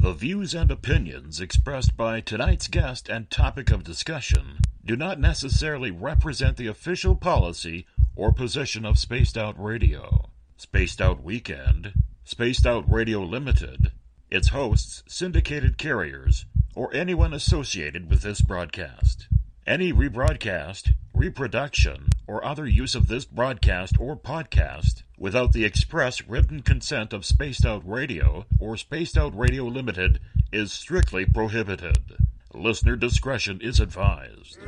The views and opinions expressed by tonight's guest and topic of discussion do not necessarily represent the official policy or position of Spaced Out Radio, Spaced Out Weekend, Spaced Out Radio Limited, its hosts, syndicated carriers, or anyone associated with this broadcast. Any rebroadcast, reproduction, or other use of this broadcast or podcast without the express written consent of Spaced Out Radio or Spaced Out Radio Limited is strictly prohibited. Listener discretion is advised.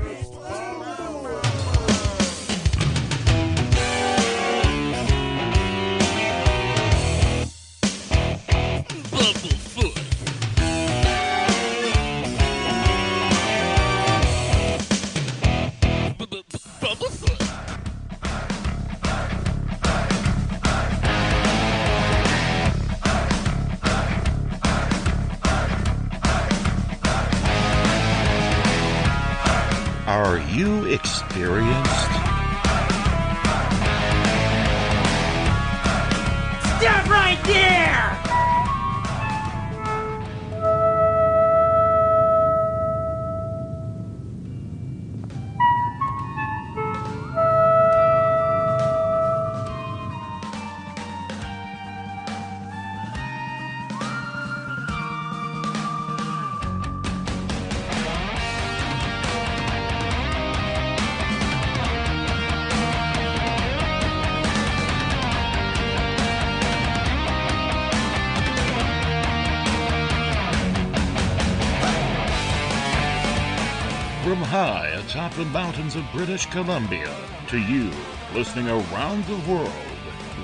Atop the mountains of British Columbia to you listening around the world,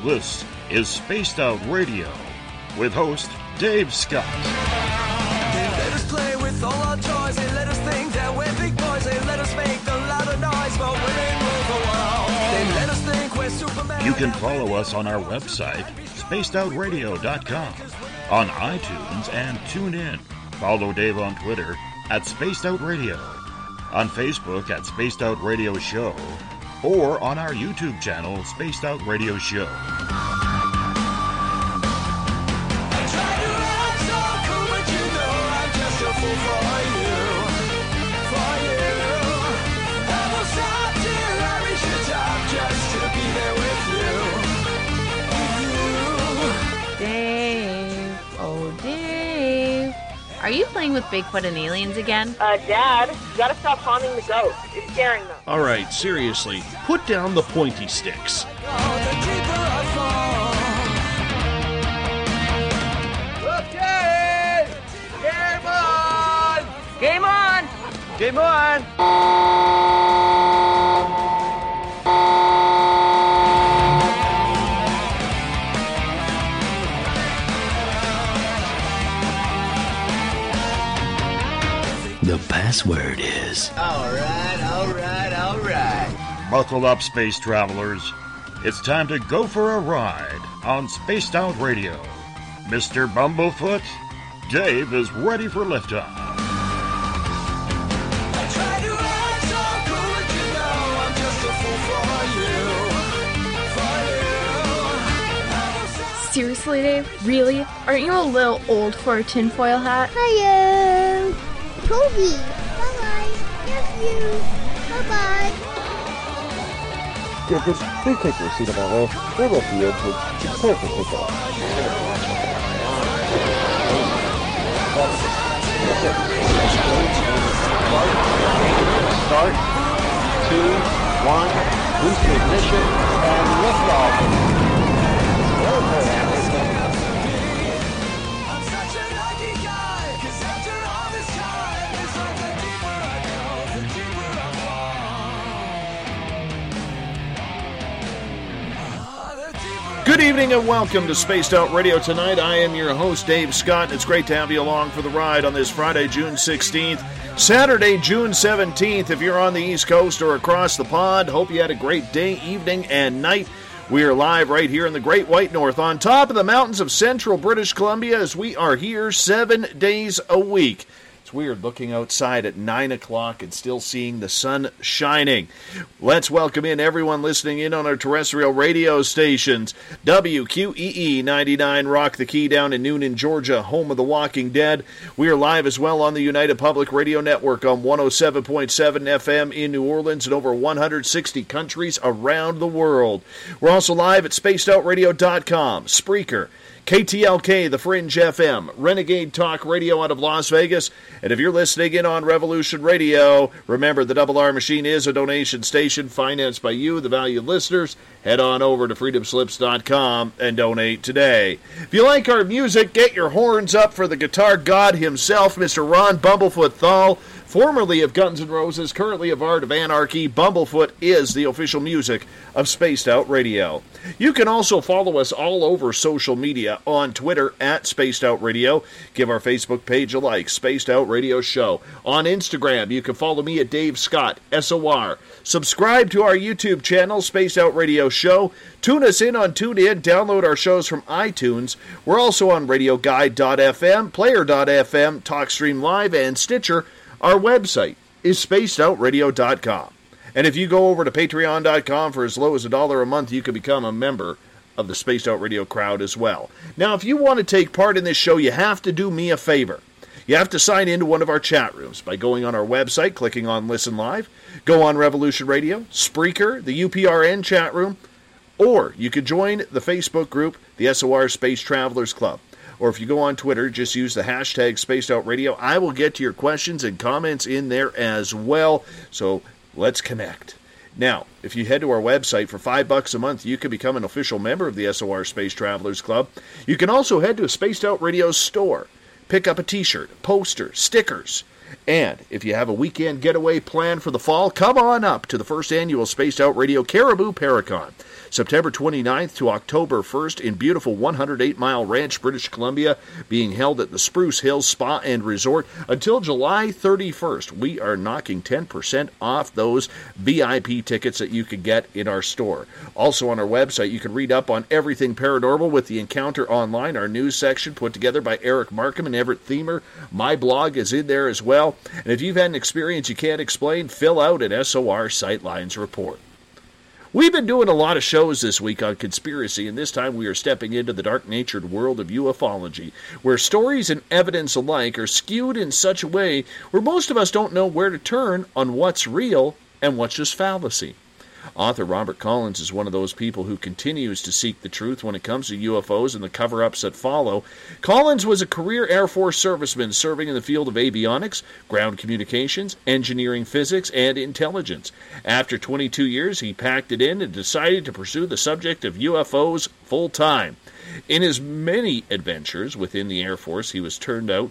this is Spaced Out Radio with host Dave Scott. They let us play with all our toys. They let us think that we're big boys. They let us make a lot of noise, but we ain't rule the world. They let us think we're Superman. You can follow us on our website, spacedoutradio.com, on iTunes and TuneIn. Follow Dave on Twitter at Spaced Out Radio, on Facebook at Spaced Out Radio Show, or on our YouTube channel, Spaced Out Radio Show. Are you playing with Bigfoot and aliens again? Uh, Dad, you gotta stop haunting the ghost. It's scaring them. All right, seriously, put down the pointy sticks. The deeper I fall. Okay! Game on! Game on! Game on! Password is Alright, alright, alright. Buckle up, space travelers. It's time to go for a ride on Spaced Out Radio. Mr. Bumblefoot, Dave is ready for liftoff. I try to act so cool, but you know I'm just a fool for you. For you. Seriously, Dave? Really? Aren't you a little old for a tinfoil hat? Hello. Toby. Love you. Bye-bye. Just please take your seat about way. We're with you. It's, it's time for pickup. Start. Two, one, boost ignition, and liftoff. Good evening and welcome to Spaced Out Radio tonight. I am your host, Dave Scott. and It's great to have you along for the ride on this Friday, June 16th. Saturday, June 17th, if you're on the East Coast or across the pond, hope you had a great day, evening, and night. We are live right here in the Great White North on top of the mountains of central British Columbia as we are here seven days a week. It's weird looking outside at 9 o'clock and still seeing the sun shining. Let's welcome in everyone listening in on our terrestrial radio stations. WQEE 99 Rock the Key down in Newnan, Georgia, home of the Walking Dead. We are live as well on the United Public Radio Network on 107.7 FM in New Orleans and over 160 countries around the world. We're also live at spacedoutradio.com, Spreaker, KTLK, The Fringe FM, Renegade Talk Radio out of Las Vegas. And if you're listening in on Revolution Radio, remember the Double R Machine is a donation station financed by you, the valued listeners. Head on over to freedomslips.com and donate today. If you like our music, get your horns up for the guitar god himself, Mr. Ron Bumblefoot Thal. Formerly of Guns N' Roses, currently of Art of Anarchy, Bumblefoot is the official music of Spaced Out Radio. You can also follow us all over social media on Twitter at Spaced Out Radio. Give our Facebook page a like, Spaced Out Radio Show. On Instagram, you can follow me at Dave Scott, SOR. Subscribe to our YouTube channel, Spaced Out Radio Show. Tune us in on TuneIn. Download our shows from iTunes. We're also on RadioGuide.fm, Player.fm, TalkStream Live, and Stitcher. Our website is spacedoutradio.com. And if you go over to patreon.com for as low as a dollar a month, you can become a member of the Spaced Out Radio crowd as well. Now, if you want to take part in this show, you have to do me a favor. You have to sign into one of our chat rooms by going on our website, clicking on Listen Live, go on Revolution Radio, Spreaker, the UPRN chat room, or you could join the Facebook group, the SOR Space Travelers Club. Or if you go on Twitter, just use the hashtag Spaced Out Radio. I will get to your questions and comments in there as well. So let's connect. Now, if you head to our website for five bucks a month, you can become an official member of the SOR Space Travelers Club. You can also head to a Spaced Out Radio store, pick up a T-shirt, poster, stickers. And if you have a weekend getaway planned for the fall, come on up to the first annual Spaced Out Radio Cariboo Paracon. September 29th to October 1st in beautiful 108 Mile Ranch, British Columbia, being held at the Spruce Hills Spa and Resort until July 31st. We are knocking 10% off those VIP tickets that you could get in our store. Also on our website, you can read up on everything paranormal with the Encounter Online, our news section put together by Eric Markham and Everett Themer. My blog is in there as well. And if you've had an experience you can't explain, fill out an SOR Sightlines report. We've been doing a lot of shows this week on conspiracy, and this time we are stepping into the dark natured world of ufology, where stories and evidence alike are skewed in such a way where most of us don't know where to turn on what's real and what's just fallacy. Author Robert Collins is one of those people who continues to seek the truth when it comes to UFOs and the cover ups that follow. Collins was a career Air Force serviceman serving in the field of avionics, ground communications, engineering physics, and intelligence. After 22 years, he packed it in and decided to pursue the subject of UFOs full time. In his many adventures within the Air Force, he was turned out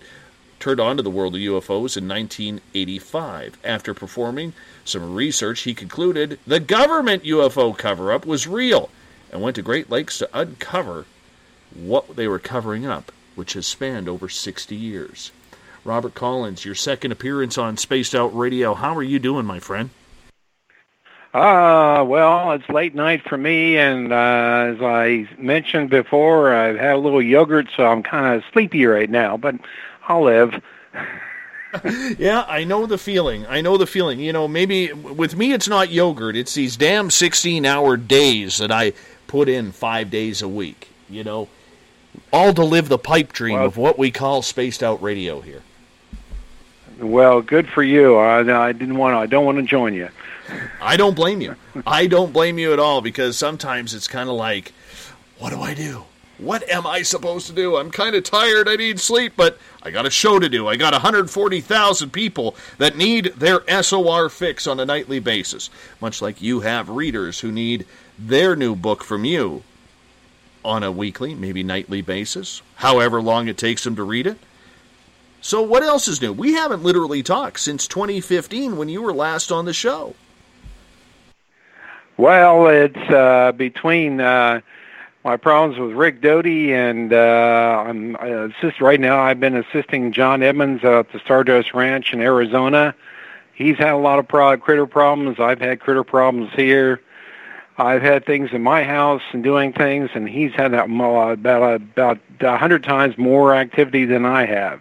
turned on to the world of UFOs in 1985. After performing some research, he concluded the government UFO cover up was real and went to great Lakes to uncover what they were covering up, which has spanned over 60 years. Robert Collins, your second appearance on Spaced Out Radio. How are you doing, my friend? Uh, well, it's late night for me, and uh, as I mentioned before, I've had a little yogurt, so I'm kind of sleepy right now, but I'll live. yeah, I know the feeling. I know the feeling. You know, maybe with me it's not yogurt. It's these damn 16-hour days that I put in 5 days a week, you know. All to live the pipe dream Well- of what we call spaced out radio here. Well, good for you. I, I didn't want to. I don't want to join you. I don't blame you. I don't blame you at all because sometimes it's kind of like, what do I do? What am I supposed to do? I'm kind of tired. I need sleep, but I got a show to do. I got 140,000 people that need their SOR fix on a nightly basis, much like you have readers who need their new book from you on a weekly, maybe nightly basis, however long it takes them to read it. So, what else is new? We haven't literally talked since 2015 when you were last on the show. Well, it's uh, between uh, my problems with Rick Doty and uh, I'm I assist right now. I've been assisting John Edmonds at the Stardust Ranch in Arizona. He's had a lot of pro- critter problems. I've had critter problems here. I've had things in my house and doing things, and he's had mo- about about a hundred times more activity than I have.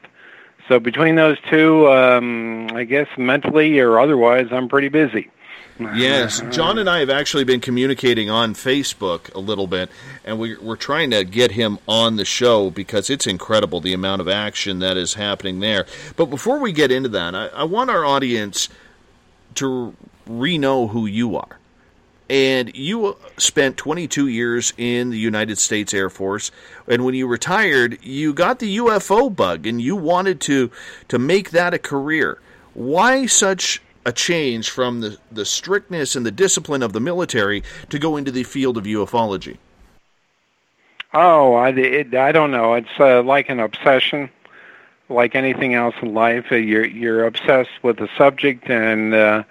So between those two, um, I guess mentally or otherwise, I'm pretty busy. Yes, John and I have actually been communicating on Facebook a little bit, and we, we're trying to get him on the show because it's incredible the amount of action that is happening there. But before we get into that, I, I want our audience to re know who you are. And you spent 22 years in the United States Air Force, and when you retired, you got the UFO bug, and you wanted to to make that a career. Why such a change from the, the strictness and the discipline of the military to go into the field of ufology? Oh, I, it, I don't know. It's uh, like an obsession, like anything else in life. Uh, you're you're obsessed with the subject and uh,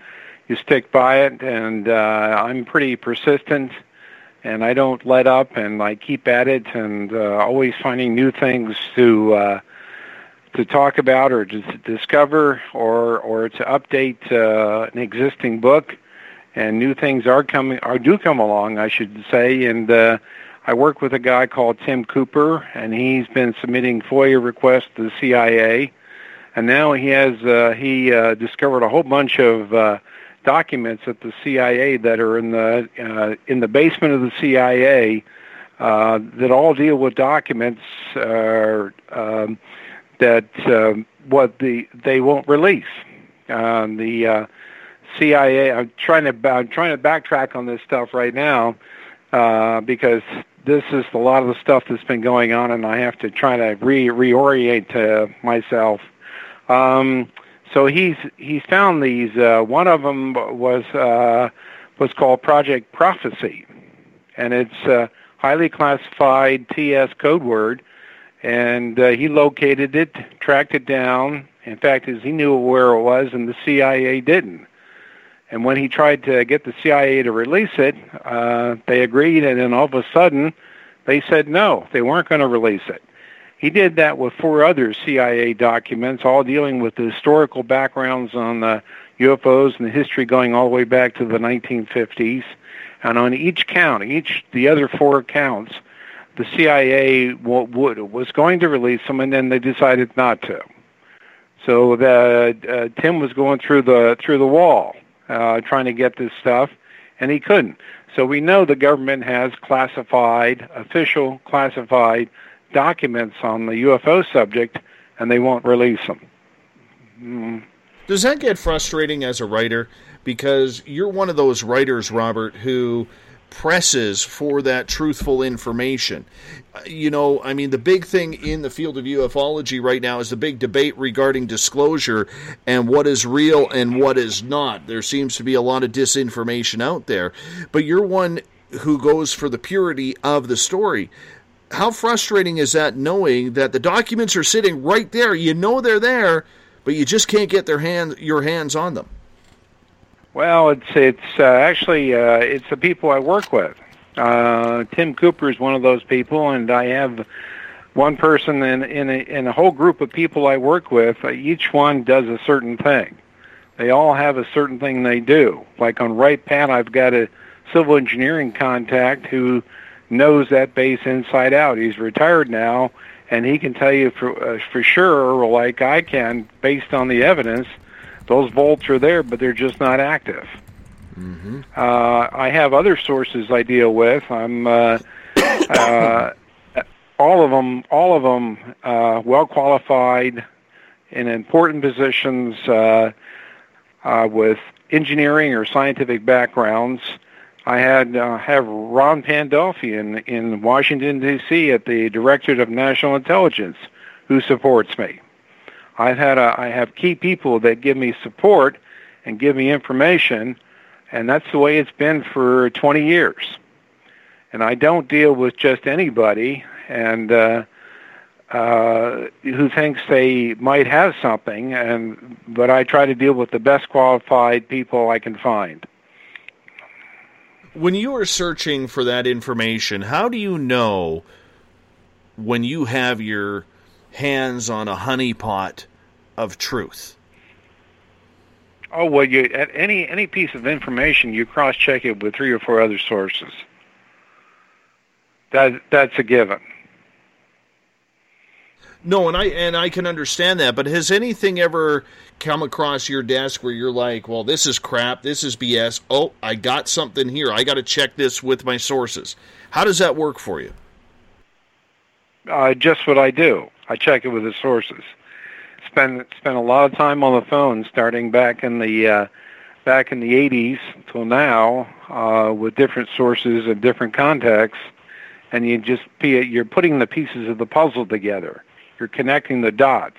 you stick by it. And uh, I'm pretty persistent, and I don't let up, and I keep at it, and uh, always finding new things to uh, to talk about or to discover or or to update uh, an existing book. And new things are coming, or do come along, I should say, and. Uh, I work with a guy called Tim Cooper, and he's been submitting FOIA requests to the CIA, and now he has uh, he uh, discovered a whole bunch of uh, documents at the CIA that are in the uh, in the basement of the CIA uh, that all deal with documents uh, um, that uh, what the they won't release. Um, the uh, CIA. I'm trying to I'm trying to backtrack on this stuff right now uh, because this is a lot of the stuff that's been going on, and I have to try to re reorient uh, myself. Um, so he's he's found these. Uh, one of them was uh, was called Project Prophecy, and it's a highly classified TS code word. And uh, he located it, tracked it down. In fact, as he knew where it was, and the CIA didn't. And when he tried to get the CIA to release it, uh, they agreed, and then all of a sudden, they said no, they weren't going to release it. He did that with four other CIA documents, all dealing with the historical backgrounds on the UFOs and the history going all the way back to the 1950s. And on each count, each the other four counts, the CIA w- would, was going to release them, and then they decided not to. So the, uh, Tim was going through the through the wall uh, trying to get this stuff, and he couldn't. So we know the government has classified, official classified documents on the UFO subject, and they won't release them. Mm. Does that get frustrating as a writer? Because you're one of those writers, Robert, who presses for that truthful information. You know, I mean, the big thing in the field of ufology right now is the big debate regarding disclosure and what is real and what is not. There seems to be a lot of disinformation out there, but you're one who goes for the purity of the story. How frustrating is that knowing that the documents are sitting right there? You know they're there, but you just can't get their hand, your hands on them. Well, it's it's uh, actually uh, it's the people I work with. Uh, Tim Cooper is one of those people, and I have one person in in a, in a whole group of people I work with. Uh, each one does a certain thing. They all have a certain thing they do. Like on Wright Pat, I've got a civil engineering contact who knows that base inside out. He's retired now, and he can tell you for uh, for sure, like I can, based on the evidence those volts are there, but they're just not active. Mm-hmm. Uh, I have other sources I deal with. I'm uh, uh, all of them, all of them, uh, well qualified in important positions uh, uh, with engineering or scientific backgrounds. I had uh, have Ron Pandolfi in in Washington D.C. at the Directorate of National Intelligence, who supports me. I've had a, I have key people that give me support and give me information, and that's the way it's been for 20 years. And I don't deal with just anybody and uh, uh, who thinks they might have something, and but I try to deal with the best qualified people I can find. When you are searching for that information, how do you know when you have your hands on a honeypot of truth? Oh well, you at any any piece of information, you cross check it with three or four other sources. That that's a given. No, and I and I can understand that, but has anything ever come across your desk where you're like, "Well, this is crap. This is BS. Oh, I got something here. I got to check this with my sources." How does that work for you? Uh, just what I do. I check it with the sources. Spend spend a lot of time on the phone, starting back in the uh, back in the 80s till now, uh, with different sources and different contexts, and you just you're putting the pieces of the puzzle together. You're connecting the dots,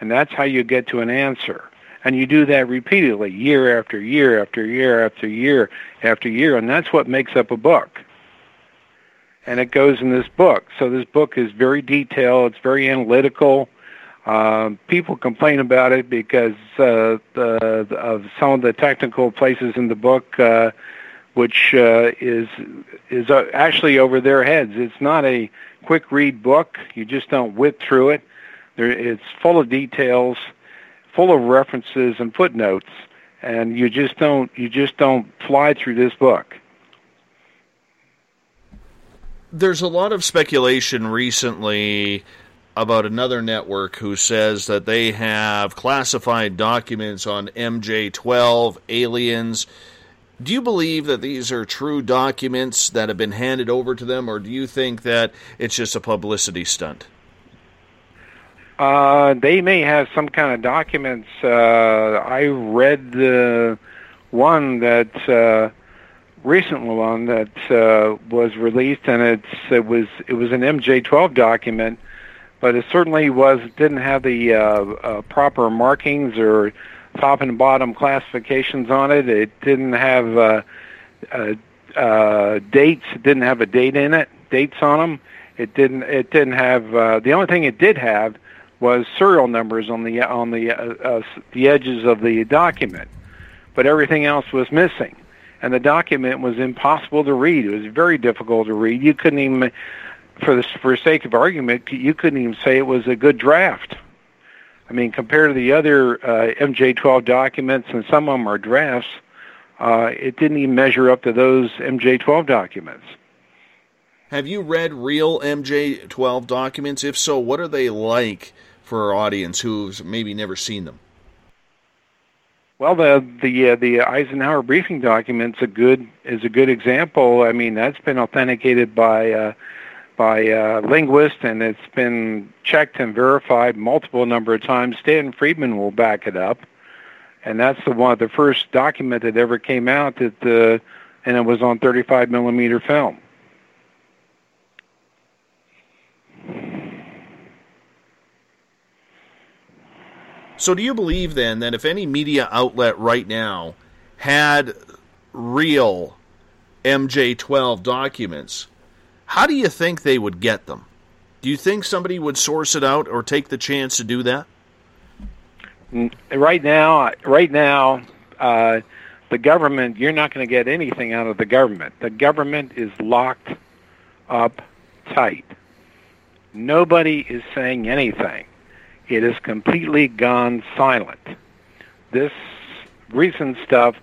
and that's how you get to an answer. And you do that repeatedly, year after year after year after year after year, and that's what makes up a book and it goes in this book. So this book is very detailed. It's very analytical. Um, people complain about it because uh, the, of some of the technical places in the book, uh, which uh, is is uh, actually over their heads. It's not a quick read book. You just don't whip through it. There, it's full of details, full of references and footnotes, and you just don't you just don't fly through this book there's a lot of speculation recently about another network who says that they have classified documents on MJ12 aliens. Do you believe that these are true documents that have been handed over to them, or do you think that it's just a publicity stunt? Uh, they may have some kind of documents. Uh, I read the one that uh, recent one that uh, was released, and it's it was it was an MJ12 document, but it certainly was didn't have the uh, uh, proper markings or top and bottom classifications on it. It didn't have uh, uh, uh, dates. It didn't have a date in it. Dates on them. It didn't. It didn't have. Uh, the only thing it did have was serial numbers on the on the uh, uh, the edges of the document, but everything else was missing and the document was impossible to read. It was very difficult to read. You couldn't even, for the for sake of argument, you couldn't even say it was a good draft. I mean, compared to the other uh, MJ12 documents, and some of them are drafts, uh, it didn't even measure up to those MJ12 documents. Have you read real MJ12 documents? If so, what are they like for our audience who's maybe never seen them? Well, the the uh, the Eisenhower briefing document's a good is a good example. I mean, that's been authenticated by uh, by uh, linguists, and it's been checked and verified multiple number of times. Stanton Friedman will back it up, and that's the one the first document that ever came out that uh, and it was on 35 millimeter film. So, do you believe then that if any media outlet right now had real MJ12 documents, how do you think they would get them? Do you think somebody would source it out or take the chance to do that? Right now, right now, uh, the government, you're not going to get anything out of the government. The government is locked up tight. Nobody is saying anything it has completely gone silent. This recent stuff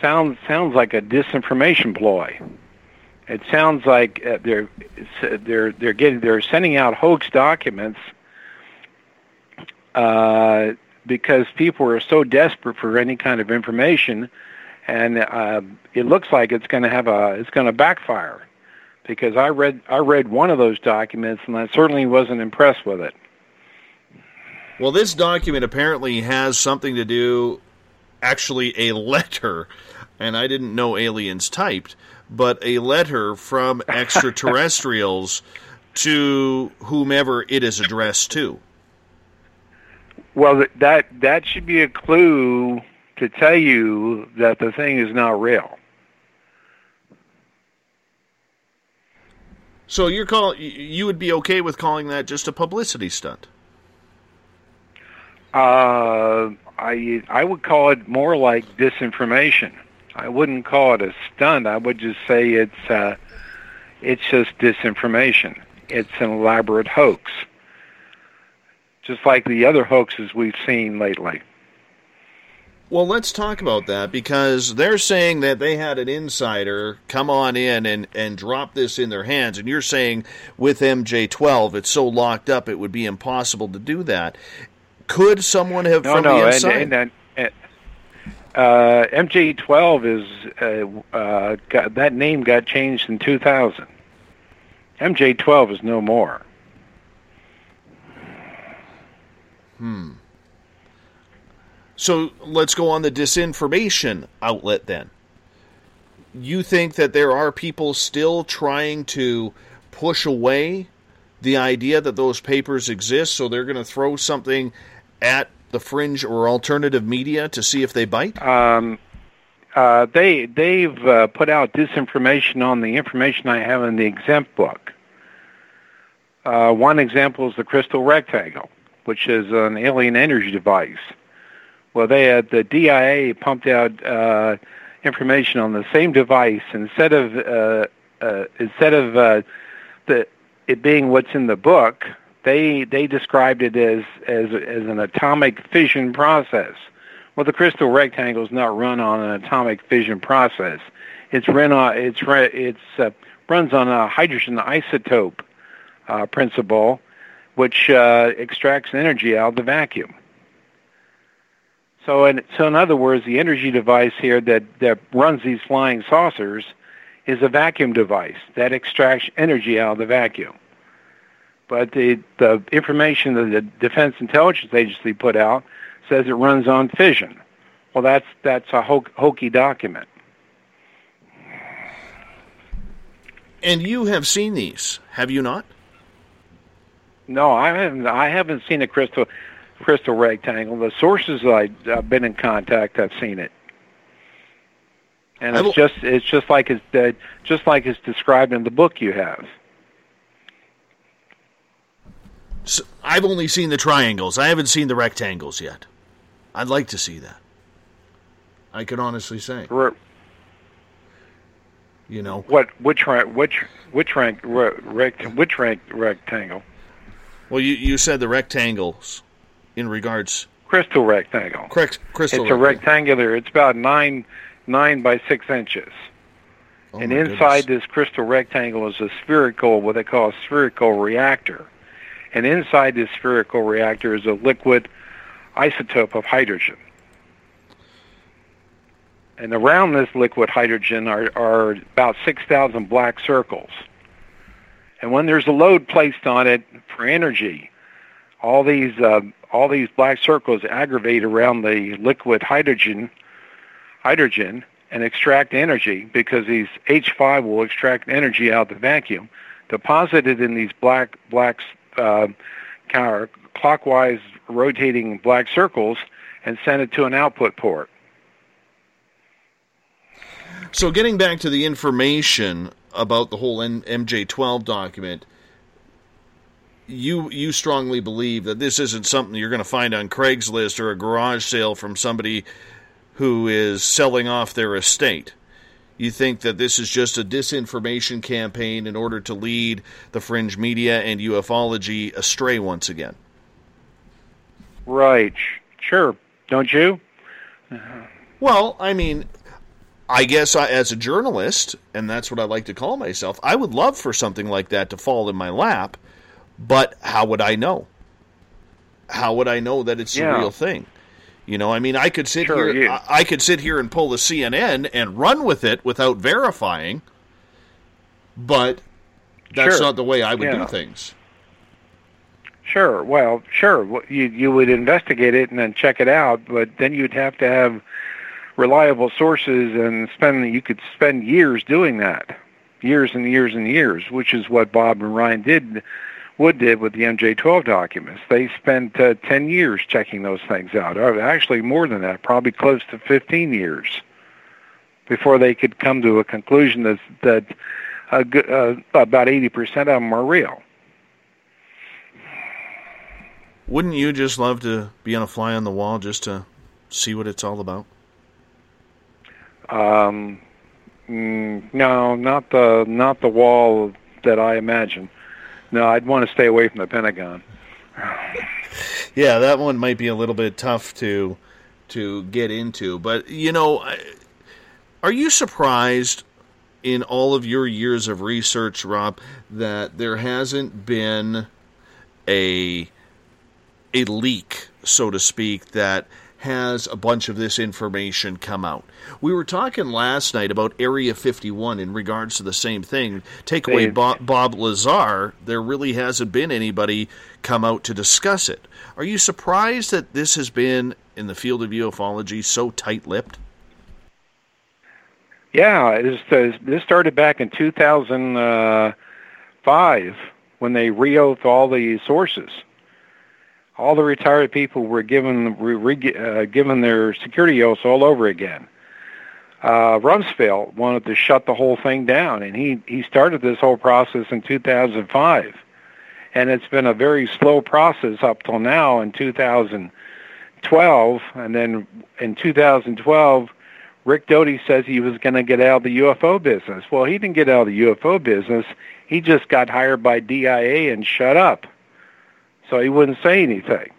sounds sounds like a disinformation ploy. It sounds like uh, they're they're they're getting they're sending out hoax documents uh, because people are so desperate for any kind of information, and uh, it looks like it's going to have a it's going to backfire. Because I read I read one of those documents and I certainly wasn't impressed with it. Well, this document apparently has something to do, actually, a letter, and I didn't know aliens typed, but a letter from extraterrestrials to whomever it is addressed to. Well, that that should be a clue to tell you that the thing is not real. So you're call you would be okay with calling that just a publicity stunt? Uh, I I would call it more like disinformation. I wouldn't call it a stunt. I would just say it's uh, it's just disinformation. It's an elaborate hoax, just like the other hoaxes we've seen lately. Well, let's talk about that because they're saying that they had an insider come on in and, and drop this in their hands. And you're saying with MJ12, it's so locked up it would be impossible to do that. Could someone have No, from no, the and, inside? and, and, uh, MJ12 is uh, uh, got, that name got changed in 2000. MJ12 is no more. Hmm. So let's go on the disinformation outlet then. You think that there are people still trying to push away the idea that those papers exist, so they're going to throw something at the fringe or alternative media to see if they bite? Um, uh, they they've uh, put out disinformation on the information I have in the exempt book. Uh, one example is the crystal rectangle, which is an alien energy device. Well, they had the DIA pumped out uh, information on the same device instead of uh, uh, instead of the it being what's in the book. They they described it as as as an atomic fission process. Well, the crystal rectangle is not run on an atomic fission process. It's run on it's it's uh, runs on a hydrogen isotope uh, principle, which uh, extracts energy out of the vacuum. So, in, so in other words, the energy device here that, that runs these flying saucers is a vacuum device that extracts energy out of the vacuum. But the, the information that the Defense Intelligence Agency put out says it runs on fission. Well, that's that's a ho- hokey document. And you have seen these, have you not? No, I haven't. I haven't seen a crystal crystal rectangle. The sources I, I've been in contact, I've seen it, and it's just it's just like it's uh, just like it's described in the book you have. So I've only seen the triangles. I haven't seen the rectangles yet. I'd like to see that. I can honestly say. R- You know, What which rank which which rank rect which rank rectangle? well, you, you said the rectangles in regards. Crystal rectangle. Correct, crystal It's a rectangular. It's about nine nine by six inches. Oh, and inside goodness. this crystal rectangle is a spherical, what they call a spherical reactor. And inside this spherical reactor is a liquid isotope of hydrogen. And around this liquid hydrogen are, are about 6,000 black circles. And when there's a load placed on it for energy, all these uh, all these black circles aggravate around the liquid hydrogen hydrogen and extract energy because these H5 will extract energy out of the vacuum, deposited in these black black uh, counter clockwise rotating black circles, and send it to an output port. So, getting back to the information about the whole MJ12 document, you you strongly believe that this isn't something you're going to find on Craigslist or a garage sale from somebody who is selling off their estate. You think that this is just a disinformation campaign in order to lead the fringe media and ufology astray once again. Right. Sure. Don't you? Well, I mean, I guess I, as a journalist, and that's what I like to call myself, I would love for something like that to fall in my lap, but how would I know? How would I know that it's Yeah. the real thing? You know, I mean, I could sit Sure, here, I, I could sit here and pull the CNN and run with it without verifying, but that's Sure. not the way I would Yeah. do things. Sure. Well, sure. Well, You you would investigate it and then check it out, but then you'd have to have reliable sources and spend. You could spend years doing that, years and years and years, which is what Bob and Ryan did. Wood did with the MJ12 documents. They spent uh, 10 years checking those things out. Or actually, more than that, probably close to 15 years before they could come to a conclusion that that uh, uh, about 80% of them are real. Wouldn't you just love to be on a fly on the wall just to see what it's all about? Um, mm, no, not the not the wall that I imagine. No, I'd want to stay away from the Pentagon. Yeah, that one might be a little bit tough to to get into. But you know, are you surprised in all of your years of research, Rob, that there hasn't been a a leak, so to speak, that has a bunch of this information come out. We were talking last night about Area 51 in regards to the same thing. Take away Bob, Bob Lazar, there really hasn't been anybody come out to discuss it. Are you surprised that this has been in the field of ufology so tight-lipped? Yeah, this, uh, this started back in 2005 when they re-oathed all the sources. All the retired people were given re, uh, given their security oaths all over again. Uh, Rumsfeld wanted to shut the whole thing down, and he he started this whole process in 2005, and it's been a very slow process up till now in 2012, and then in 2012. Rick Doty says he was going to get out of the UFO business. Well, he didn't get out of the UFO business. He just got hired by DIA and shut up. So he wouldn't say anything.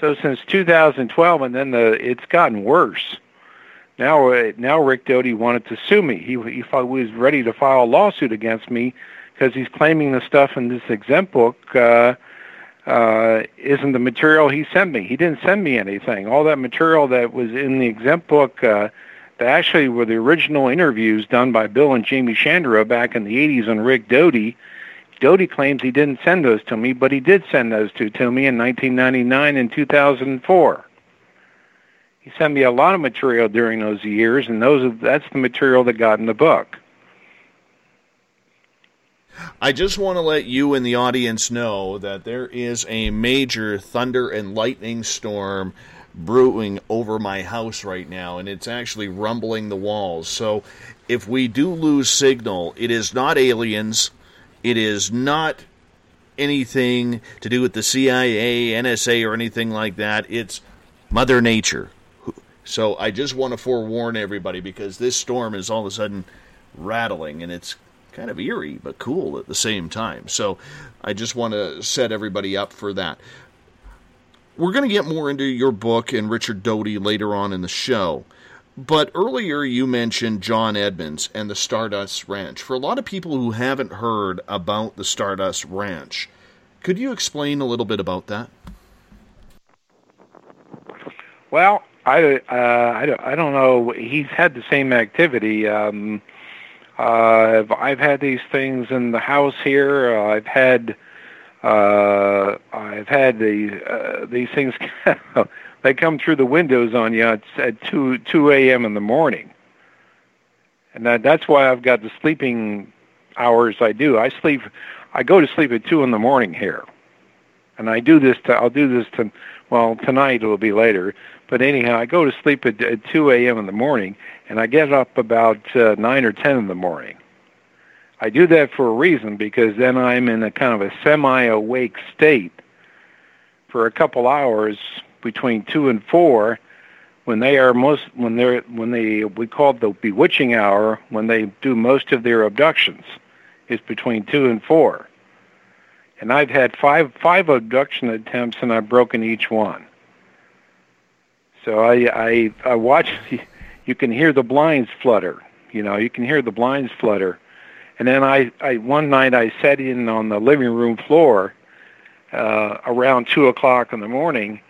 So since 2012, and then the it's gotten worse. Now, uh, now Rick Doty wanted to sue me. He he he was ready to file a lawsuit against me because he's claiming the stuff in this exempt book uh, uh, isn't the material he sent me. He didn't send me anything. All that material that was in the exempt book, uh, that actually were the original interviews done by Bill and Jaime Shandera back in the 80s on Rick Doty. Doty claims he didn't send those to me, but he did send those two to me in 1999 and 2004. He sent me a lot of material during those years, and those that's the material that got in the book. I just want to let you and the audience know that there is a major thunder and lightning storm brewing over my house right now, and it's actually rumbling the walls. So if we do lose signal, it is not aliens, it is not anything to do with the CIA, NSA, or anything like that. It's Mother Nature. So I just want to forewarn everybody because this storm is all of a sudden rattling and it's kind of eerie but cool at the same time. So I just want to set everybody up for that. We're going to get more into your book and Richard Doty later on in the show. But earlier you mentioned John Edmonds and the Stardust Ranch. For a lot of people who haven't heard about the Stardust Ranch, could you explain a little bit about that? Well, I uh, I don't I don't know. He's had the same activity. Um, uh, I've, I've had these things in the house here. Uh, I've had uh, I've had the uh, these things. they come through the windows on you at, at two two a.m. in the morning, and that, that's why I've got the sleeping hours I do. I sleep. I go to sleep at two in the morning here, and I do this. To, I'll do this to. Well, tonight it will be later. But anyhow, I go to sleep at, at 2 a.m. in the morning, and I get up about uh, 9 or 10 in the morning. I do that for a reason because then I'm in a kind of a semi-awake state for a couple hours between 2 and 4 when they are most when they're when they we call it the bewitching hour when they do most of their abductions is between 2 and 4. And I've had five five abduction attempts and I've broken each one. So I I I watch. You can hear the blinds flutter. You know, you can hear the blinds flutter. And then I, I one night I sat in on the living room floor uh, around two o'clock in the morning,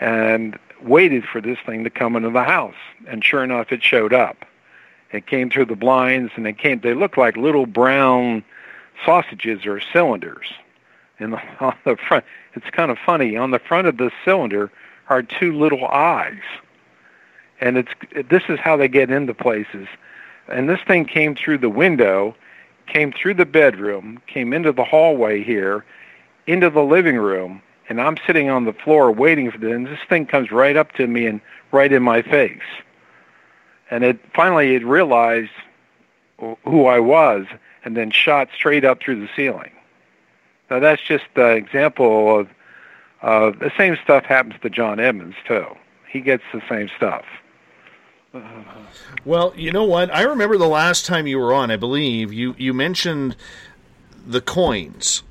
and waited for this thing to come into the house. And sure enough, it showed up. It came through the blinds, and it came. They looked like little brown sausages or cylinders. And on the front, it's kind of funny. On the front of the cylinder are two little eyes and it's this is how they get into places. And this thing came through the window, came through the bedroom, came into the hallway here, into the living room, and I'm sitting on the floor waiting for this. And this thing comes right up to me and right in my face. And it finally it realized who I was, and then shot straight up through the ceiling. Now that's just an example of uh, the same stuff happens to John Edmonds too. He gets the same stuff. Well, you know what? I remember the last time you were on, I believe, you, you mentioned the coins,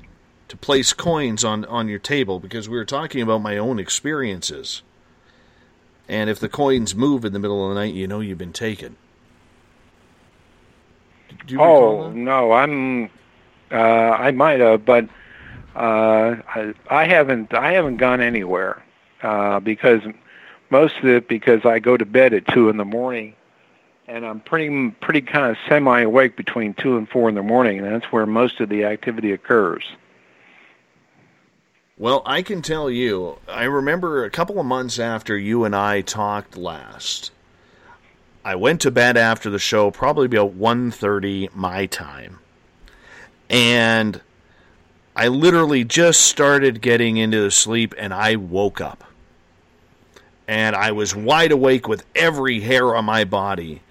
to place coins on, on your table, because we were talking about my own experiences. And if the coins move in the middle of the night, you know you've been taken. Oh no, I'm. Uh, I might have, but uh, I, I haven't. I haven't gone anywhere uh, because most of it because I go to bed at two in the morning, and I'm pretty pretty kind of semi awake between two and four in the morning, and that's where most of the activity occurs. Well, I can tell you, I remember a couple of months after you and I talked last. I went to bed after the show, probably about 1.30 my time. And I literally just started getting into the sleep and I woke up. And I was wide awake with every hair on my body.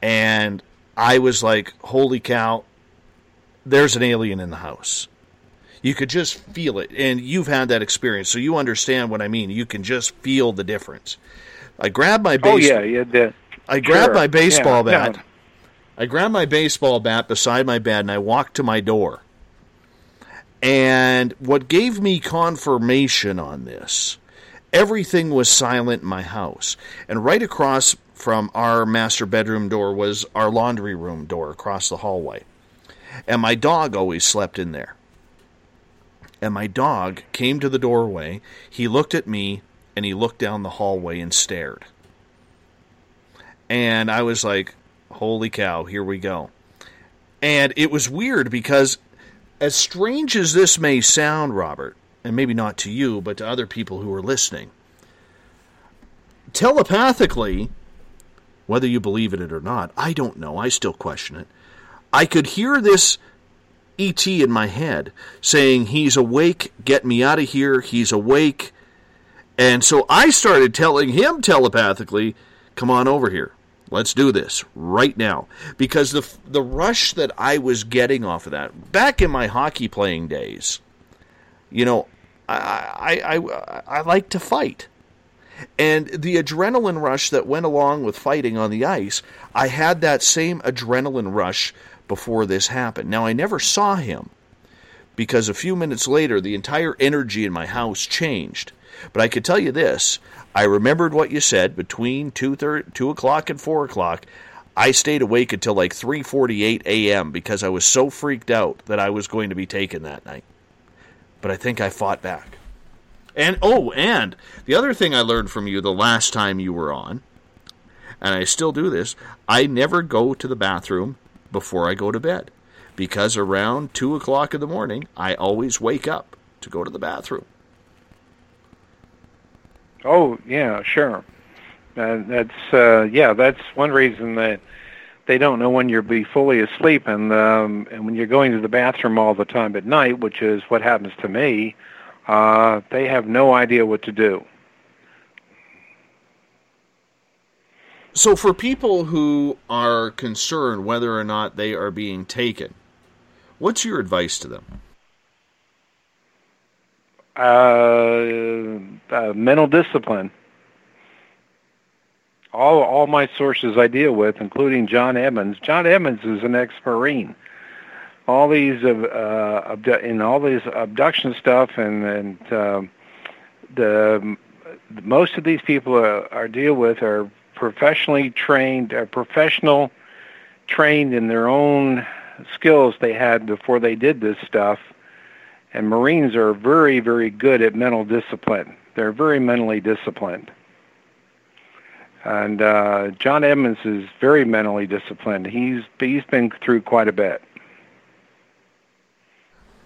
And I was like, holy cow, there's an alien in the house. You could just feel it. And you've had that experience, so you understand what I mean. You can just feel the difference. I grabbed my Oh yeah, yeah. The, I grabbed sure. my baseball Yeah, no. bat. I grabbed my baseball bat beside my bed and I walked to my door. And what gave me confirmation on this, everything was silent in my house. And right across from our master bedroom door was our laundry room door across the hallway. And my dog always slept in there. And my dog came to the doorway, he looked at me, and he looked down the hallway and stared. And I was like, holy cow, here we go. And it was weird because, as strange as this may sound, Robert, and maybe not to you, but to other people who are listening, telepathically, whether you believe in it or not, I don't know, I still question it. I could hear this ET in my head saying, He's awake, get me out of here, he's awake. And so I started telling him telepathically, Come on over here. Let's do this right now. Because the, the rush that I was getting off of that, back in my hockey playing days, you know, I, I, I, I like to fight. And the adrenaline rush that went along with fighting on the ice, I had that same adrenaline rush before this happened. Now, I never saw him because a few minutes later, the entire energy in my house changed. But I could tell you this I remembered what you said between 2, thir- 2 o'clock and 4 o'clock. I stayed awake until like 3:48 a.m. because I was so freaked out that I was going to be taken that night. But I think I fought back. And oh, and the other thing I learned from you the last time you were on, and I still do this, I never go to the bathroom before I go to bed. Because around two o'clock in the morning, I always wake up to go to the bathroom. Oh yeah, sure. Uh, that's uh, yeah, that's one reason that they don't know when you'll be fully asleep, and um, and when you're going to the bathroom all the time at night, which is what happens to me, uh, they have no idea what to do. So, for people who are concerned whether or not they are being taken, what's your advice to them? Uh, uh, mental discipline. All all my sources I deal with, including John Edmonds. John Edmonds is an ex-marine. All these uh, abdu- in all these abduction stuff, and and um, the most of these people are deal with are professionally trained, are professional trained in their own skills they had before they did this stuff. And Marines are very, very good at mental discipline. They're very mentally disciplined. And uh, John Edmonds is very mentally disciplined. He's he's been through quite a bit.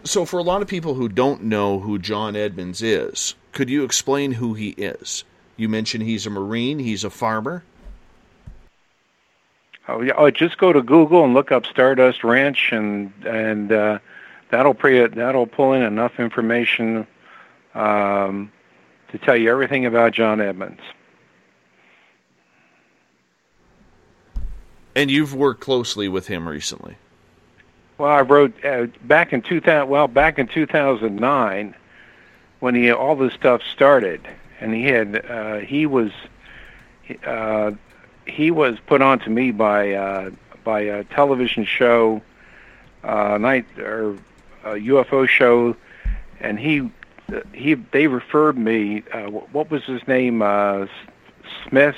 So, for a lot of people who don't know who John Edmonds is, could you explain who he is? You mentioned he's a Marine, he's a farmer. Oh, yeah. Oh, just go to Google and look up Stardust Ranch, and and uh, that'll pre that'll pull in enough information um, to tell you everything about John Edmonds. And you've worked closely with him recently. Well, I wrote uh, back in 2000. Well, back in 2009, when he all this stuff started, and he had uh, he was uh, he was put on to me by uh, by a television show, uh, night or a UFO show, and he he they referred me. Uh, what was his name? Uh, Smith.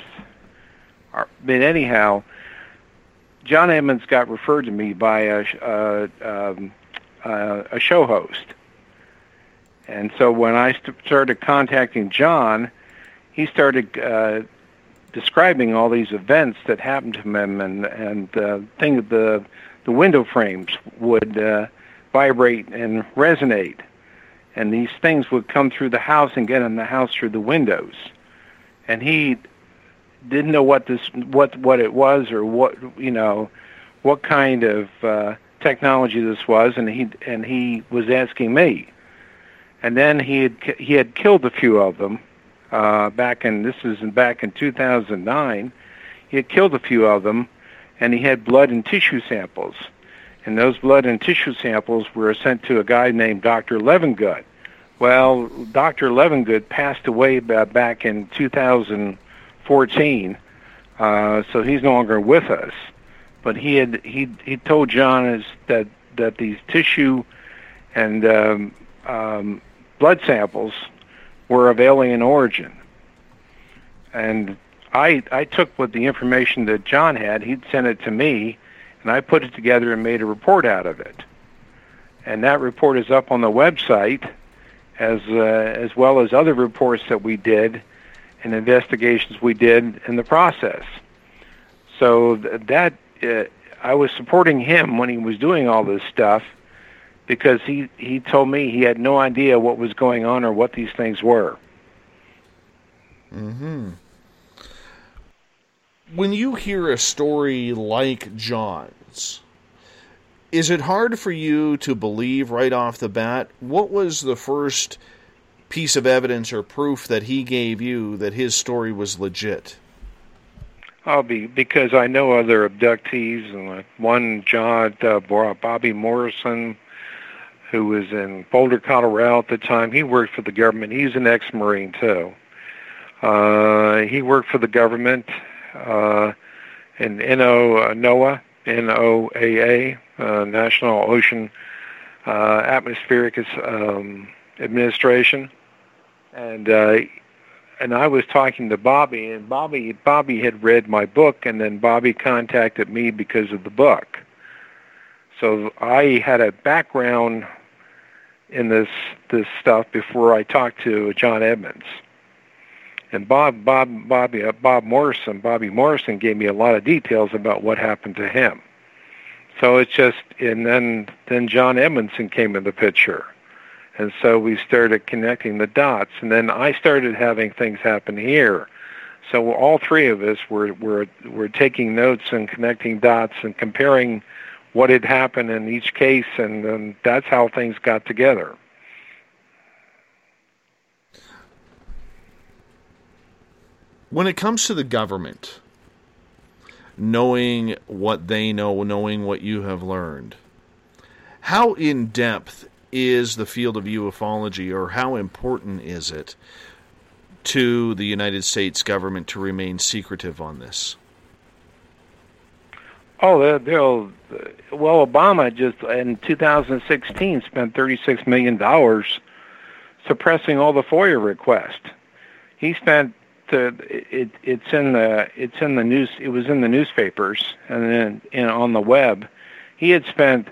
But anyhow, John Edmonds got referred to me by a uh, um, uh, a show host, and so when I st- started contacting John, he started uh, describing all these events that happened to him, and and uh, thing the the window frames would uh, vibrate and resonate, and these things would come through the house and get in the house through the windows, and he didn't know what this what what it was or what you know what kind of uh, technology this was, and he and he was asking me, and then he had he had killed a few of them uh, back in this was back in 2009. He had killed a few of them, and he had blood and tissue samples, and those blood and tissue samples were sent to a guy named Dr. Levengood. Well, Dr. Levengood passed away back in 2014, uh, so he's no longer with us. But he had he he told John is that that these tissue and um, um, blood samples were of alien origin, and I I took what the information that John had. He'd sent it to me, and I put it together and made a report out of it. And that report is up on the website, as uh, as well as other reports that we did and investigations we did in the process. So th- that uh, I was supporting him when he was doing all this stuff because he he told me he had no idea what was going on or what these things were. hmm When you hear a story like John's, is it hard for you to believe right off the bat? What was the first piece of evidence or proof that he gave you that his story was legit? I'll be because I know other abductees, and like one John uh, Bobby Morrison, who was in Boulder, Colorado at the time. He worked for the government. He's an ex-marine too. Uh, he worked for the government uh, in NO uh, NOAA, NOAA, uh, National Ocean uh, Atmospheric um, Administration, and uh, and I was talking to Bobby, and Bobby Bobby had read my book, and then Bobby contacted me because of the book. So I had a background in this this stuff before I talked to John Edmonds. And Bob Bob Bobby uh, Bob Morrison Bobby Morrison gave me a lot of details about what happened to him. So it's just and then then John Edmondson came in the picture. And so we started connecting the dots and then I started having things happen here. So all three of us were were were taking notes and connecting dots and comparing what had happened in each case and um, that's how things got together. When it comes to the government, knowing what they know, knowing what you have learned, how in depth is the field of ufology, or how important is it to the United States government to remain secretive on this? Oh, they'll, they'll well, Obama just in 2016 spent 36 million dollars suppressing all the FOIA requests. He spent the it, it's in the it's in the news it was in the newspapers and then in, on the web. He had spent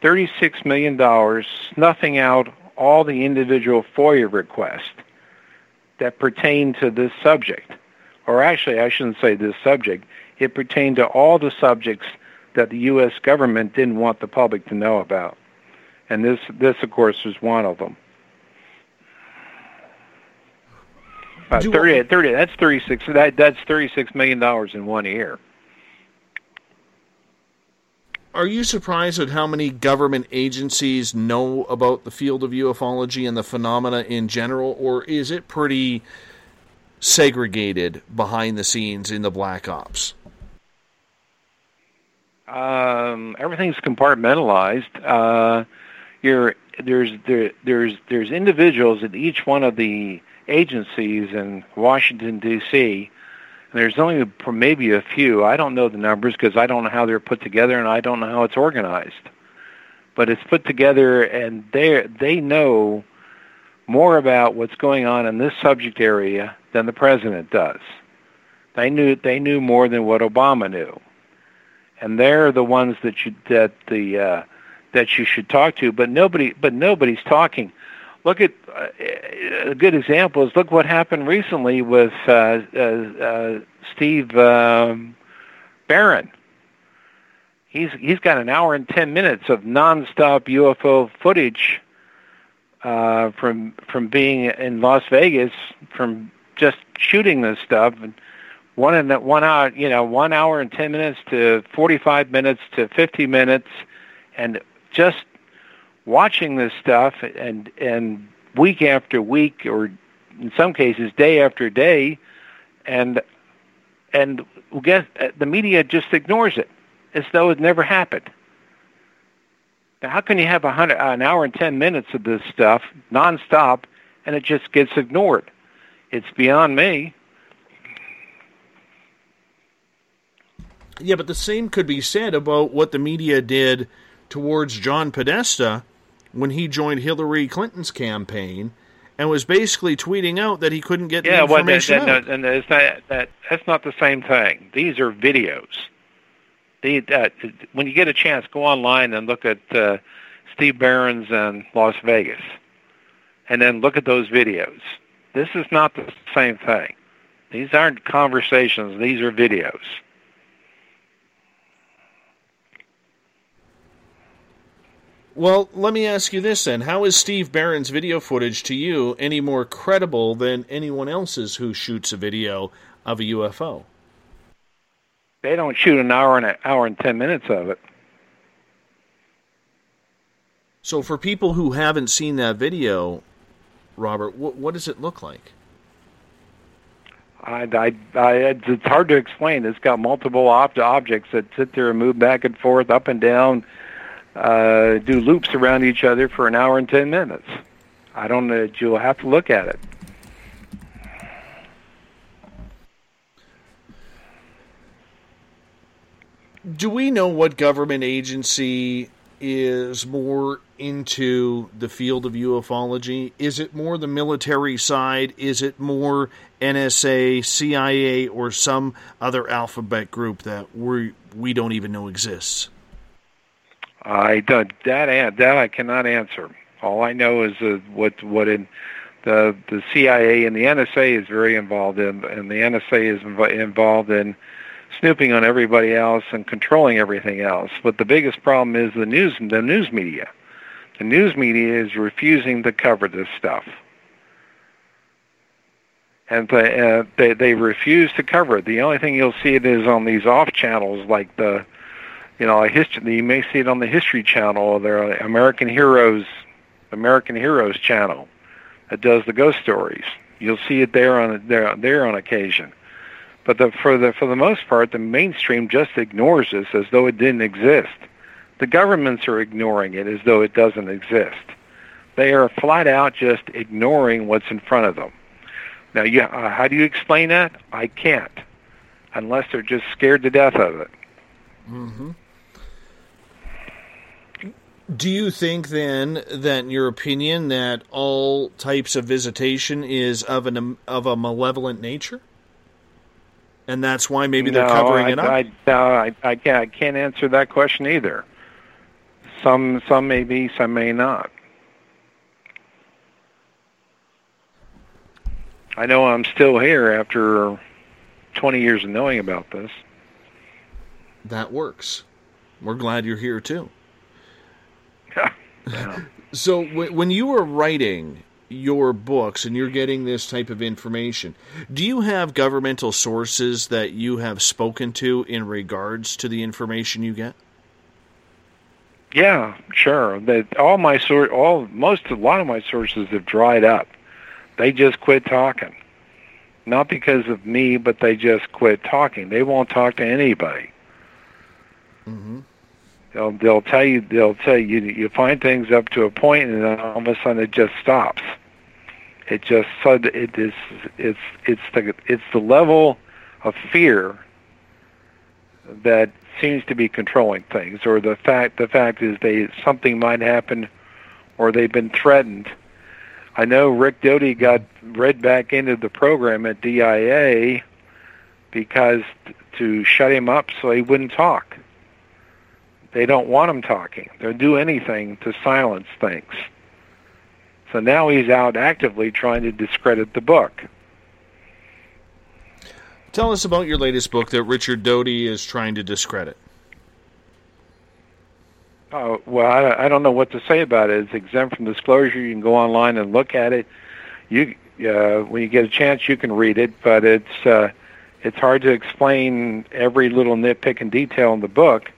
36 million dollars snuffing out all the individual FOIA requests that pertain to this subject. Or actually, I shouldn't say this subject. It pertained to all the subjects that the U.S. government didn't want the public to know about. And this, this of course, was one of them. Uh, Do- 30, 30, that's 36, that, that's $36 million in one year. Are you surprised at how many government agencies know about the field of ufology and the phenomena in general, or is it pretty segregated behind the scenes in the black ops? Um, everything's compartmentalized. Uh, you're, there's there, there's there's individuals at each one of the agencies in Washington D.C. There's only maybe a few. I don't know the numbers because I don't know how they're put together and I don't know how it's organized. But it's put together, and they they know more about what's going on in this subject area than the president does. They knew they knew more than what Obama knew, and they're the ones that you that the uh, that you should talk to. But nobody but nobody's talking. Look at uh, a good example is look what happened recently with uh, uh, uh, Steve um, Barron. He's he's got an hour and ten minutes of nonstop UFO footage uh, from from being in Las Vegas, from just shooting this stuff, and one in one hour, you know, one hour and ten minutes to forty-five minutes to fifty minutes, and just watching this stuff, and and week after week, or in some cases day after day, and and guess uh, the media just ignores it as though it never happened. Now, how can you have a hundred, an hour and ten minutes of this stuff nonstop, and it just gets ignored? It's beyond me. Yeah, but the same could be said about what the media did towards John Podesta when he joined Hillary Clinton's campaign and was basically tweeting out that he couldn't get yeah, the information well, that, out. that, and it's not, that that's not the same thing. These are videos. The, uh, when you get a chance, go online and look at uh, Steve Barron's in Las Vegas, and then look at those videos. This is not the same thing. These aren't conversations. These are videos. Well, let me ask you this then. How is Steve Barron's video footage to you any more credible than anyone else's who shoots a video of a UFO? They don't shoot an hour and an hour and ten minutes of it. So, for people who haven't seen that video, Robert, what, what does it look like? I, I, I, it's hard to explain. It's got multiple ob- objects that sit there and move back and forth, up and down, uh, do loops around each other for an hour and ten minutes. I don't know. You'll have to look at it. Do we know what government agency is more into the field of ufology? Is it more the military side? Is it more NSA, CIA, or some other alphabet group that we we don't even know exists? I don't, that that I cannot answer. All I know is uh, what what in the the CIA and the NSA is very involved in, and the NSA is inv- involved in snooping on everybody else and controlling everything else. But the biggest problem is the news the news media. The news media is refusing to cover this stuff. And uh, they they refuse to cover it. The only thing you'll see it is on these off channels like the you know, a history. You may see it on the History Channel or the American Heroes, American Heroes channel that does the ghost stories. You'll see it there on there there on occasion, but the, for the for the most part, the mainstream just ignores this as though it didn't exist. The governments are ignoring it as though it doesn't exist. They are flat out just ignoring what's in front of them. Now, you, uh, how do you explain that? I can't, unless they're just scared to death of it. Mm-hmm. Do you think then that, in your opinion, that all types of visitation is of an of a malevolent nature, and that's why maybe they're covering I, it up? I, no, I, I can't. I can't answer that question either. Some some may be, some may not. I know I'm still here after 20 years of knowing about this. That works. We're glad you're here too. Yeah. So w- when you were writing your books and you're getting this type of information, do you have governmental sources that you have spoken to in regards to the information you get? Yeah, sure. That all my sort, all most, a lot of my sources have dried up. They just quit talking, not because of me, but they just quit talking. They won't talk to anybody. Mm-hmm. They'll they'll tell you they'll tell you you find things up to a point and then all of a sudden it just stops. It just sud it is it's it's the it's the level of fear that seems to be controlling things, or the fact the fact is they something might happen, or they've been threatened. I know Rick Doty got read back into the program at DIA because to shut him up so he wouldn't talk. They don't want him talking. They'll do anything to silence things. So now he's out actively trying to discredit the book. Tell us about your latest book that Richard Doty is trying to discredit. Oh, well, I, I don't know what to say about it. It's exempt from disclosure. You can go online and look at it. You, uh, when you get a chance, you can read it, but it's uh, it's hard to explain every little nitpick and detail in the book.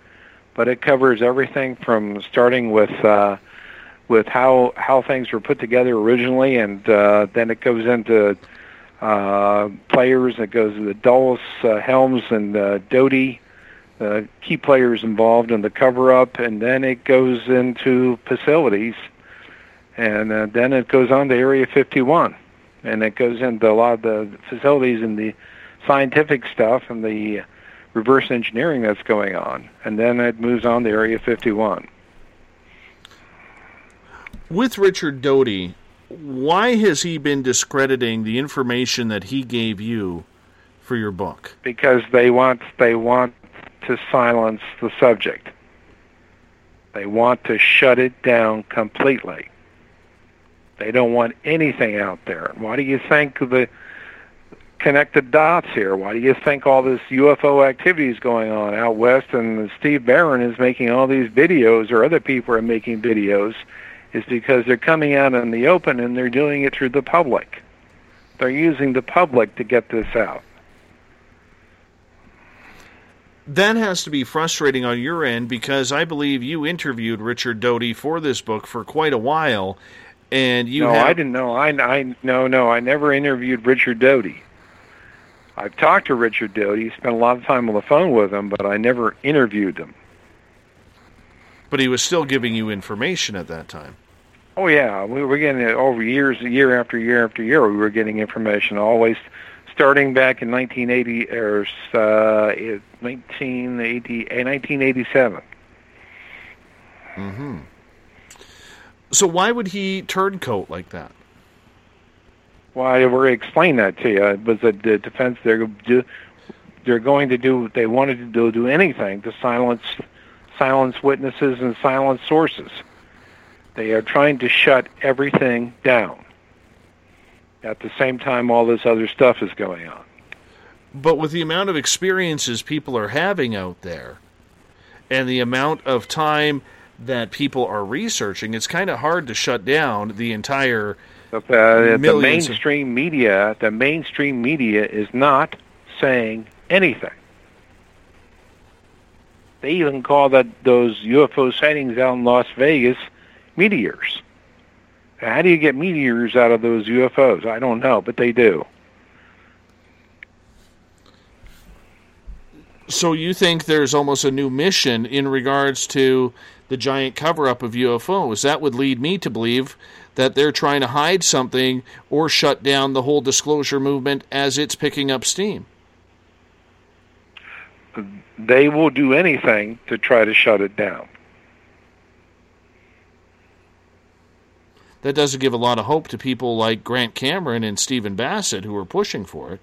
But it covers everything from starting with uh, with how how things were put together originally, and uh, then it goes into uh, players. It goes to the Dulles, uh, Helms, and uh, Doty uh, key players involved in the cover up, and then it goes into facilities, and uh, then it goes on to Area 51, and it goes into a lot of the facilities and the scientific stuff and the reverse engineering that's going on, and then it moves on to Area 51. With Richard Doty, why has he been discrediting the information that he gave you for your book? Because they want they want to silence the subject. They want to shut it down completely. They don't want anything out there. Why do you think the connect the dots here? Why do you think all this UFO activity is going on out west and Steve Barron is making all these videos or other people are making videos is because they're coming out in the open and they're doing it through the public. They're using the public to get this out. That has to be frustrating on your end because I believe you interviewed Richard Doty for this book for quite a while, and you no, have, I didn't know. I, I no no. I never interviewed Richard Doty. I've talked to Richard Doty, spent a lot of time on the phone with him, but I never interviewed him. but he was still giving you information at that time. Oh yeah, we were getting it over years, year after year after year. We were getting information always, starting back in 1980 or uh, 1980, eh, 1987. Mm-hmm. So why would he turncoat like that? Well, I already explained that to you. It was that the defense. They're do, they're going to do. What they wanted to do, do anything to silence silence witnesses and silence sources. They are trying to shut everything down. At the same time, all this other stuff is going on. But with the amount of experiences people are having out there, and the amount of time that people are researching, it's kind of hard to shut down the entire Uh, the millions of- mainstream media, the mainstream media is not saying anything. They even call that those UFO sightings out in Las Vegas meteors. How do you get meteors out of those UFOs? I don't know, but they do. So you think there's almost a new mission in regards to the giant cover up of UFOs? That would lead me to believe that they're trying to hide something or shut down the whole disclosure movement as it's picking up steam. They will do anything to try to shut it down. That doesn't give a lot of hope to people like Grant Cameron and Stephen Bassett who are pushing for it,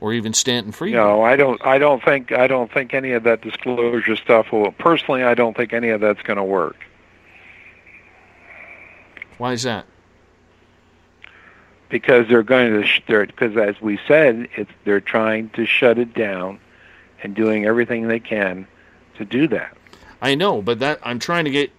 or even Stanton Friedman. No, I don't. I don't think. I don't think any of that disclosure stuff will. Personally, I don't think any of that's going to work. Why is that? Because they're going to sh- they're because as we said it's they're trying to shut it down and doing everything they can to do that I know, but that I'm trying to get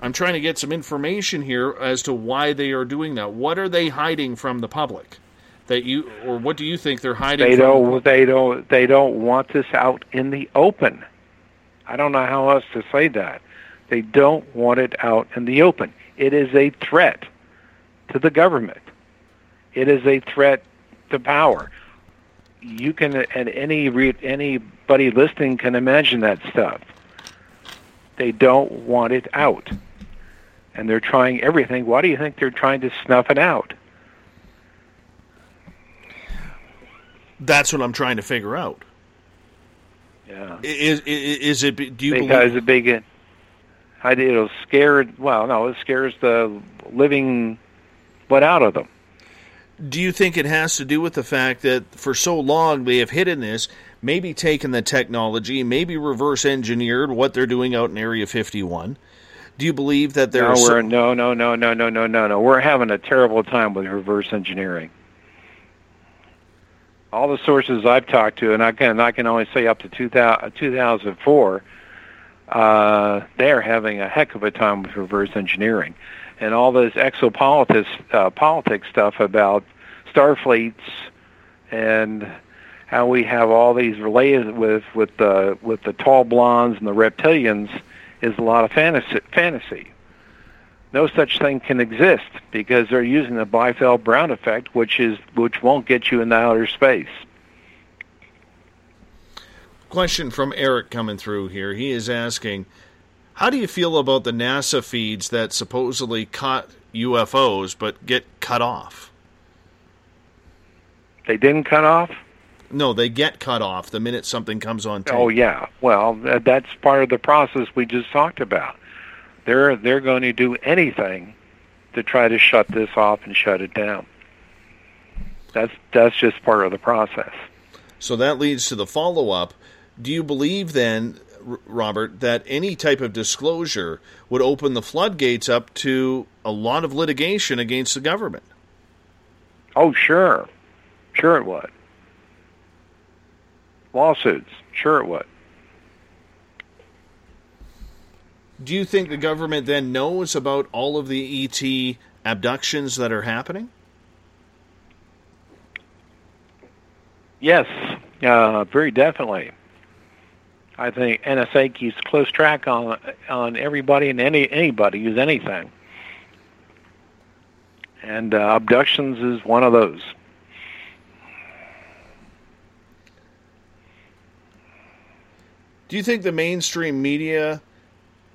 I'm trying to get some information here as to why they are doing that. What are they hiding from the public? That you or what do you think they're hiding they from? don't they don't they don't want this out in the open i don't know how else to say that they don't want it out in the open it is a threat to the government it is a threat to power you can and any re- anybody listening can imagine that stuff they don't want it out and they're trying everything why do you think they're trying to snuff it out That's what I'm trying to figure out. yeah Is is, is it? Do you because believe? the big I it'll scare well no it scares the living blood out of them Do you think it has to do with the fact that for so long they have hidden this, maybe taken the technology, maybe reverse engineered what they're doing out in Area 51? Do you believe that No, there's we're, no, no, no, no, no, no, no, no. We're having a terrible time with reverse engineering. All the sources I've talked to, and I can I can only say up to 2000, 2004, uh, they are having a heck of a time with reverse engineering, and all this exopolitics uh, politics stuff about starfleets and how we have all these related with with the with the tall blondes and the reptilians is a lot of fantasy. fantasy. No such thing can exist because they're using the Biefeld Brown effect, which is which won't get you into outer space. Question from Eric coming through here. He is asking, how do you feel about the NASA feeds that supposedly caught UFOs but get cut off? They didn't cut off. No, they get cut off the minute something comes on tape. Oh yeah. Well, that's part of the process we just talked about. They're they're going to do anything to try to shut this off and shut it down. That's that's just part of the process. So that leads to the follow up. Do you believe then, Robert, that any type of disclosure would open the floodgates up to a lot of litigation against the government? Oh sure, sure it would. Lawsuits, sure it would. Do you think the government then knows about all of the ET abductions that are happening? Yes, uh, very definitely. I think NSA keeps close track on on everybody and any anybody who's anything, and uh, abductions is one of those. Do you think the mainstream media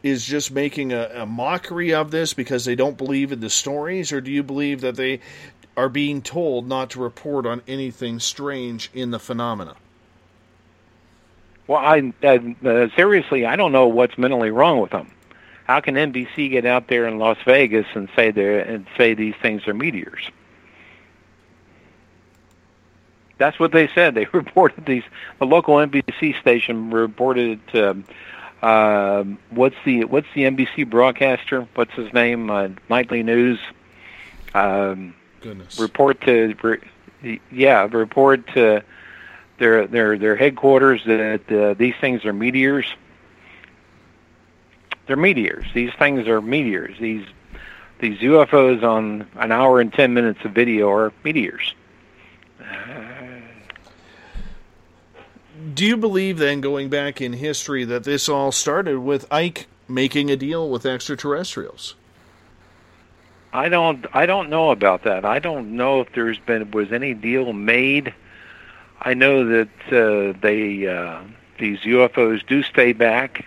is just making a, a, mockery of this because they don't believe in the stories, or do you believe that they are being told not to report on anything strange in the phenomena? Well, I uh, seriously, I don't know what's mentally wrong with them. How can NBC get out there in Las Vegas and say they and say these things are meteors? That's what they said. They reported these. The local NBC station reported to uh, what's the what's the NBC broadcaster? What's his name? Uh, Nightly News. Um, Goodness. Report to re, yeah, report to their their their headquarters that uh, these things are meteors. They're meteors. These things are meteors. These these UFOs on an hour and ten minutes of video are meteors. Do you believe then, going back in history, that this all started with Ike making a deal with extraterrestrials? I don't. I don't know about that. I don't know if there's been was any deal made. I know that uh, they uh, these UFOs do stay back.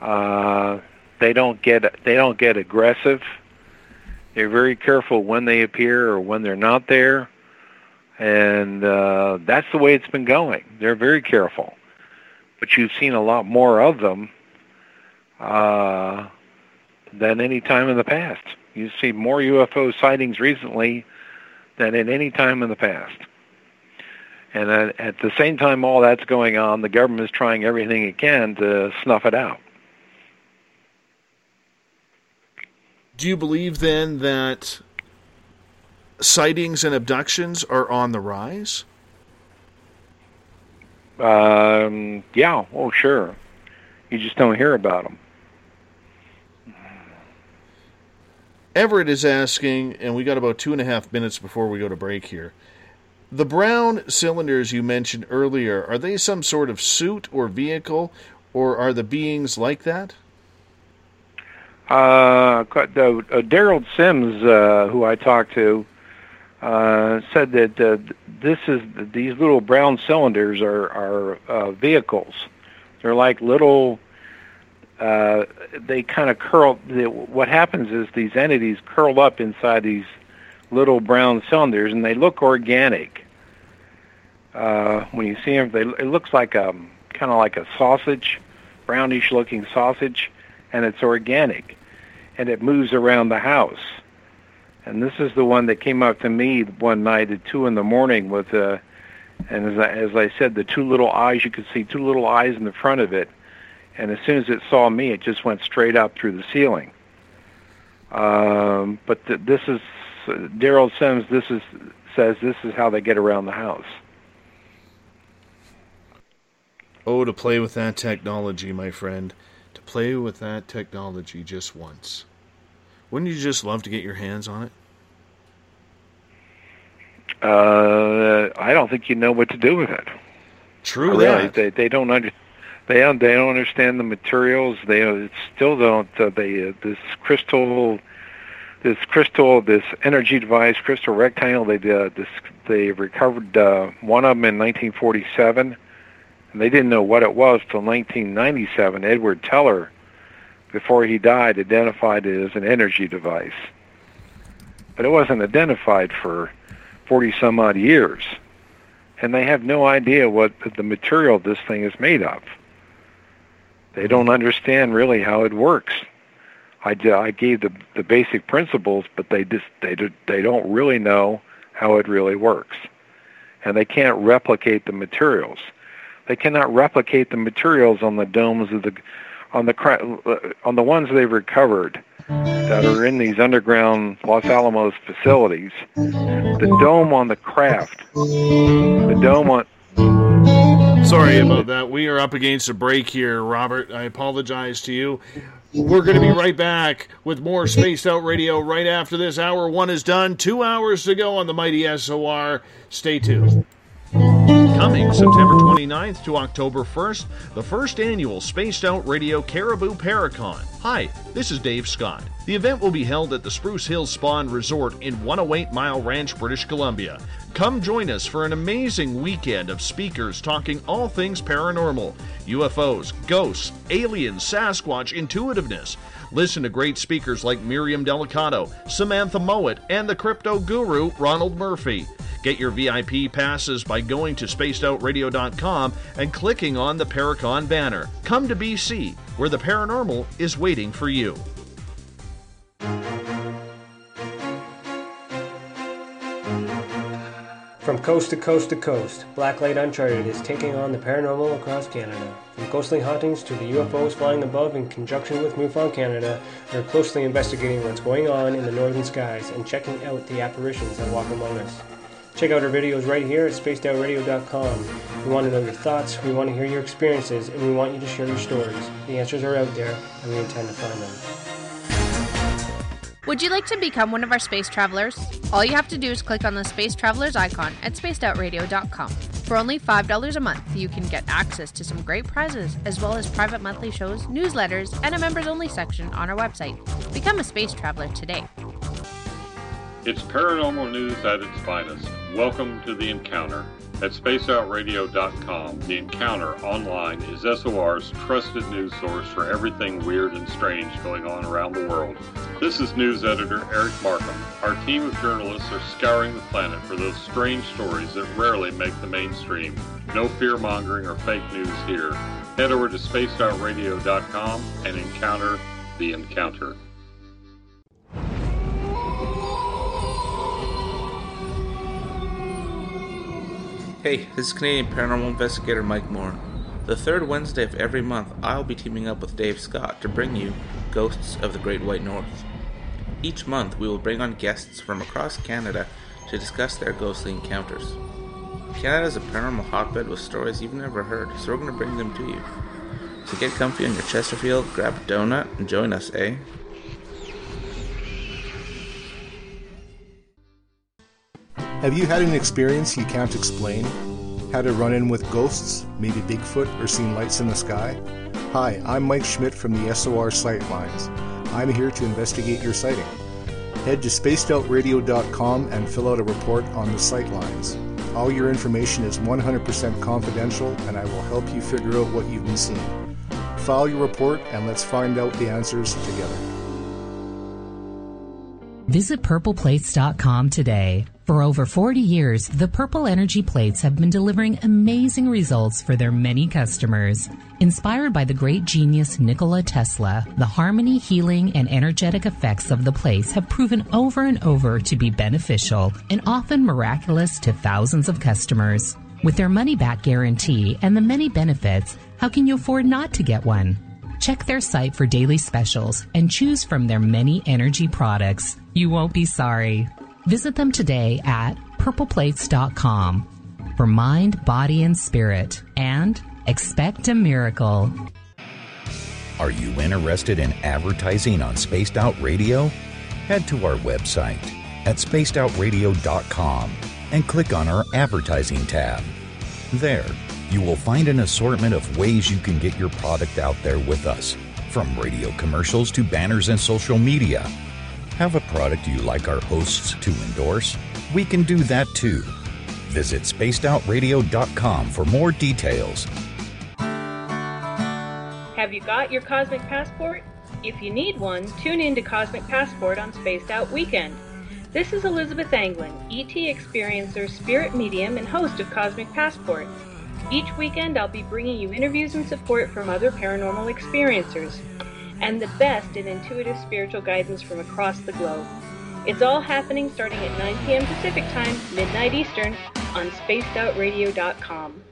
Uh, they don't get they don't get aggressive. They're very careful when they appear or when they're not there, and uh, that's the way it's been going. They're very careful, but you've seen a lot more of them uh, than any time in the past. You see more UFO sightings recently than at any time in the past. And at, at the same time all that's going on, the government is trying everything it can to snuff it out. Do you believe then that sightings and abductions are on the rise? Um, yeah, oh sure. You just don't hear about them. Everett is asking, and we got about two and a half minutes before we go to break here. The brown cylinders you mentioned earlier, are they some sort of suit or vehicle, or are the beings like that? Uh, the, uh, Derrel Sims, uh, who I talked to, uh, said that uh, this is these little brown cylinders are are uh, vehicles. They're like little. Uh, they kind of curl. They, what happens is these entities curl up inside these little brown cylinders, and they look organic. Uh, when you see them, they, it looks like a kind of like a sausage, brownish-looking sausage, and it's organic, and it moves around the house. And this is the one that came up to me one night at two in the morning with, uh, and as I, as I said, the two little eyes. You could see two little eyes in the front of it, and as soon as it saw me, it just went straight up through the ceiling. Um, but th- this is Derrel Sims. This is says this is how they get around the house. Oh, to play with that technology, my friend. To play with that technology just once. Wouldn't you just love to get your hands on it? Uh, I don't think you know what to do with it. True really, that. they they don't under they don't they don't understand the materials. They still don't. Uh, they uh, this crystal, this crystal, this energy device, crystal rectangle. They uh, this they recovered uh, one of them in 1947, and they didn't know what it was till 1997. Edward Teller, before he died, identified it as an energy device, but it wasn't identified for 40 some odd years and they have no idea what the material this thing is made of. They don't understand really how it works. I, I gave the the basic principles, but they just they they don't really know how it really works, and they can't replicate the materials. They cannot replicate the materials on the domes of the on the on the ones they've recovered that are in these underground Los Alamos facilities. The dome on the craft, the dome on Sorry about that. We are up against a break here, Robert. I apologize to you. We're going to be right back with more Spaced Out Radio right after this. Hour one is done. Two hours to go on the mighty SOR. Stay tuned. Coming September 29th to October 1st, the first annual Spaced Out Radio Cariboo Paracon. Hi, this is Dave Scott. The event will be held at the Spruce Hills Spa and Resort in 108 Mile Ranch, British Columbia. Come join us for an amazing weekend of speakers talking all things paranormal, UFOs, ghosts, aliens, Sasquatch, intuitiveness. Listen to great speakers like Miriam Delicado, Samantha Mowat, and the crypto guru Ronald Murphy. Get your VIP passes by going to spacedoutradio.com and clicking on the Paracon banner. Come to BC, where the paranormal is waiting for you. From coast to coast to coast, Blacklight Uncharted is taking on the paranormal across Canada. From ghostly hauntings to the UFOs flying above in conjunction with MUFON Canada, we're closely investigating what's going on in the northern skies and checking out the apparitions that walk among us. Check out our videos right here at spacedoutradio.com. We want to know your thoughts, we want to hear your experiences, and we want you to share your stories. The answers are out there, and we intend to find them. Would you like to become one of our space travelers? All you have to do is click on the Space Travelers icon at spacedoutradio.com. For only $5 a month, you can get access to some great prizes, as well as private monthly shows, newsletters, and a members only section on our website. Become a space traveler today. It's paranormal news at its finest. Welcome to The Encounter. At spacedoutradio.com, The Encounter online is SOR's trusted news source for everything weird and strange going on around the world. This is news editor Eric Markham. Our team of journalists are scouring the planet for those strange stories that rarely make the mainstream. No fear mongering or fake news here. Head over to spacedoutradio.com and encounter The Encounter. Hey, this is Canadian paranormal investigator Mike Moore. The third Wednesday of every month, I'll be teaming up with Dave Scott to bring you Ghosts of the Great White North. Each month, we will bring on guests from across Canada to discuss their ghostly encounters. Canada is a paranormal hotbed with stories you've never heard, so we're going to bring them to you. So get comfy on your Chesterfield, grab a donut, and join us, eh? Have you had an experience you can't explain? Had a run in with ghosts, maybe Bigfoot, or seen lights in the sky? Hi, I'm Mike Schmidt from the SOR Sightlines. I'm here to investigate your sighting. Head to spacedoutradio.com and fill out a report on the sightlines. All your information is 100% confidential, and I will help you figure out what you've been seeing. File your report and let's find out the answers together. Visit purpleplates.com today. For over 40 years, the Purple Energy plates have been delivering amazing results for their many customers. Inspired by the great genius Nikola Tesla, the harmony, healing, and energetic effects of the plates have proven over and over to be beneficial and often miraculous to thousands of customers. With their money back guarantee and the many benefits, how can you afford not to get one? Check their site for daily specials and choose from their many energy products. You won't be sorry. Visit them today at purpleplates.com for mind, body, and spirit, and expect a miracle. Are you interested in advertising on Spaced Out Radio? Head to our website at spacedoutradio.com and click on our advertising tab. There, you will find an assortment of ways you can get your product out there with us, from radio commercials to banners and social media. Have a product you like our hosts to endorse? We can do that too. Visit spacedoutradio.com for more details. Have you got your Cosmic Passport? If you need one, tune in to Cosmic Passport on Spaced Out Weekend. This is Elizabeth Anglin, ET experiencer, spirit medium, and host of Cosmic Passport. Each weekend, I'll be bringing you interviews and support from other paranormal experiencers and the best in intuitive spiritual guidance from across the globe. It's all happening starting at 9 p.m. Pacific Time, midnight Eastern, on spacedoutradio.com.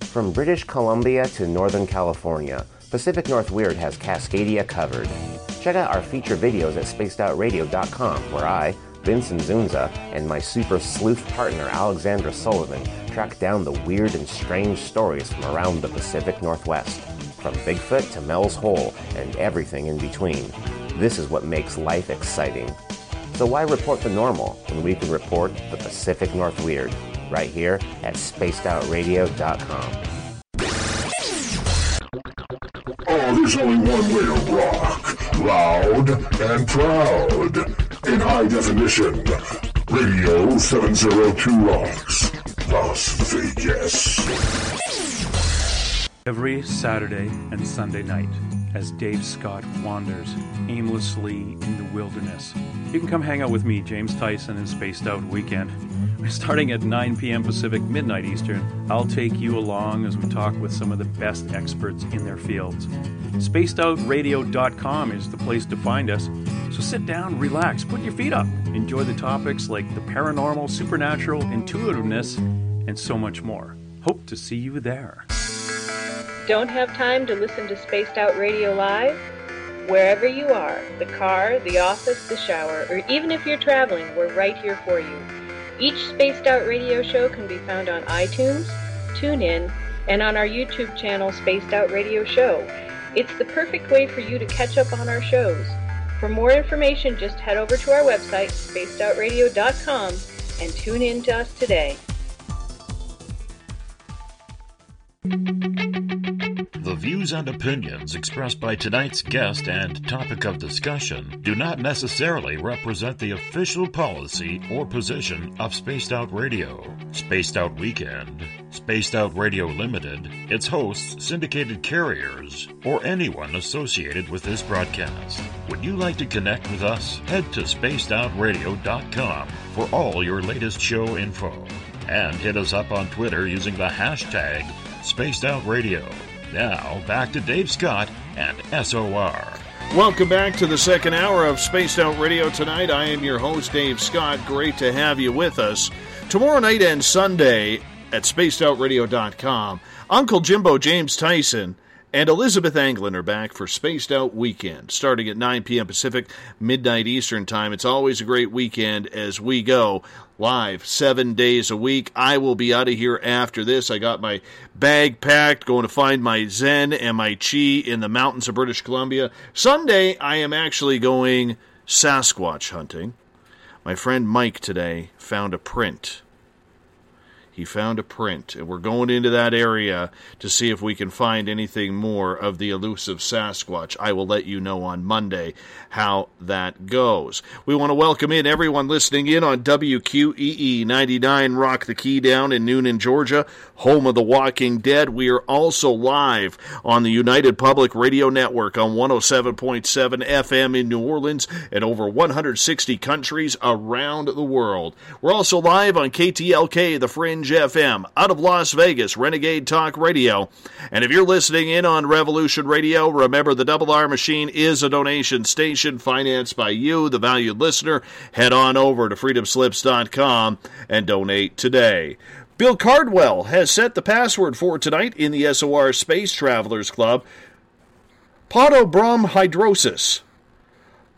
From British Columbia to Northern California, Pacific North Weird has Cascadia covered. Check out our feature videos at spacedoutradio.com, where I, Vincent Zunza, and my super sleuth partner Alexandra Sullivan track down the weird and strange stories from around the Pacific Northwest, from Bigfoot to Mel's Hole and everything in between. This is what makes life exciting. So why report the normal when we can report the Pacific North Weird right here at spacedoutradio.com. Oh, there's only one way to rock. Loud and proud. In high definition. Radio 702 Rocks. Las Vegas. Every Saturday and Sunday night, as Dave Scott wanders aimlessly in the wilderness, you can come hang out with me, James Tyson, in Spaced Out Weekend. Starting at 9 p.m. Pacific, midnight Eastern, I'll take you along as we talk with some of the best experts in their fields. SpacedOutRadio.com is the place to find us. So sit down, relax, put your feet up, enjoy the topics like the paranormal, supernatural, intuitiveness, and so much more. Hope to see you there. Don't have time to listen to Spaced Out Radio Live? Wherever you are, the car, the office, the shower, or even if you're traveling, we're right here for you. Each Spaced Out Radio show can be found on iTunes, TuneIn, and on our YouTube channel, Spaced Out Radio Show. It's the perfect way for you to catch up on our shows. For more information, just head over to our website, spacedoutradio.com, and tune in to us today. The views and opinions expressed by tonight's guest and topic of discussion do not necessarily represent the official policy or position of Spaced Out Radio, Spaced Out Weekend, Spaced Out Radio Limited, its hosts, syndicated carriers, or anyone associated with this broadcast. Would you like to connect with us? Head to spacedoutradio.com for all your latest show info. And hit us up on Twitter using the hashtag Spaced Out Radio. Now, back to Dave Scott and SOR. Welcome back to the second hour of Spaced Out Radio tonight. I am your host, Dave Scott. Great to have you with us. Tomorrow night and Sunday at spacedoutradio.com, Uncle Jimbo James Tyson and Elizabeth Anglin are back for Spaced Out Weekend, starting at 9 p.m. Pacific, midnight Eastern Time. It's always a great weekend as we go live seven days a week. I will be out of here after this. I got my bag packed, going to find my Zen and my Chi in the mountains of British Columbia. Sunday, I am actually going Sasquatch hunting. My friend Mike today found a print. He found a print, and we're going into that area to see if we can find anything more of the elusive Sasquatch. I will let you know on Monday how that goes. We want to welcome in everyone listening in on WQEE 99 Rock the Key down in Newnan, Georgia, home of the Walking Dead. We are also live on the United Public Radio Network on 107.7 FM in New Orleans and over 160 countries around the world. We're also live on KTLK, The Fringe FM, out of Las Vegas, Renegade Talk Radio. And if you're listening in on Revolution Radio, remember the Double R Machine is a donation station financed by you, the valued listener. Head on over to freedomslips.com and donate today. Bill Cardwell has set the password for tonight in the SOR Space Travelers Club. Podobromhidrosis.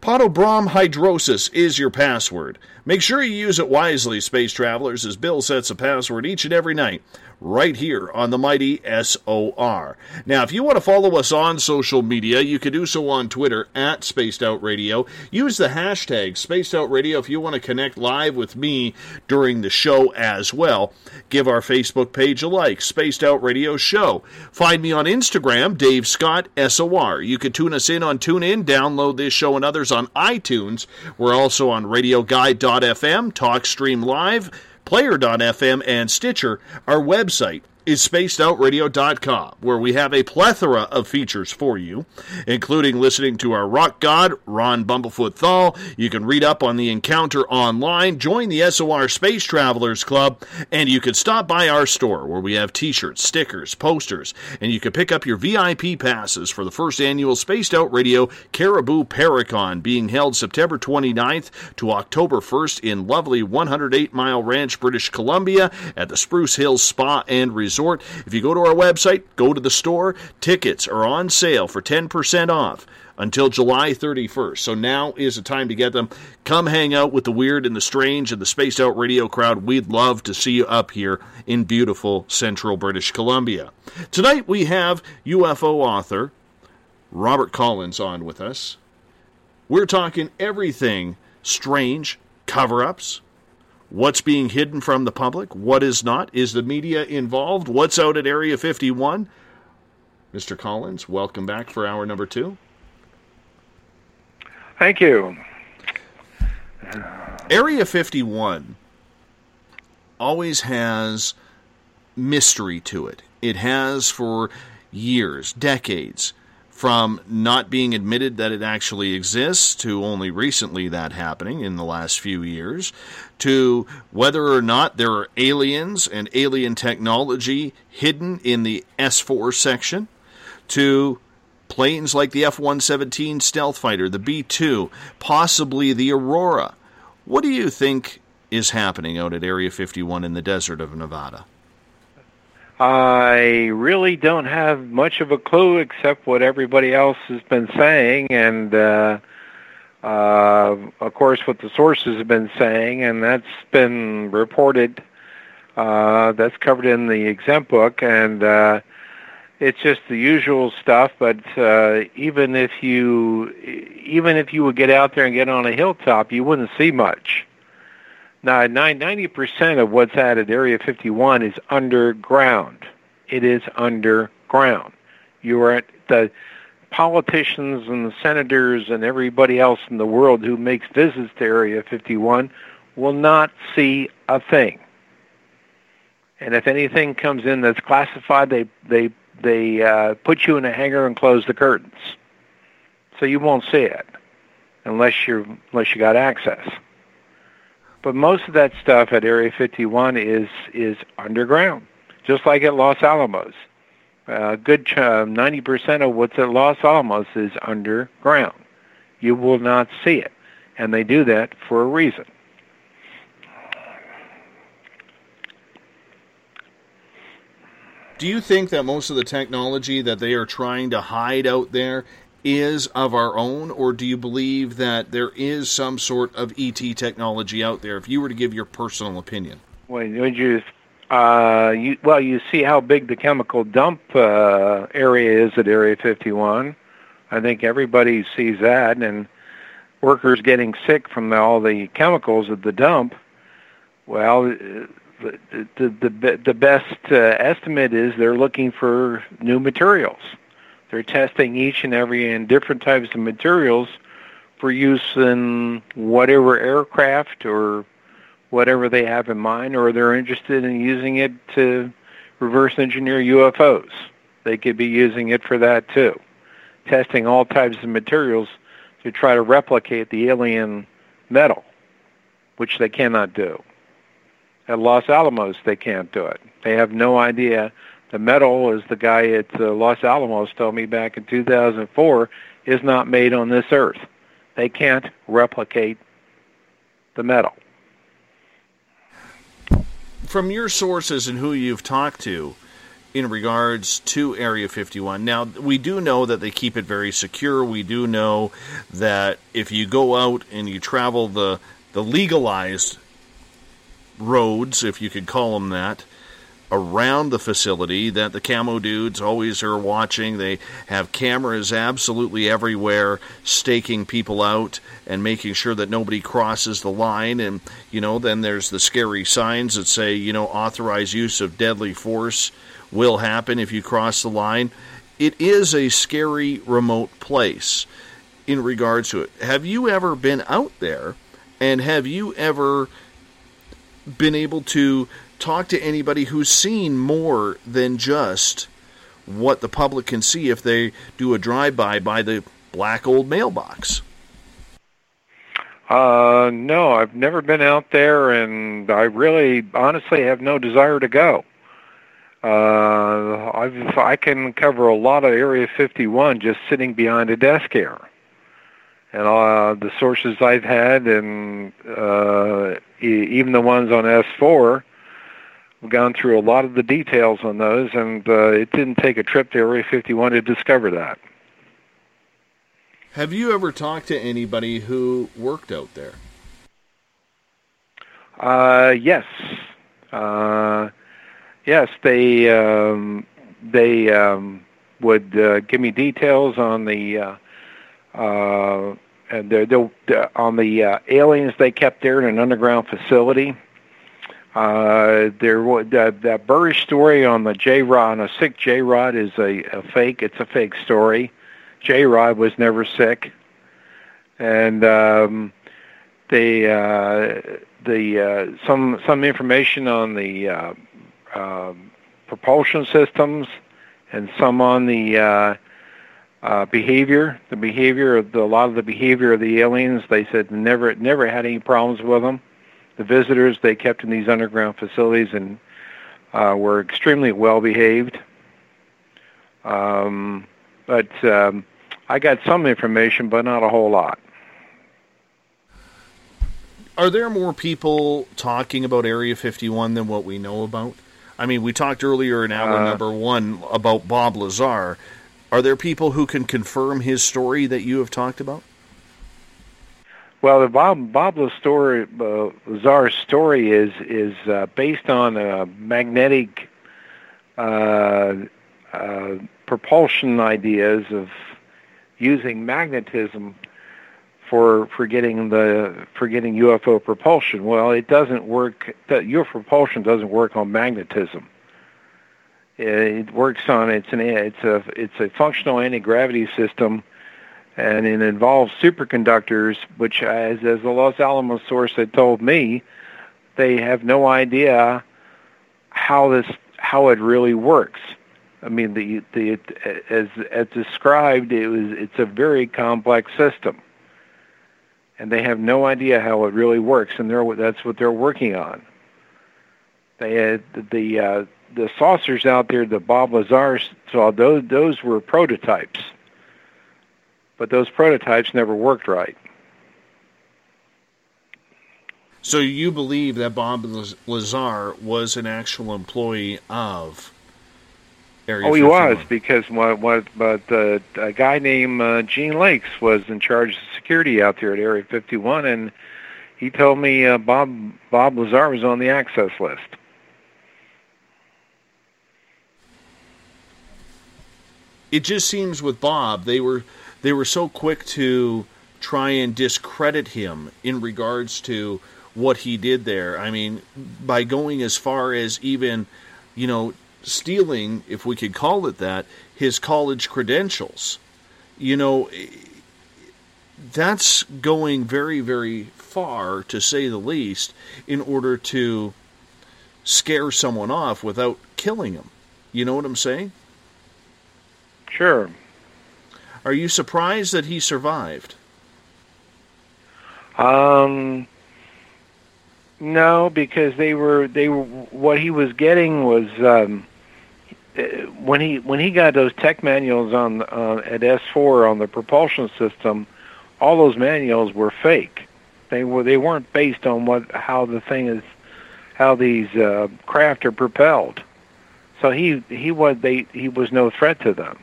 Podobromhidrosis is your password. Make sure you use it wisely, space travelers, as Bill sets a password each and every night right here on the mighty SOR. Now, if you want to follow us on social media, you can do so on Twitter at Spaced Out Radio. Use the hashtag Spaced Out Radio if you want to connect live with me during the show as well. Give our Facebook page a like, Spaced Out Radio Show. Find me on Instagram, Dave Scott SOR. You can tune us in on TuneIn, download this show and others on iTunes. We're also on RadioGuide.fm, TalkStream Live, Player.fm, and Stitcher. Our website is spacedoutradio.com, where we have a plethora of features for you, including listening to our rock god, Ron Bumblefoot Thal. You can read up on the encounter online, join the SOR Space Travelers Club, and you can stop by our store where we have t shirts, stickers, posters, and you can pick up your VIP passes for the first annual Spaced Out Radio Cariboo Paracon being held September 29th to October 1st in lovely 108 Mile Ranch, British Columbia at the Spruce Hills Spa and Resort. If you go to our website, go to the store, tickets are on sale for 10% off until July 31st. So now is the time to get them. Come hang out with the weird and the strange and the spaced out radio crowd. We'd love to see you up here in beautiful central British Columbia. Tonight we have UFO author Robert Collins on with us. We're talking everything strange, cover ups, What's being hidden from the public? What is not? Is the media involved? What's out at Area 51? Mr. Collins, welcome back for hour number two. Thank you. Area 51 always has mystery to it. It has for years, decades, from not being admitted that it actually exists to only recently that happening in the last few years to whether or not there are aliens and alien technology hidden in the S4 section to planes like the F 117 stealth fighter, the B 2, possibly the Aurora. What do you think is happening out at Area 51 in the desert of Nevada? I really don't have much of a clue except what everybody else has been saying, and uh, uh, of course what the sources have been saying, and that's been reported. Uh, that's covered in the exempt book, and uh, it's just the usual stuff. But uh, even if you, even if you would get out there and get on a hilltop, you wouldn't see much. Now, 90% of what's at at Area 51 is underground. It is underground. You are at the politicians and the senators and everybody else in the world who makes visits to Area 51 will not see a thing. And if anything comes in that's classified, they they they uh, put you in a hangar and close the curtains, so you won't see it unless you're unless you got access. But most of that stuff at Area 51 is is underground, just like at Los Alamos. A good ch- um, 90% of what's at Los Alamos is underground. You will not see it, and they do that for a reason. Do you think that most of the technology that they are trying to hide out there is of our own, or do you believe that there is some sort of ET technology out there? If you were to give your personal opinion, when would you, uh, you well, you see how big the chemical dump uh, area is at Area 51. I think everybody sees that, and workers getting sick from all the chemicals at the dump. Well, the the the, the best uh, estimate is they're looking for new materials. They're testing each and every and different types of materials for use in whatever aircraft or whatever they have in mind, or they're interested in using it to reverse engineer UFOs. They could be using it for that too. Testing all types of materials to try to replicate the alien metal, which they cannot do. At Los Alamos, they can't do it. They have no idea. The metal, as the guy at uh, Los Alamos told me back in 2004, is not made on this earth. They can't replicate the metal. From your sources and who you've talked to in regards to Area 51, now we do know that they keep it very secure. We do know that if you go out and you travel the the legalized roads, if you could call them that, around the facility that the camo dudes always are watching. They have cameras absolutely everywhere, staking people out and making sure that nobody crosses the line. And, you know, then there's the scary signs that say, you know, authorized use of deadly force will happen if you cross the line. It is a scary, remote place in regards to it. Have you ever been out there and have you ever been able to talk to anybody who's seen more than just what the public can see if they do a drive-by by the black old mailbox. Uh, no, I've never been out there, and I really, honestly, have no desire to go. Uh, I've, I can cover a lot of Area 51 just sitting behind a desk here. And uh, the sources I've had, and uh, e- even the ones on S4, I've gone through a lot of the details on those, and uh, it didn't take a trip to Area 51 to discover that. Have you ever talked to anybody who worked out there? Uh, yes. Uh, yes, they um, they um, would uh, give me details on the uh, uh, and they're, they're, on the uh, aliens they kept there in an underground facility. Uh, there was that, that Burisch story on the J Rod, on a sick J Rod is a, a fake. It's a fake story. J Rod was never sick, and um, the uh, the uh, some some information on the uh, uh, propulsion systems, and some on the uh, uh, behavior, the behavior of the, a lot of the behavior of the aliens. They said never never had any problems with them. The visitors they kept in these underground facilities and uh, were extremely well behaved. Um, but um, I got some information, but not a whole lot. Are there more people talking about Area 51 than what we know about? I mean, we talked earlier in hour Uh, number one about Bob Lazar. Are there people who can confirm his story that you have talked about? Well, the Bob Bob story, uh, Lazar's story is is uh, based on uh, magnetic uh, uh, propulsion ideas of using magnetism for for getting the for getting UFO propulsion. Well, it doesn't work. UFO propulsion doesn't work on magnetism. It works on it's an it's a it's a functional anti gravity system and it involves superconductors, which, as, as the Los Alamos source had told me, they have no idea how this how it really works. I mean, the the as as described, it was it's a very complex system, and they have no idea how it really works, and they're that's what they're working on. They had the uh, the saucers out there that Bob Lazar saw; those those were prototypes but those prototypes never worked right. So you believe that Bob Lazar was an actual employee of Area Fifty One? oh, he 51? was because what what but uh, a guy named uh, Gene Lakes was in charge of security out there at Area 51, and he told me uh, Bob Bob Lazar was on the access list. it just seems with Bob they were they were so quick to try and discredit him in regards to what he did there. I mean, by going as far as even, you know, stealing, if we could call it that, his college credentials. You know, that's going very, very far, to say the least, in order to scare someone off without killing him. You know what I'm saying? Sure. Are you surprised that he survived? Um, no, because they were they were what he was getting was um, when he when he got those tech manuals on uh, at S4 on the propulsion system, all those manuals were fake. They were they weren't based on what how the thing is how these uh, craft are propelled. So he he was they he was no threat to them.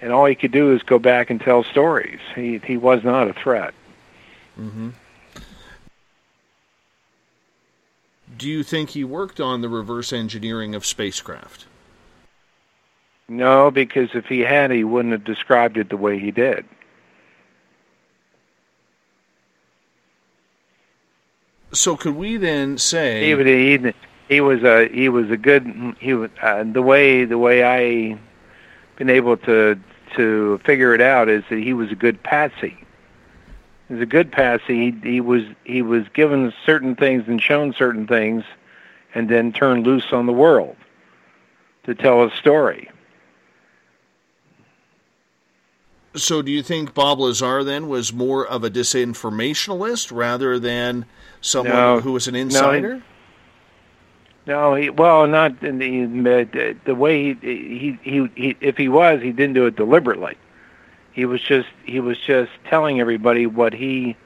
And all he could do is go back and tell stories. He he was not a threat. Mm-hmm. Do you think he worked on the reverse engineering of spacecraft? No, because if he had, he wouldn't have described it the way he did. So could we then say He, he, he was a he was a good he was uh, the way the way I been able to to figure it out is that he was a good patsy. He was a good patsy. He, he was he was given certain things and shown certain things, and then turned loose on the world to tell a story. So, do you think Bob Lazar then was more of a disinformationalist rather than someone No. who was an insider? No, he well, not in the the, the way he, he he he if he was, he didn't do it deliberately. He was just he was just telling everybody what he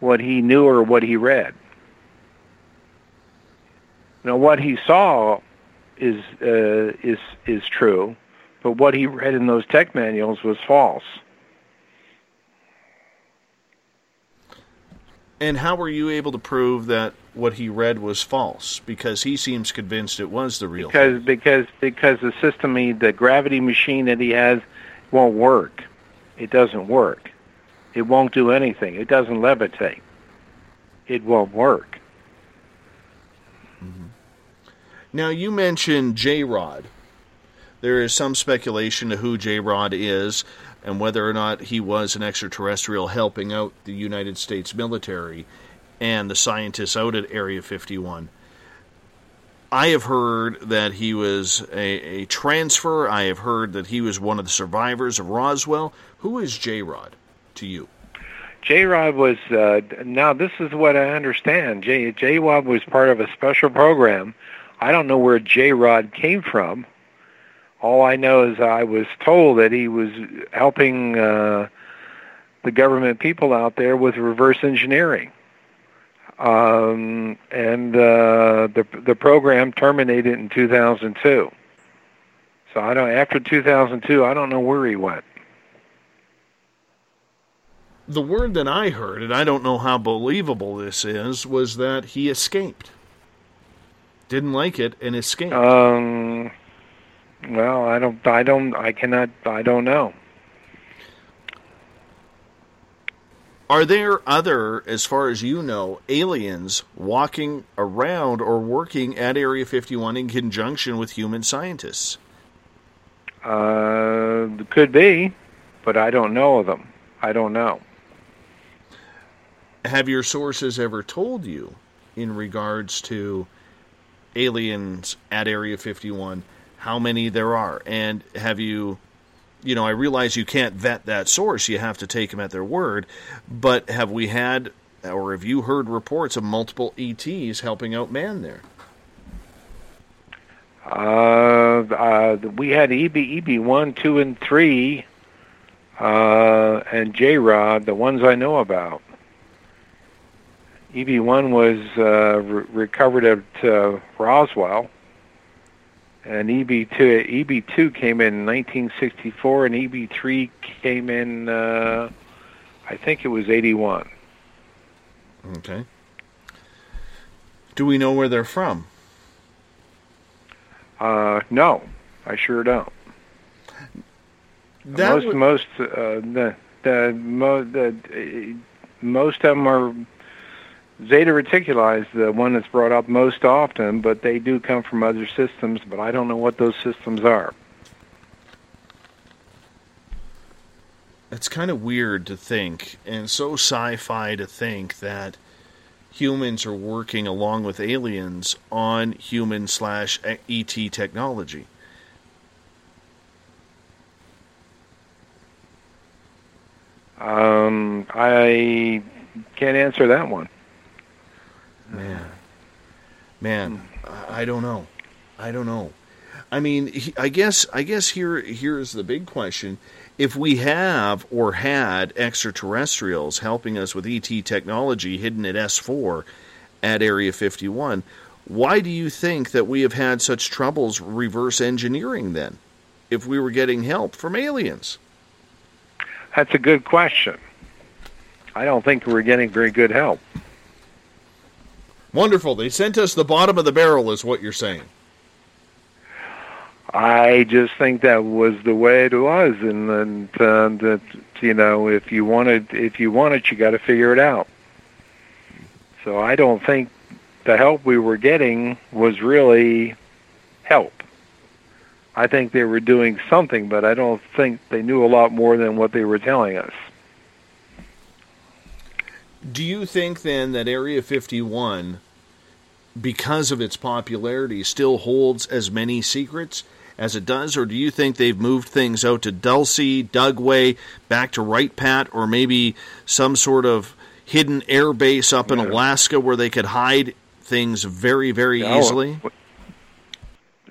what he knew or what he read. Now, what he saw is uh, is is true, but what he read in those tech manuals was false. And how were you able to prove that what he read was false? Because he seems convinced it was the real. because because because the system he, the gravity machine that he has won't work. It doesn't work. It won't do anything. It doesn't levitate. It won't work. Mm-hmm. Now, you mentioned J Rod. There is some speculation to who J Rod is and whether or not he was an extraterrestrial helping out the United States military and the scientists out at Area 51. I have heard that he was a, a transfer. I have heard that he was one of the survivors of Roswell. Who is J Rod to you? J Rod was uh, now. This is what I understand. J Rod was part of a special program. I don't know where J Rod came from. All I know is I was told that he was helping uh, the government people out there with reverse engineering. Um, and uh, the the program terminated in 2002. So I don't. After 2002, I don't know where he went. The word that I heard, and I don't know how believable this is, was that he escaped. Didn't like it and escaped. Um. Well, I don't. I don't. I cannot. I don't know. Are there other, as far as you know, aliens walking around or working at Area 51 in conjunction with human scientists? Uh, could be, but I don't know of them. I don't know. Have your sources ever told you, in regards to aliens at Area 51, how many there are? And have you, you know, I realize you can't vet that source, you have to take them at their word, but have we had, or have you heard reports of multiple ETs helping out man there? Uh, uh, we had EB, EB one, two, and three, uh, and J Rod, the ones I know about. EB one was uh, re- recovered at uh, Roswell, and EB two EB two came in 1964, and EB three came in, uh, I think it was 81. Okay. Do we know where they're from? Uh, no, I sure don't. That most would- most uh, the the, mo- the uh, most of them are Zeta Reticuli is the one that's brought up most often, but they do come from other systems, but I don't know what those systems are. It's kind of weird to think, and so sci fi to think that humans are working along with aliens on human slash ET technology. Um, I can't answer that one. Man, I don't know. I don't know. I mean, I guess I guess here here's the big question: if we have or had extraterrestrials helping us with ET technology hidden at S4 at Area 51, why do you think that we have had such troubles reverse engineering then? If we were getting help from aliens, That's a good question. I don't think we're getting very good help. Wonderful. They sent us the bottom of the barrel, is what you're saying. I just think that was the way it was, and, and uh, that you know, if you wanted, if you want it, you got to figure it out. So I don't think the help we were getting was really help. I think they were doing something, but I don't think they knew a lot more than what they were telling us. Do you think then that Area 51, because of its popularity, still holds as many secrets as it does, or do you think they've moved things out to Dulce, Dugway, back to Wright Pat, or maybe some sort of hidden air base up in Alaska where they could hide things very, very No, easily?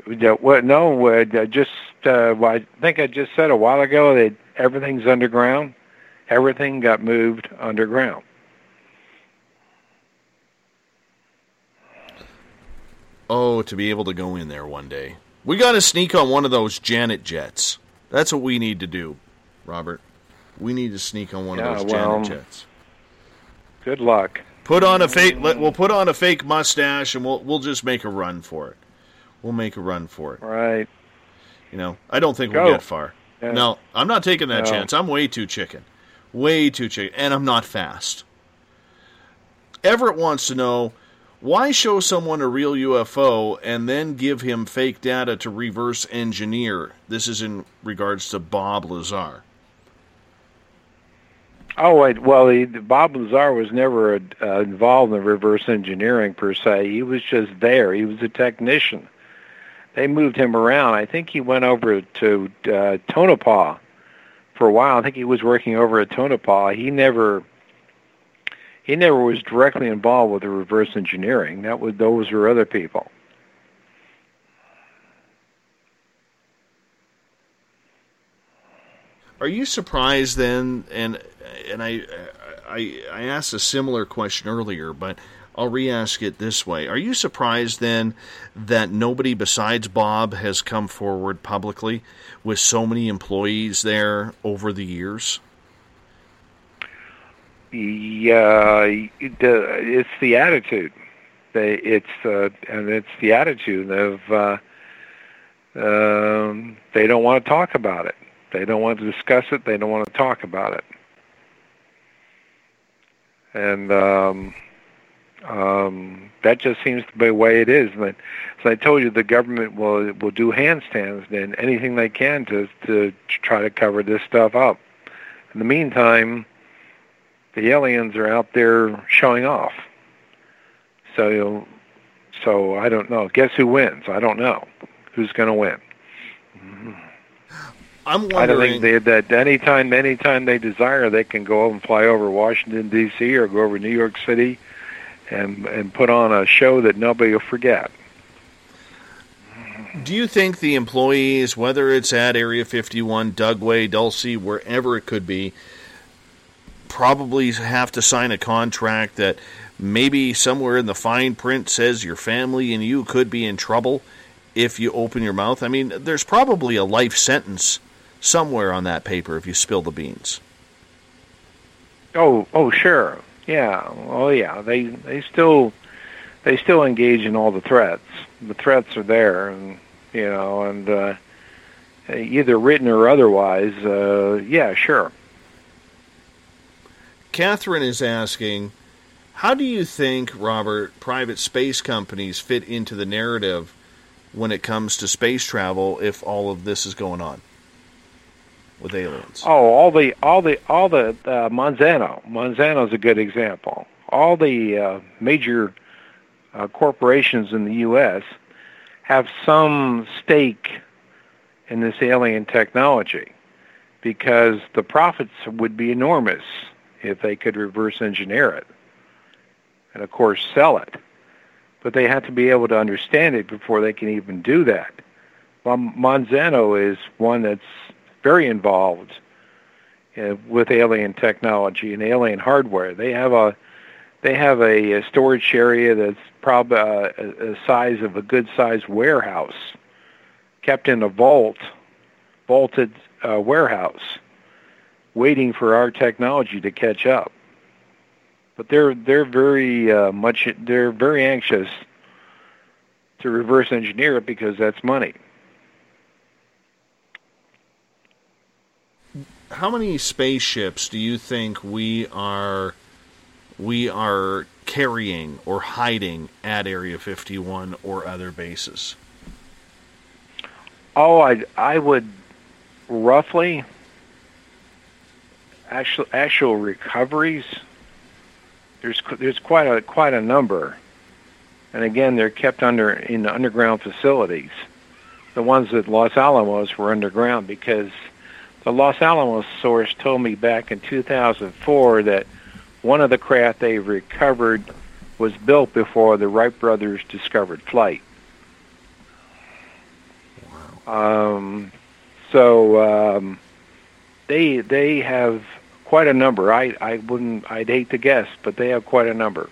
Yeah, what? No, uh, just uh, well, I think I just said a while ago that everything's underground. Everything got moved underground. Oh, to be able to go in there one day. We got to sneak on one of those Janet jets. That's what we need to do, Robert. We need to sneak on one Yeah, of those well, Janet jets. Good luck. Put on a fake. We'll put on a fake mustache, and we'll we'll just make a run for it. We'll make a run for it. Right. You know, I don't think Go. we'll get far. Yeah. No, I'm not taking that No. chance. I'm way too chicken, way too chicken, and I'm not fast. Everett wants to know why show someone a real UFO and then give him fake data to reverse engineer. This is in regards to Bob Lazar. Oh wait, well, he, Bob Lazar was never uh, involved in reverse engineering per se. He was just there. He was a technician. They moved him around. I think he went over to uh, Tonopah for a while. I think he was working over at Tonopah. He never he never was directly involved with the reverse engineering. That was those were other people. Are you surprised then? And and I I I asked a similar question earlier, but I'll re-ask it this way: Are you surprised then that nobody besides Bob has come forward publicly with so many employees there over the years? Yeah, it's the attitude. It's uh, and it's the attitude of uh, um, they don't want to talk about it. They don't want to discuss it. They don't want to talk about it. And um, um, that just seems to be the way it is. And as I told you, the government will will do handstands and anything they can to to try to cover this stuff up. In the meantime, the aliens are out there showing off. So, so I don't know. Guess who wins? I don't know. Who's going to win? Mm-hmm. I'm wondering. I don't think they, that anytime, anytime they desire, they can go and fly over Washington D.C. or go over New York City, and and put on a show that nobody will forget. Do you think the employees, whether it's at Area 51, Dugway, Dulce, wherever it could be, probably have to sign a contract that maybe somewhere in the fine print says your family and you could be in trouble if you open your mouth? I mean, there's probably a life sentence somewhere on that paper if you spill the beans. Oh, oh, sure, yeah, oh yeah. They they still they still engage in all the threats. The threats are there, and you know, and uh, either written or otherwise. Uh, yeah, sure. Catherine is asking How do you think, Robert, private space companies fit into the narrative when it comes to space travel if all of this is going on with aliens? Oh, all the all the all the uh, Monsanto. Monsanto's a good example. All the uh, major uh, corporations in the U.S. have some stake in this alien technology because the profits would be enormous if they could reverse engineer it and of course sell it. But they have to be able to understand it before they can even do that. Well, Monsanto is one that's very involved uh, with alien technology and alien hardware. They have a they have a, a storage area that's probably uh, a, a size of a good sized warehouse, kept in a vault, vaulted uh, warehouse, waiting for our technology to catch up. But they're they're very uh, much they're very anxious to reverse engineer it because that's money. How many spaceships do you think we are we are carrying or hiding at Area 51 or other bases? Oh, I I would roughly actual actual recoveries. There's there's quite a quite a number, and again they're kept under in underground facilities. The ones at Los Alamos were underground because the Los Alamos source told me back in 2004 that one of the craft they recovered was built before the Wright brothers discovered flight. Wow. Um, so um, they they have quite a number. I I wouldn't I'd hate to guess, but they have quite a number.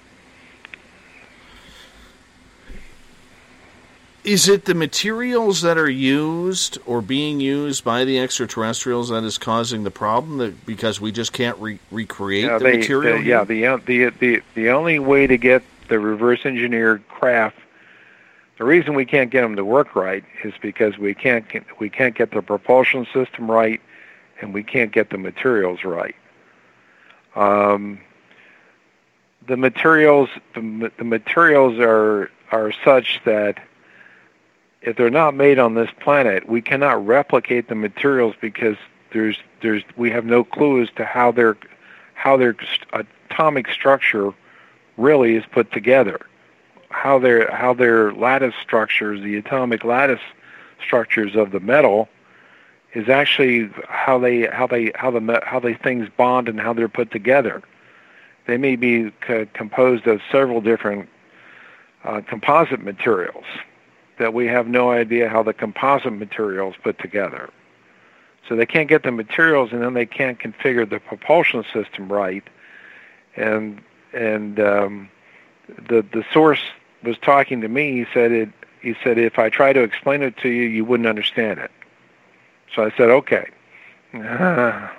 Is it the materials that are used or being used by the extraterrestrials that is causing the problem? That because we just can't re- recreate Yeah, the they- material? the- yeah, the, uh, the the the only way to get the reverse engineered craft, the reason we can't get them to work right is because we can't get, we can't get the propulsion system right, and we can't get the materials right. Um, the materials the, the materials are are such that if they're not made on this planet, we cannot replicate the materials because there's there's we have no clue as to how their how their atomic structure really is put together. How their how their lattice structures, the atomic lattice structures of the metal, is actually how they how they how the how they things bond and how they're put together. They may be co- composed of several different uh, composite materials that we have no idea how the composite materials put together. So they can't get the materials, and then they can't configure the propulsion system right. And and um, the the source was talking to me. He said it. He said if I try to explain it to you, you wouldn't understand it. So I said okay.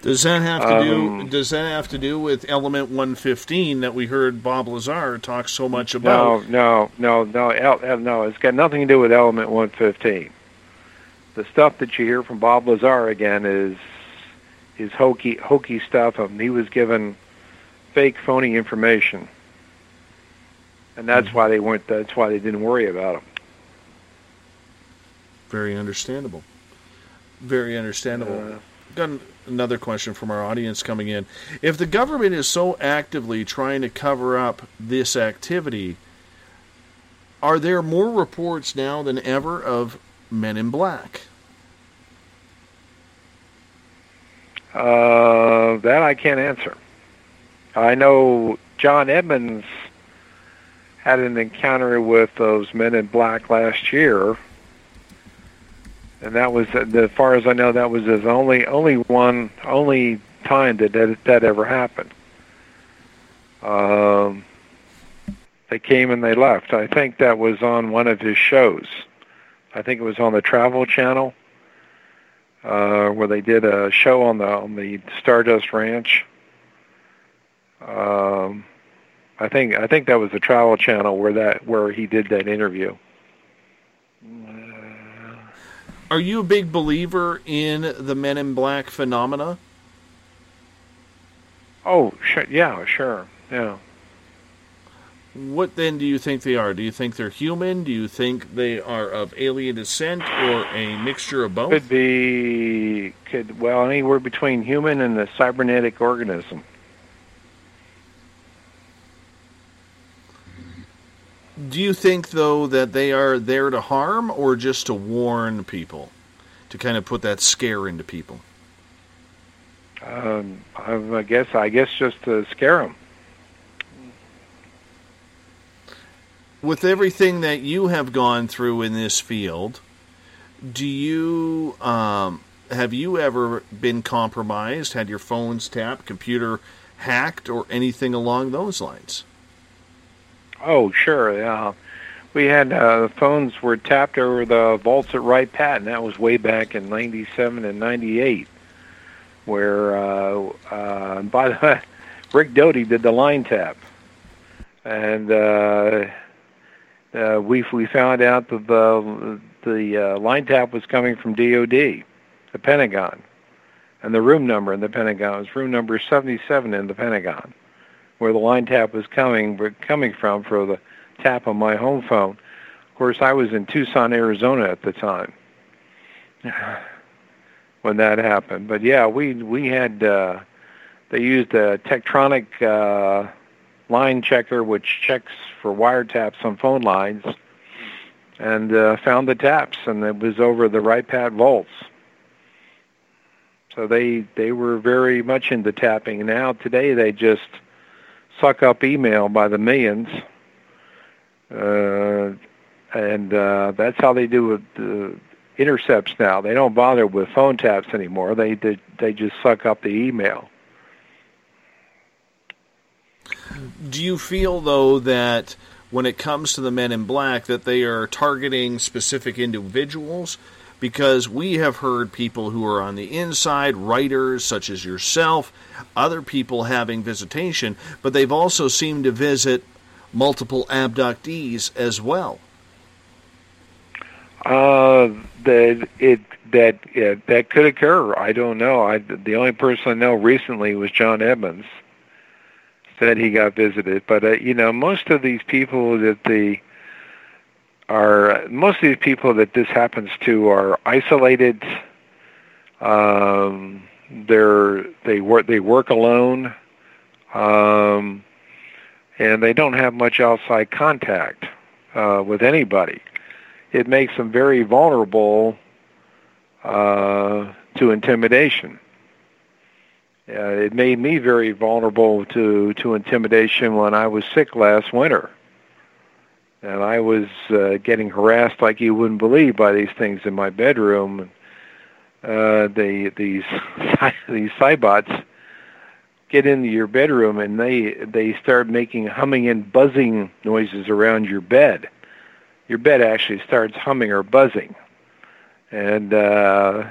Does that have to do? Um, Does that have to do with Element 115 that we heard Bob Lazar talk so much about? no, no, no, el- no. It's got nothing to do with Element 115. The stuff that you hear from Bob Lazar again is is hokey, hokey stuff. And he was given fake, phony information, and that's why they weren't. That's why they didn't worry about him. Very understandable. Very understandable. Got an- another question from our audience coming in. If the government is so actively trying to cover up this activity, are there more reports now than ever of men in black? Uh, that I can't answer. I know John Edmonds had an encounter with those men in black last year, and that was, as far as I know, that was his only only one only time that that, that ever happened. Um, they came and they left. I think that was on one of his shows. I think it was on the Travel Channel uh, where they did a show on the on the Stardust Ranch. Um, I think I think that was the Travel Channel where that where he did that interview. Are you a big believer in the men in black phenomena? Oh, sure, yeah, sure, yeah. What then do you think they are? Do you think they're human? Do you think they are of alien descent or a mixture of both? Could be, could well anywhere between human and the cybernetic organism. Do you think though that they are there to harm or just to warn people, to kind of put that scare into people? Um, I I guess I guess just to scare them. With everything that you have gone through in this field, do you um, have you ever been compromised? Had your phones tapped, computer hacked, or anything along those lines? Oh, sure. Yeah, we had uh, phones were tapped over the vaults at Wright Pat, and that was way back in '97 and '98. Where, uh, uh, by the way, Rick Doty did the line tap, and uh, uh, we we found out that the the uh, line tap was coming from DoD, the Pentagon, and the room number in the Pentagon was room number 77 in the Pentagon where the line tap was coming coming from for the tap on my home phone. Of course, I was in Tucson, Arizona at the time when that happened. But yeah, we we had uh, they used a Tektronic uh, line checker, which checks for wiretaps on phone lines, and uh, found the taps, and it was over the Wright Pat vaults. So they they were very much into tapping. Now today they just suck up email by the millions, uh, and uh, that's how they do with the intercepts now. They don't bother with phone taps anymore. They they, they just suck up the email. Do you feel though that when it comes to the men in black that they are targeting specific individuals? Because we have heard people who are on the inside, writers such as yourself, other people having visitation, but they've also seemed to visit multiple abductees as well. Uh, that it that that could occur. I don't know. I the only person I know recently was John Edmonds. Said he got visited, but uh, you know most of these people that the are most of these people that this happens to are isolated. Um, they're they work they work alone, um, and they don't have much outside contact uh, with anybody. It makes them very vulnerable uh, to intimidation. Uh, it made me very vulnerable to to intimidation when I was sick last winter and I was uh, getting harassed like you wouldn't believe by these things in my bedroom. Uh, they these these cybots get into your bedroom and they they start making humming and buzzing noises around your bed. Your bed actually starts humming or buzzing, and uh,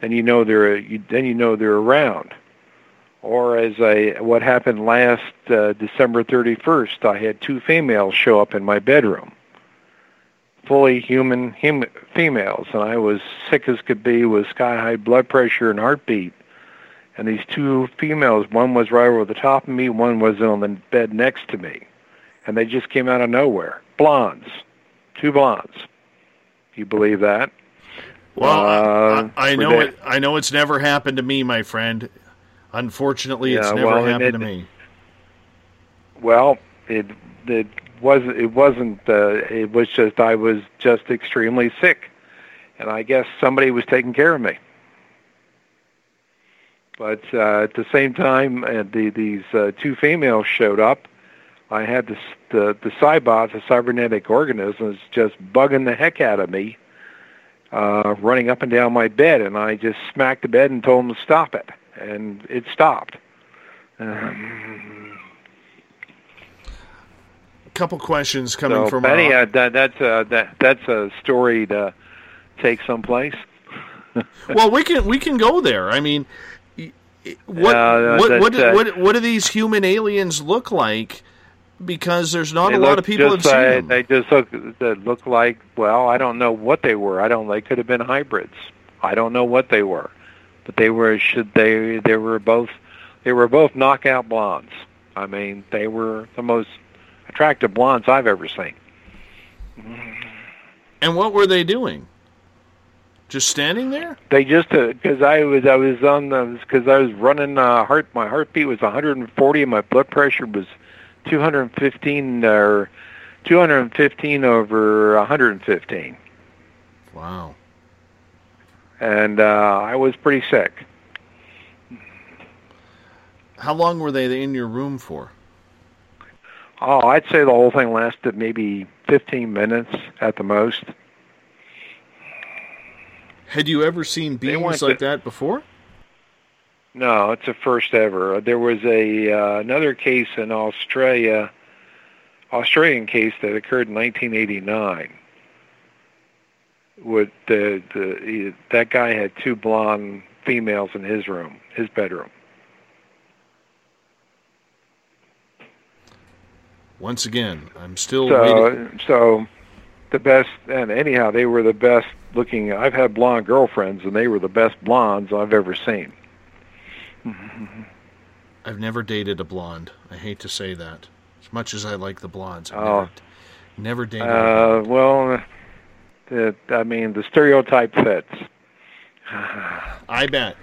then you know they're you, then you know they're around or as I what happened last uh, December 31st, I had two females show up in my bedroom, fully human hum, females, and I was sick as could be with sky high blood pressure and heartbeat. And these two females, one was right over the top of me, one was on the bed next to me, and they just came out of nowhere. Blondes, two blondes. You believe that? Well, Uh, I, I know it. I know it's never happened to me, my friend. Unfortunately, it's never well, happened it- to me. Well, it it wasn't it wasn't uh, it was just I was just extremely sick, and I guess somebody was taking care of me. But uh, at the same time, uh, the, these uh, two females showed up. I had this, the the cybot, the cybernetic organisms, just bugging the heck out of me, uh, running up and down my bed, and I just smacked the bed and told them to stop it, and it stopped. Um, A couple questions coming so, from Benny, our, uh, that, that's a that, that's a story to take someplace. well, we can we can go there. I mean, what Uh, what what, uh, what what do these human aliens look like? Because there's not a lot of people have just, seen uh, them. They just look they look like well, I don't know what they were. I don't. They could have been hybrids. I don't know what they were, but they were. Should they? They were both. They were both knockout blondes. I mean, they were the most attractive blondes I've ever seen. And what were they doing? Just standing there? They just because I was I was on because I was running uh, heart my heartbeat was 140 and my blood pressure was 215 or 215 over 115 Wow. And uh, I was pretty sick. How long were they in your room for? Oh, I'd say the whole thing lasted maybe 15 minutes at the most. Had you ever seen beings like to- that before? No, it's a first ever. There was a uh, another case in Australia, Australian case that occurred in 1989. With the the that guy had two blonde females in his room, his bedroom. Once again, I'm still waiting. So so the best and anyhow they were the best looking. I've had blonde girlfriends and they were the best blondes I've ever seen. I've never dated a blonde. I hate to say that. As much as I like the blondes, I've Oh. never, never dated. a Uh, well, the, I mean the stereotype fits. I bet.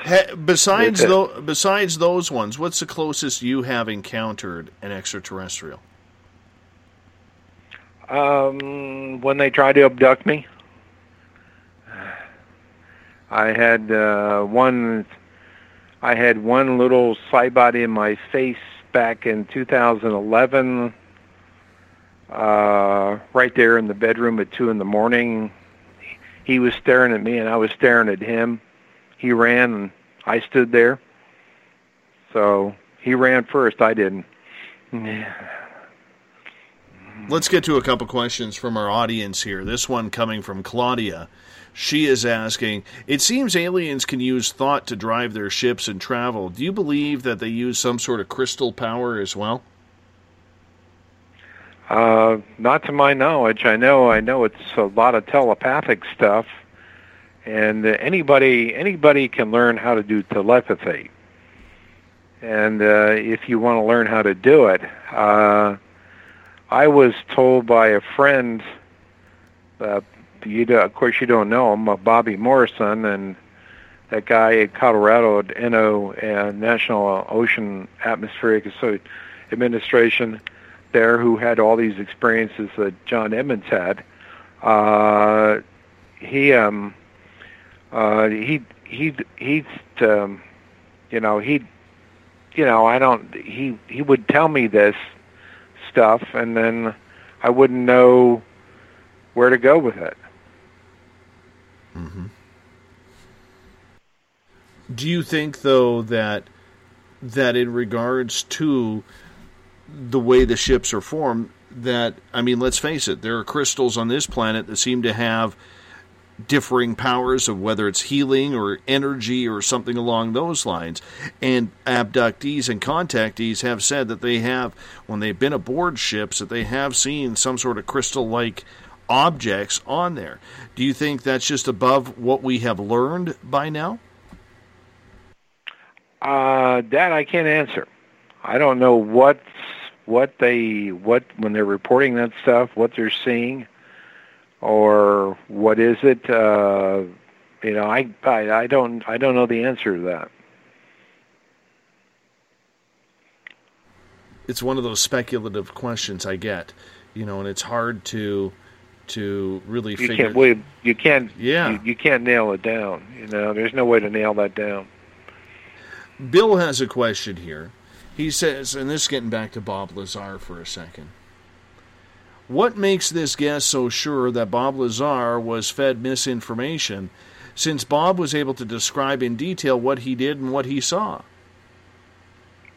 Ha- besides tho- besides those ones, what's the closest you have encountered an extraterrestrial? Um, when they tried to abduct me, I had uh, one. I had one little cybot in my face back in 2011. Uh, right there in the bedroom at two in the morning. He was staring at me, and I was staring at him. He ran, and I stood there. So he ran first. I didn't. Let's get to a couple questions from our audience here. This one coming from Claudia. She is asking It seems aliens can use thought to drive their ships and travel. Do you believe that they use some sort of crystal power as well? Uh, not to my knowledge. I know. I know it's a lot of telepathic stuff, and uh, anybody anybody can learn how to do telepathy. And uh, if you want to learn how to do it, uh, I was told by a friend. Uh, you do, of course you don't know him, uh, Bobby Morrison, and that guy at Colorado at NO uh, National Ocean Atmospheric Administration there who had all these experiences that John Edmonds had. Uh, he um uh he he he um you know he you know I don't he he would tell me this stuff and then I wouldn't know where to go with it. Mm-hmm. Do you think though that that in regards to the way the ships are formed that I mean let's face it there are crystals on this planet that seem to have differing powers of whether it's healing or energy or something along those lines. And abductees and contactees have said that they have when they've been aboard ships that they have seen some sort of crystal like objects on there. Do you think that's just above what we have learned by now? Uh, that I can't answer. I don't know what what they what when they're reporting that stuff, what they're seeing, or what is it. Uh, you know, I, I I don't I don't know the answer to that. it's one of those speculative questions I get, you know, and it's hard to to really You figure. can't believe you can't Yeah. you, you can't nail it down. You know, there's no way to nail that down. Bill has a question here. He says, and this is getting back to Bob Lazar for a second. What makes this guest so sure that Bob Lazar was fed misinformation, since Bob was able to describe in detail what he did and what he saw?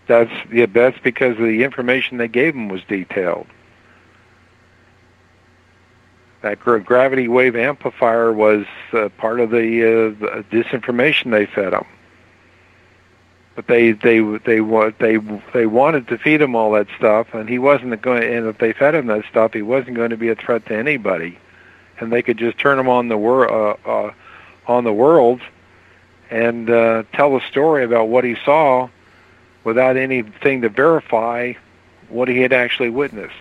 That's yeah, that's because the information they gave him was detailed. That gravity wave amplifier was uh, part of the, uh, the disinformation they fed him. But they they they they they wanted to feed him all that stuff, and he wasn't going. And if they fed him that stuff, he wasn't going to be a threat to anybody, and they could just turn him on the wor- uh, uh, on the world, and uh, tell a story about what he saw, without anything to verify what he had actually witnessed.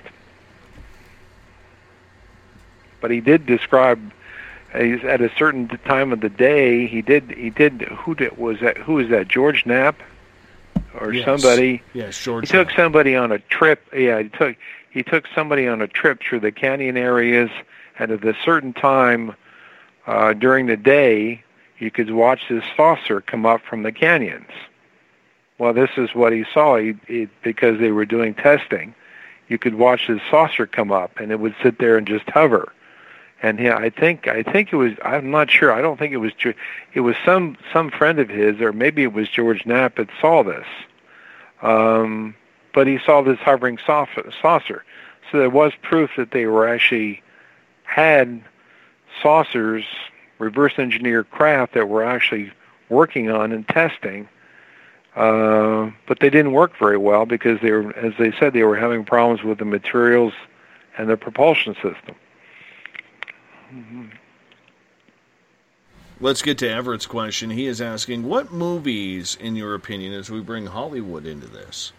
But he did describe at a certain time of the day. He did. He did. Who did was that? Who was that? George Knapp or Yes. somebody? Yes, George. He took somebody on a trip. Yeah, he took he took somebody on a trip through the canyon areas, and at a certain time uh, during the day, you could watch this saucer come up from the canyons. Well, this is what he saw. He, he because they were doing testing, you could watch this saucer come up, and it would sit there and just hover. And yeah, I think I think it was. I'm not sure. I don't think it was. It was some some friend of his, or maybe it was George Knapp that saw this. Um, but he saw this hovering saucer. So there was proof that they were actually had saucers, reverse engineered craft that were actually working on and testing. Uh, but they didn't work very well because they were, as they said, they were having problems with the materials and the propulsion system. Let's get to Everett's question. He is asking, what movies, in your opinion, as we bring Hollywood into this,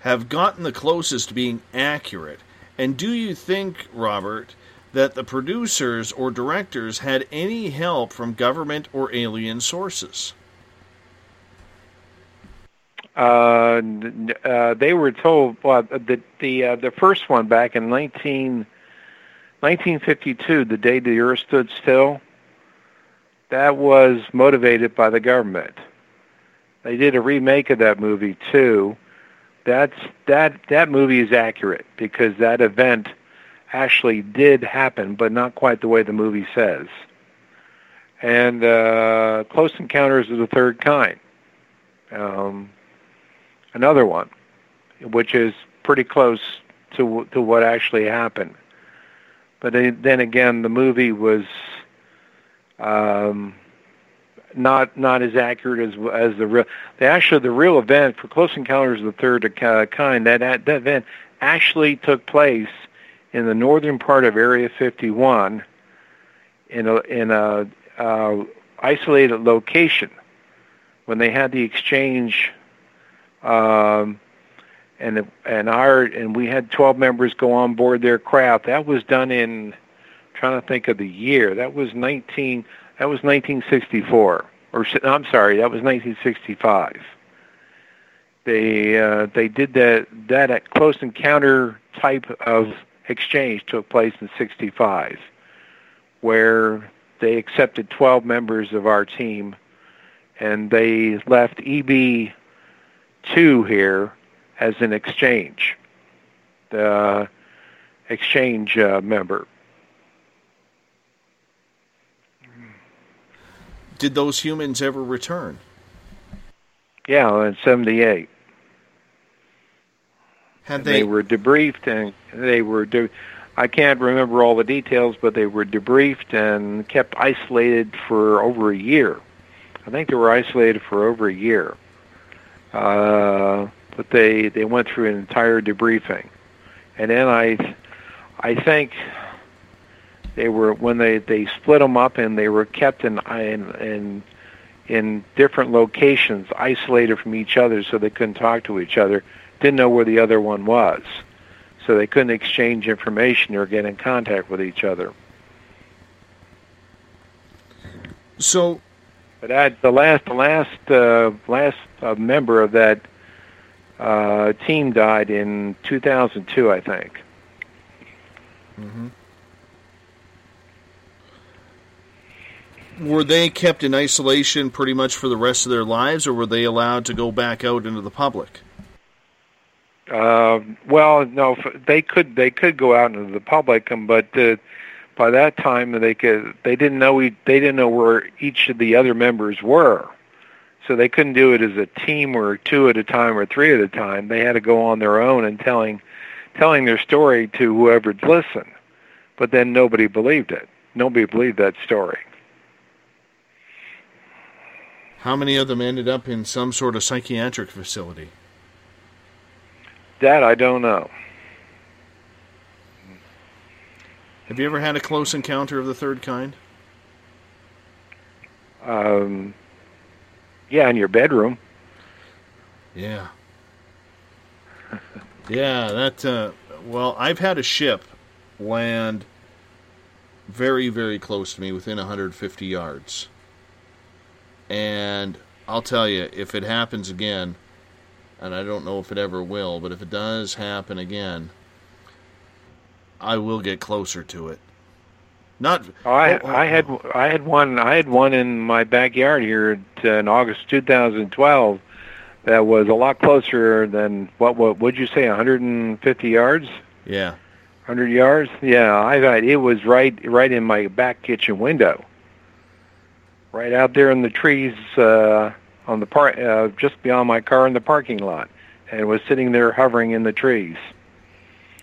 have gotten the closest to being accurate? And do you think, Robert, that the producers or directors had any help from government or alien sources? Uh, uh, they were told well, the the uh, the first one back in 19, 1952, the day the Earth stood still. That was motivated by the government. They did a remake of that movie too. That's that that movie is accurate because that event actually did happen, but not quite the way the movie says. And uh, Close Encounters of the Third Kind. Um, another one, which is pretty close to to what actually happened. But then again, the movie was um, not not as accurate as as the real. The actually the real event for Close Encounters of the Third Kind that that event actually took place in the northern part of Area 51 in a in a uh, isolated location when they had the exchange um, and and our and we had 12 members go on board their craft. That was done in trying to think of the year. That was 19 that was 1964 or I'm sorry, that was 1965. They uh, they did that that at close encounter type of exchange took place in 65 where they accepted 12 members of our team and they left EB two here as an exchange, the exchange uh, member. Did those humans ever return? Yeah, in '78. Had they, were debriefed and they were. De- I can't remember all the details, but they were debriefed and kept isolated for over a year. I think they were isolated for over a year. Uh, but they they went through an entire debriefing, and then I I think they were when they they split them up and they were kept in in in, in different locations, isolated from each other, so they couldn't talk to each other. Didn't know where the other one was, so they couldn't exchange information or get in contact with each other. So, but that the last the last uh, last uh, member of that uh, team died in 2002, I think. hmm Were they kept in isolation pretty much for the rest of their lives, or were they allowed to go back out into the public? Uh, well, no, they could they could go out into the public, um, but uh, by that time they could they didn't know e- they didn't know where each of the other members were, so they couldn't do it as a team or two at a time or three at a time. They had to go on their own and telling telling their story to whoever'd listen, but then nobody believed it. Nobody believed that story. How many of them ended up in some sort of psychiatric facility? That I don't know. Have you ever had a close encounter of the third kind? Um, yeah, in your bedroom. Yeah. Yeah, that. Uh, well, I've had a ship land very, very close to me, within 150 yards. And I'll tell you, if it happens again, and I don't know if it ever will, but if it does happen again, I will get closer to it. Not. I I had I had one I had one in my backyard here in August 2012 that was a lot closer than what what would you say 150 yards? Yeah. 100 yards? Yeah, I thought it was right right in my back kitchen window. Right out there in the trees uh on the park uh just beyond my car in the parking lot. And it was sitting there hovering in the trees.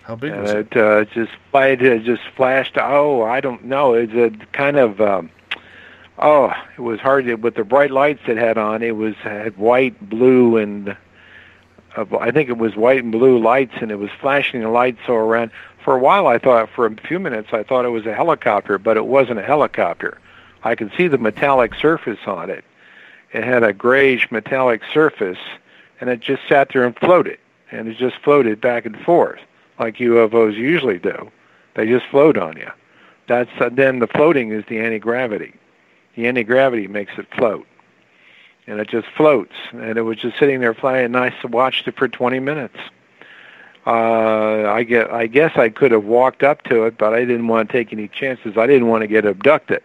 How big and was it? it uh, just it uh, just flashed. Oh, I don't know. It's a kind of um, oh, it was hard to, with the bright lights it had on. It was had white, blue, and uh, I think it was white and blue lights, and it was flashing the lights so around. For a while, I thought for a few minutes I thought it was a helicopter, but it wasn't a helicopter. I could see the metallic surface on it. It had a grayish metallic surface, and it just sat there and floated, and it just floated back and forth like UFOs usually do. They just float on you. That's uh, then the floating is the anti-gravity. The anti-gravity makes it float, and it just floats. And it was just sitting there flying. And I watched it for 20 minutes. Uh, I get. I guess I could have walked up to it, but I didn't want to take any chances. I didn't want to get abducted.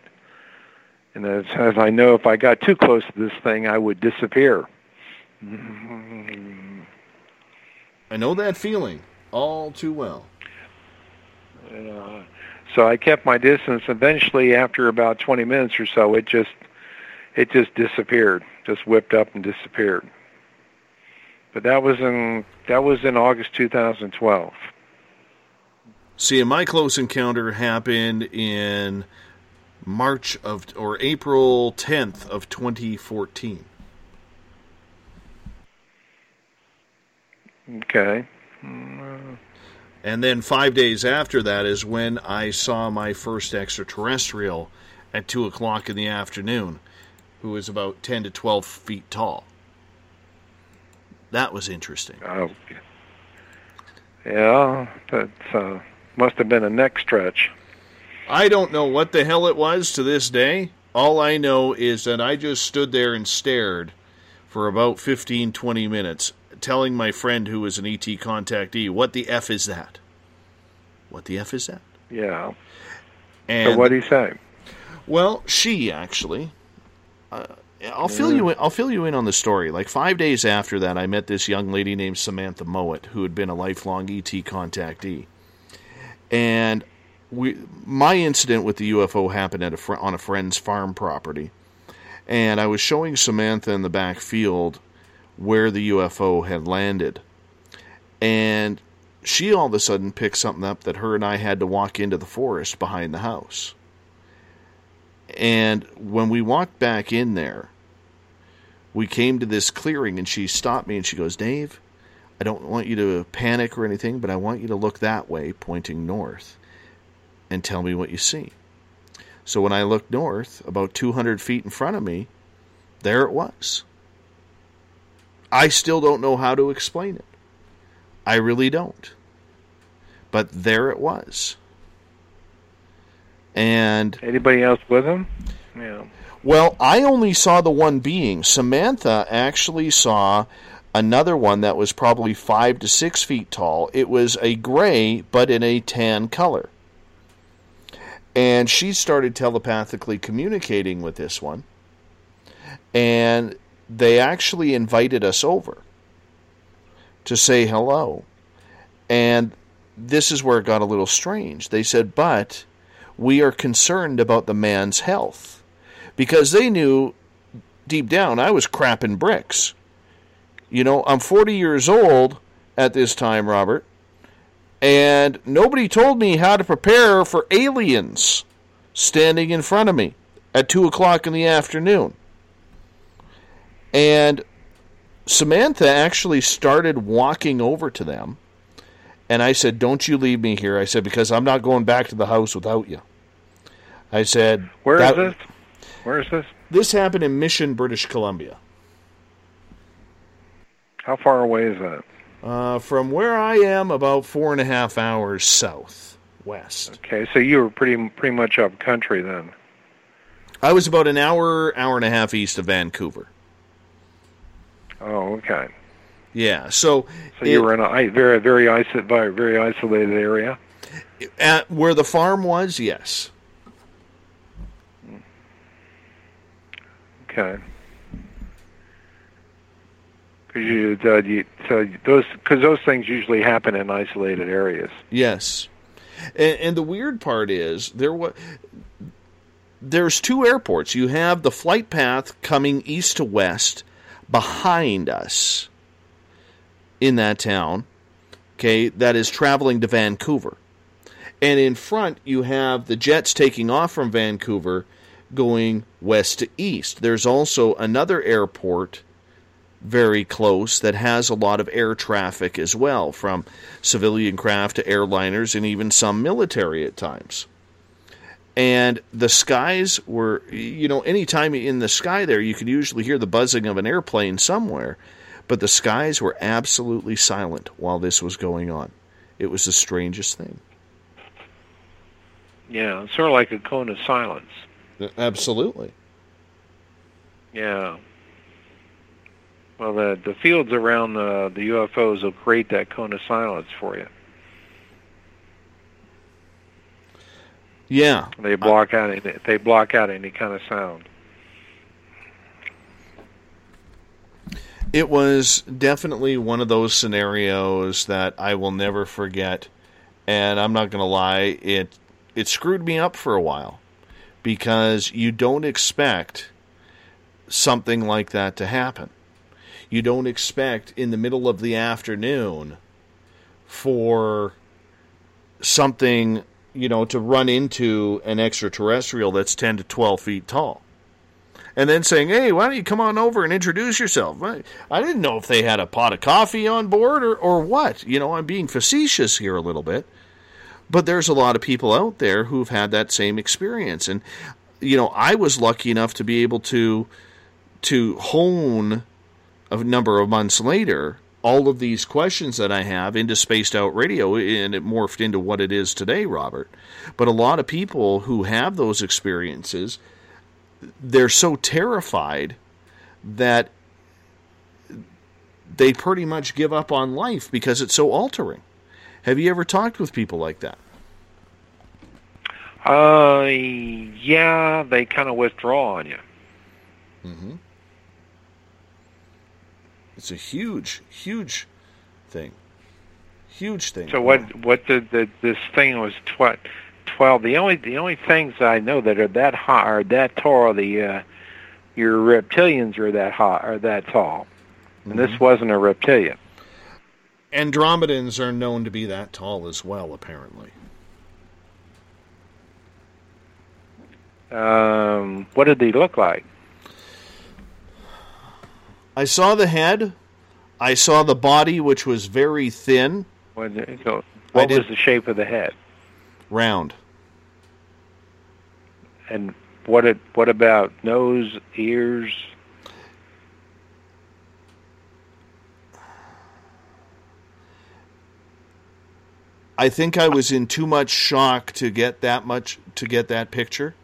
And as, as I know, if I got too close to this thing, I would disappear. I know that feeling all too well. Uh, so I kept my distance. Eventually, after about 20 minutes or so, it just it just disappeared, just whipped up and disappeared. But that was in that was in August 2012. See, my close encounter happened in March of or April 10th of 2014. Okay. And then five days after that is when I saw my first extraterrestrial at 2 o'clock in the afternoon, who was about 10 to 12 feet tall. That was interesting. Oh, yeah, that uh, must have been a neck stretch. I don't know what the hell it was to this day. All I know is that I just stood there and stared for about 15, 20 minutes, telling my friend who was an ET contactee, what the F is that? What the F is that? Yeah. And so what do you say? Well, she actually. Uh, I'll fill you in. I'll fill you in on the story. Like five days after that, I met this young lady named Samantha Mowat, who had been a lifelong ET contactee, and we. My incident with the UFO happened at a fr- on a friend's farm property, and I was showing Samantha in the back field where the UFO had landed, and she all of a sudden picked something up that her and I had to walk into the forest behind the house. And when we walked back in there, we came to this clearing and she stopped me and she goes, Dave, I don't want you to panic or anything, but I want you to look that way, pointing north, and tell me what you see. So when I looked north, about 200 feet in front of me, there it was. I still don't know how to explain it. I really don't. But there it was. And anybody else with him? Yeah. Well, I only saw the one being. Samantha actually saw another one that was probably five to six feet tall. It was a gray, but in a tan color. And she started telepathically communicating with this one. And they actually invited us over to say hello. And this is where it got a little strange. They said, but we are concerned about the man's health. Because they knew deep down I was crapping bricks. You know, I'm 40 years old at this time, Robert, and nobody told me how to prepare for aliens standing in front of me at 2 o'clock in the afternoon. And Samantha actually started walking over to them. And I said, Don't you leave me here. I said, Because I'm not going back to the house without you. I said, Where is this? Where is this? This happened in Mission, British Columbia. How far away is that? Uh, from where I am, about four and a half hours south west. Okay, so you were pretty pretty much up country then. I was about an hour, hour and a half east of Vancouver. Oh, okay. Yeah, so So you were in a very very iso- very very isolated area. at where the farm was, yes. Okay. Because you, uh, you, so those because those things usually happen in isolated areas. Yes, and, and the weird part is there was there's two airports. You have the flight path coming east to west behind us in that town. Okay, that is traveling to Vancouver, and in front you have the jets taking off from Vancouver, going west to east. There's also another airport very close that has a lot of air traffic as well, from civilian craft to airliners and even some military at times. And the skies were, you know, anytime in the sky there, you could usually hear the buzzing of an airplane somewhere, but the skies were absolutely silent while this was going on. It was the strangest thing. Yeah, it's sort of like a cone of silence. Uh, absolutely. Yeah. Well, the the fields around uh, the the UFOs will create that cone of silence for you. Yeah. They block out any, they block out any kind of sound. It was definitely one of those scenarios that I will never forget, and I'm not going to lie, it it screwed me up for a while because you don't expect something like that to happen. You don't expect in the middle of the afternoon for something, you know, to run into an extraterrestrial that's 10 to 12 feet tall and then saying, "Hey, why don't you come on over and introduce yourself?" I, didn't know if they had a pot of coffee on board or or what. You know, I'm being facetious here a little bit, but there's a lot of people out there who've had that same experience, and you know, I was lucky enough to be able to to hone a number of months later all of these questions that I have into spaced out radio, and it morphed into what it is today, Robert. But a lot of people who have those experiences they're so terrified that they pretty much give up on life because it's so altering. Have you ever talked with people like that? Uh, yeah, they kind of withdraw on you. Mm-hmm. It's a huge, huge thing. Huge thing. So what? What the, the this thing was tw- twelve. The only the only things I know that are that high are that tall. The uh, your reptilians are that high are that tall, and this wasn't a reptilian. Andromedans are known to be that tall as well, apparently. Um, what did they look like? I saw the head. I saw the body, which was very thin, What, did it go- I what was the shape of the head? round. And what it, what about nose, ears? I think I was in too much shock to get that much to get that picture.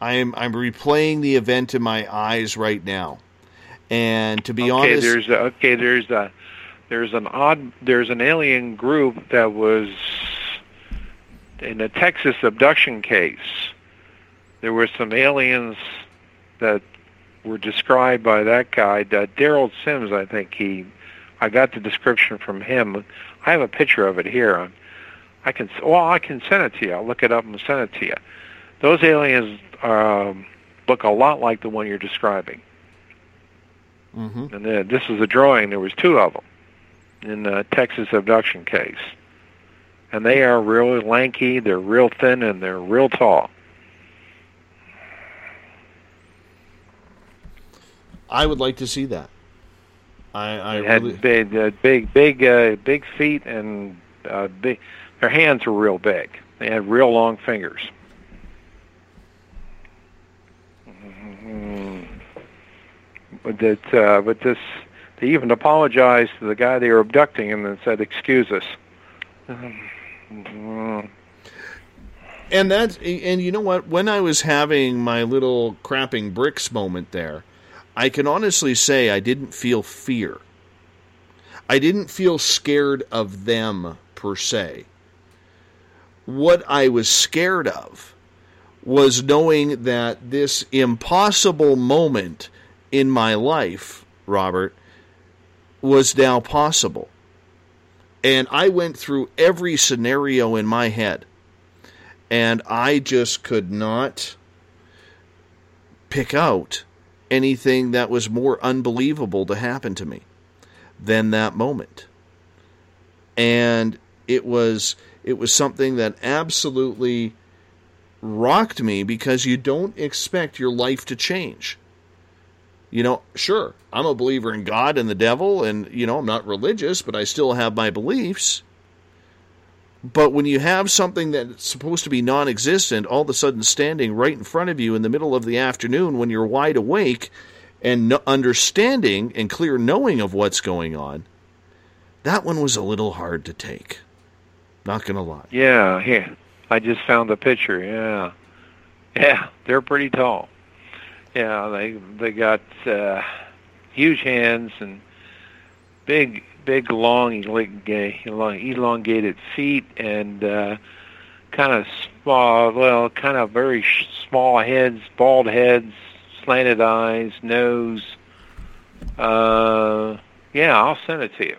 I'm I'm replaying the event in my eyes right now, and to be okay, honest, there's a, okay, there's a there's an odd there's an alien group that was in a Texas abduction case. There were some aliens that were described by that guy, uh, Derrel Sims. I think he. I got the description from him. I have a picture of it here. I can well, I can send it to you. I'll look it up and send it to you. Those aliens um, look a lot like the one you're describing. Mhm. And then this is a drawing. There was two of them in the Texas abduction case, and they are really lanky. They're real thin and they're real tall. I would like to see that. I, I They had really, big, uh, big, big, uh, big feet and uh, big. Their hands were real big. They had real long fingers. Mhm. That, uh, but this, they even apologized to the guy they were abducting and then said, "Excuse us." Mm. And that's and you know what? When I was having my little crapping bricks moment there, I can honestly say I didn't feel fear. I didn't feel scared of them per se. What I was scared of was knowing that this impossible moment in my life, Robert, was now possible. And I went through every scenario in my head. And I just could not pick out anything that was more unbelievable to happen to me than that moment. And it was it was something that absolutely rocked me because you don't expect your life to change. You know, sure, I'm a believer in God and the devil, and, you know, I'm not religious, but I still have my beliefs. But when you have something that's supposed to be non existent all of a sudden standing right in front of you in the middle of the afternoon when you're wide awake and no understanding and clear knowing of what's going on, that one was a little hard to take. Not going to lie. Yeah, here. I just found the picture. Yeah, yeah, they're pretty tall. Yeah, they they got uh, huge hands and big, big, long, elongated feet, and uh, kind of small. Well, kind of very small heads, bald heads, slanted eyes, nose. Uh, yeah, I'll send it to you.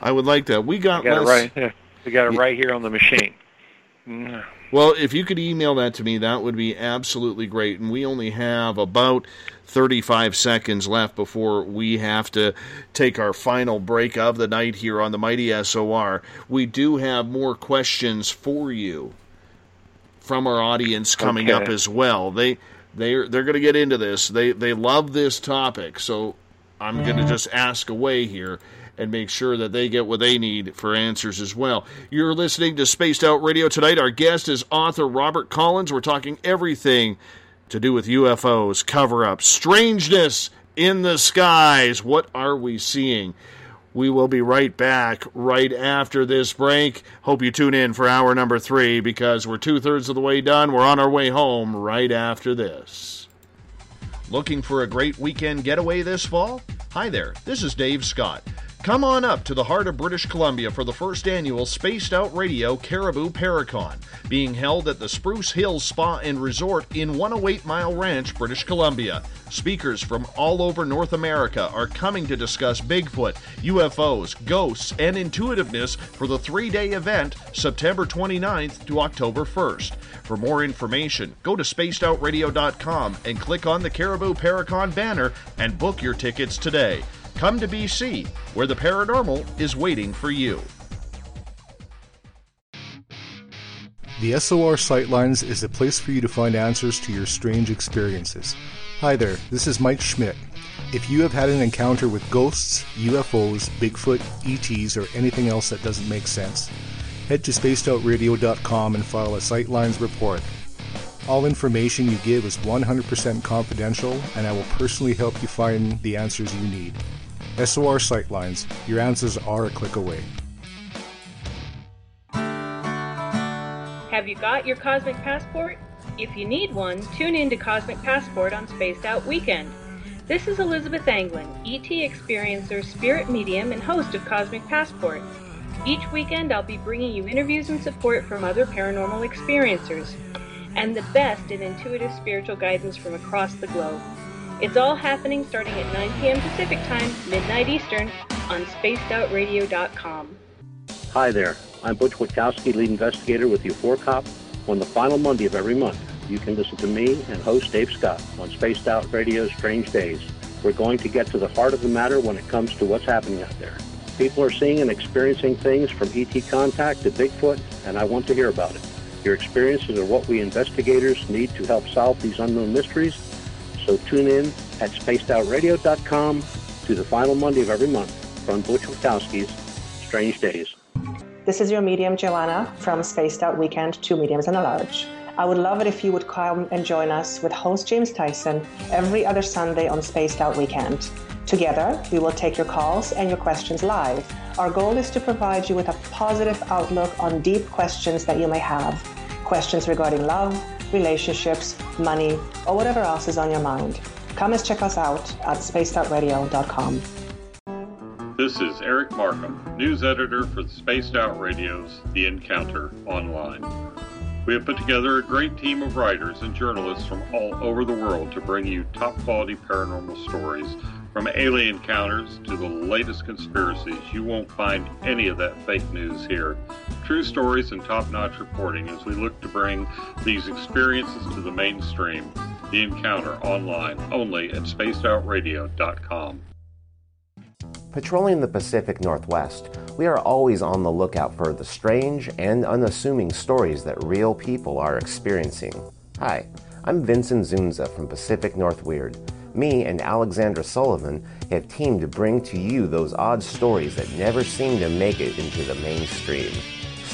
I would like that. We got, got less, it right here. We got it right here on the machine. Well, if you could email that to me, that would be absolutely great. And we only have about 35 seconds left before we have to take our final break of the night here on the Mighty SOR. We do have more questions for you from our audience coming Okay. up as well. They they they're going to get into this. They they love this topic, so I'm going to mm-hmm. just ask away here and make sure that they get what they need for answers as well. You're listening to Spaced Out Radio tonight. Our guest is author Robert Collins. We're talking everything to do with UFOs, cover up, strangeness in the skies. What are we seeing? We will be right back right after this break. Hope you tune in for hour number three because we're two thirds of the way done. We're on our way home right after this. Looking for a great weekend getaway this fall? Hi there, this is Dave Scott. Come on up to the heart of British Columbia for the first annual Spaced Out Radio Cariboo Paracon, being held at the Spruce Hills Spa and Resort in 108 Mile Ranch, British Columbia. Speakers from all over North America are coming to discuss Bigfoot, UFOs, ghosts, and intuitiveness for the three day event September 29th to October 1st. For more information, go to spacedoutradio.com and click on the Cariboo Paracon banner and book your tickets today. Come to BC, where the paranormal is waiting for you. The SOR Sightlines is a place for you to find answers to your strange experiences. Hi there, this is Mike Schmidt. If you have had an encounter with ghosts, UFOs, Bigfoot, ETs, or anything else that doesn't make sense, head to spacedoutradio.com and file a Sightlines report. All information you give is 100% confidential, and I will personally help you find the answers you need. SOR Sightlines, your answers are a click away. Have you got your Cosmic Passport? If you need one, tune in to Cosmic Passport on Spaced Out Weekend. This is Elizabeth Anglin, ET experiencer, spirit medium, and host of Cosmic Passport. Each weekend, I'll be bringing you interviews and support from other paranormal experiencers and the best in intuitive spiritual guidance from across the globe. It's all happening starting at 9 p.m. Pacific Time, midnight Eastern, on spacedoutradio.com. Hi there. I'm Butch Witkowski, lead investigator with UFORCOP. On the final Monday of every month, you can listen to me and host Dave Scott on Spaced Out Radio's Strange Days. We're going to get to the heart of the matter when it comes to what's happening out there. People are seeing and experiencing things from ET contact to Bigfoot, and I want to hear about it. Your experiences are what we investigators need to help solve these unknown mysteries. So tune in at spacedoutradio.com to the final Monday of every month from Butch Witkowski's Strange Days. This is your medium, Joanna, from Spaced Out Weekend, Two Mediums and a Large. I would love it if you would come and join us with host James Tyson every other Sunday on Spaced Out Weekend. Together, we will take your calls and your questions live. Our goal is to provide you with a positive outlook on deep questions that you may have. Questions regarding love, relationships, money, or whatever else is on your mind. Come and check us out at spacedoutradio.com. This is Eric Markham, news editor for Spaced Out Radio's The Encounter Online. We have put together a great team of writers and journalists from all over the world to bring you top quality paranormal stories. From alien encounters to the latest conspiracies, you won't find any of that fake news here. True stories and top notch reporting as we look to bring these experiences to the mainstream. The Encounter Online, only at spacedoutradio.com. Patrolling the Pacific Northwest, we are always on the lookout for the strange and unassuming stories that real people are experiencing. Hi, I'm Vincent Zunza from Pacific North Weird. Me and Alexandra Sullivan have teamed to bring to you those odd stories that never seem to make it into the mainstream.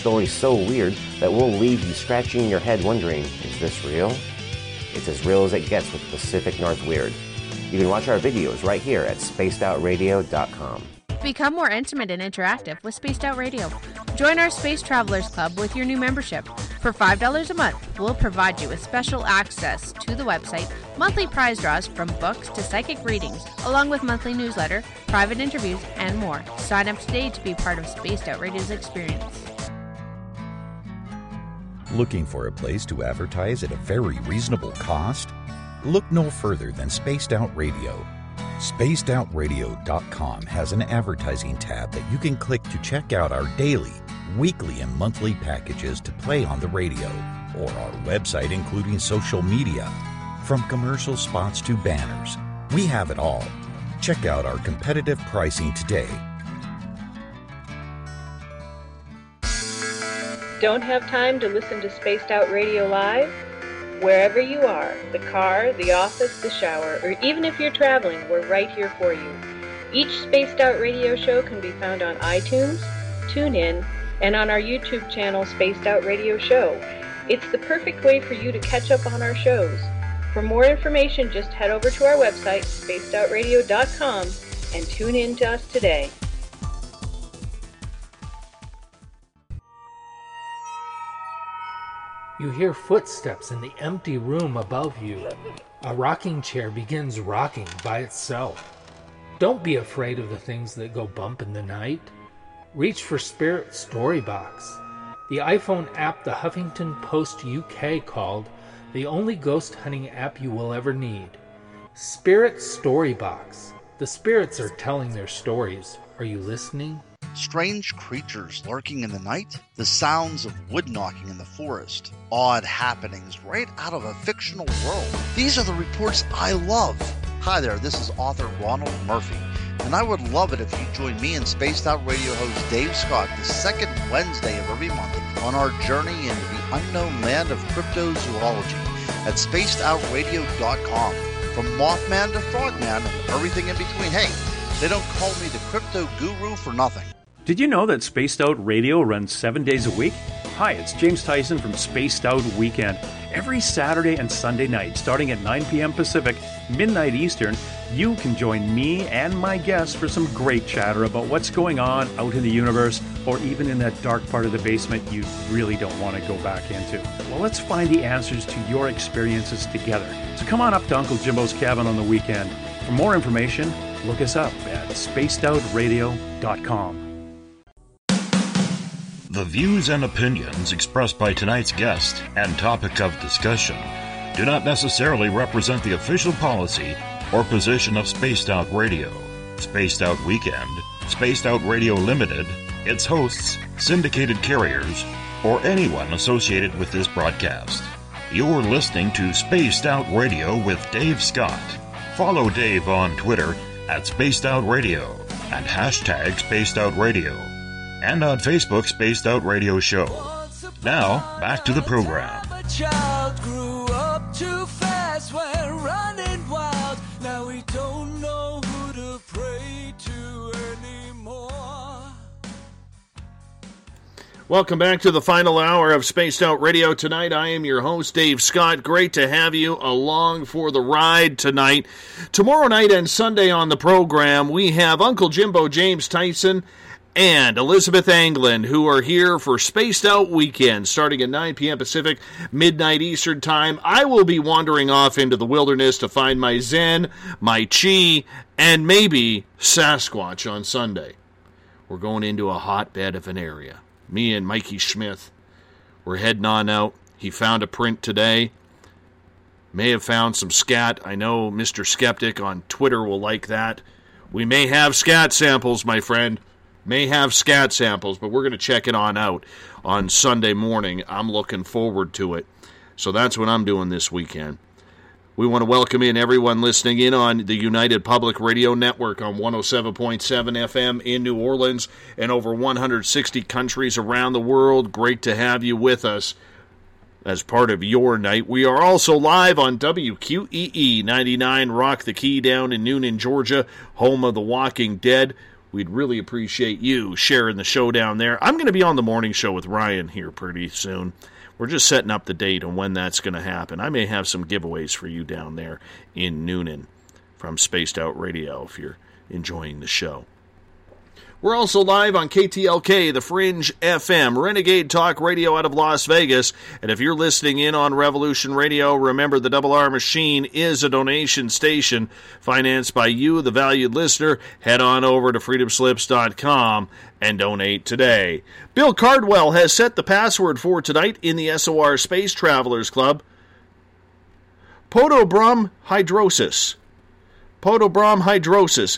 Stories so weird that will leave you scratching your head wondering, is this real? It's as real as it gets with Pacific North Weird. You can watch our videos right here at spacedoutradio.com. Become more intimate and interactive with Spaced Out Radio. Join our Space Travelers Club with your new membership. For $5 a month, we'll provide you with special access to the website, monthly prize draws from books to psychic readings, along with monthly newsletter, private interviews, and more. Sign up today to be part of Spaced Out Radio's experience. Looking for a place to advertise at a very reasonable cost? Look no further than Spaced Out Radio. SpacedOutRadio.com has an advertising tab that you can click to check out our daily, weekly, and monthly packages to play on the radio, or our website, including social media. From commercial spots to banners, we have it all. Check out our competitive pricing today. Don't have time to listen to Spaced Out Radio Live? Wherever you are, the car, the office, the shower, or even if you're traveling, we're right here for you. Each Spaced Out Radio show can be found on iTunes, TuneIn, and on our YouTube channel, Spaced Out Radio Show. It's the perfect way for you to catch up on our shows. For more information, just head over to our website, spacedoutradio.com, and tune in to us today. You hear footsteps in the empty room above you. A rocking chair begins rocking by itself. Don't be afraid of the things that go bump in the night. Reach for Spirit Storybox, the iPhone app the Huffington Post UK called the only ghost hunting app you will ever need. Spirit Storybox. The spirits are telling their stories. Are you listening? Strange creatures lurking in the night, the sounds of wood knocking in the forest, odd happenings right out of a fictional world. These are the reports I love. Hi there, this is author Ronald Murphy, and I would love it if you join me and Spaced Out Radio host Dave Scott the second Wednesday of every month on our journey into the unknown land of cryptozoology at spacedoutradio.com. From Mothman to Frogman and everything in between. Hey, they don't call me the crypto guru for nothing. Did you know that Spaced Out Radio runs seven days a week? Hi, it's James Tyson from Spaced Out Weekend. Every Saturday and Sunday night, starting at 9 p.m. Pacific, midnight Eastern, you can join me and my guests for some great chatter about what's going on out in the universe or even in that dark part of the basement you really don't want to go back into. Well, let's find the answers to your experiences together. So come on up to Uncle Jimbo's cabin on the weekend. For more information, look us up at spacedoutradio.com. The views and opinions expressed by tonight's guest and topic of discussion do not necessarily represent the official policy or position of Spaced Out Radio, Spaced Out Weekend, Spaced Out Radio Limited, its hosts, syndicated carriers, or anyone associated with this broadcast. You're listening to Spaced Out Radio with Dave Scott. Follow Dave on Twitter at Spaced Out Radio and hashtag Spaced Out Radio and on Facebook's Spaced Out Radio Show. Now, back to the program. A child grew up too fast, went running wild. Now we don't know who to pray to anymore. Welcome back to the final hour of Spaced Out Radio tonight. I am your host, Dave Scott. Great to have you along for the ride tonight. Tomorrow night and Sunday on the program, we have Uncle Jimbo James Tyson and Elizabeth Anglin, who are here for Spaced Out Weekend, starting at 9 p.m. Pacific, midnight Eastern Time. I will be wandering off into the wilderness to find my Zen, my Chi, and maybe Sasquatch on Sunday. We're going into a hotbed of an area. Me and Mikey Smith, we're heading on out. He found a print today. May have found some scat. I know Mr. Skeptic on Twitter will like that. We may have scat samples, my friend. May have scat samples, but we're going to check it on out on Sunday morning. I'm looking forward to it. So that's what I'm doing this weekend. We want to welcome in everyone listening in on the United Public Radio Network on 107.7 FM in New Orleans and over 160 countries around the world. Great to have you with us as part of your night. We are also live on WQEE 99 Rock the Key down in Newnan, Georgia, home of The Walking Dead. We'd really appreciate you sharing the show down there. I'm going to be on the morning show with Ryan here pretty soon. We're just setting up the date and when that's going to happen. I may have some giveaways for you down there in Newnan from Spaced Out Radio if you're enjoying the show. We're also live on KTLK, The Fringe FM, Renegade Talk Radio out of Las Vegas. And if you're listening in on Revolution Radio, remember the Double R Machine is a donation station financed by you, the valued listener. Head on over to freedomslips.com and donate today. Bill Cardwell has set the password for tonight in the SOR Space Travelers Club. Podobrom hydrosis. Podobrom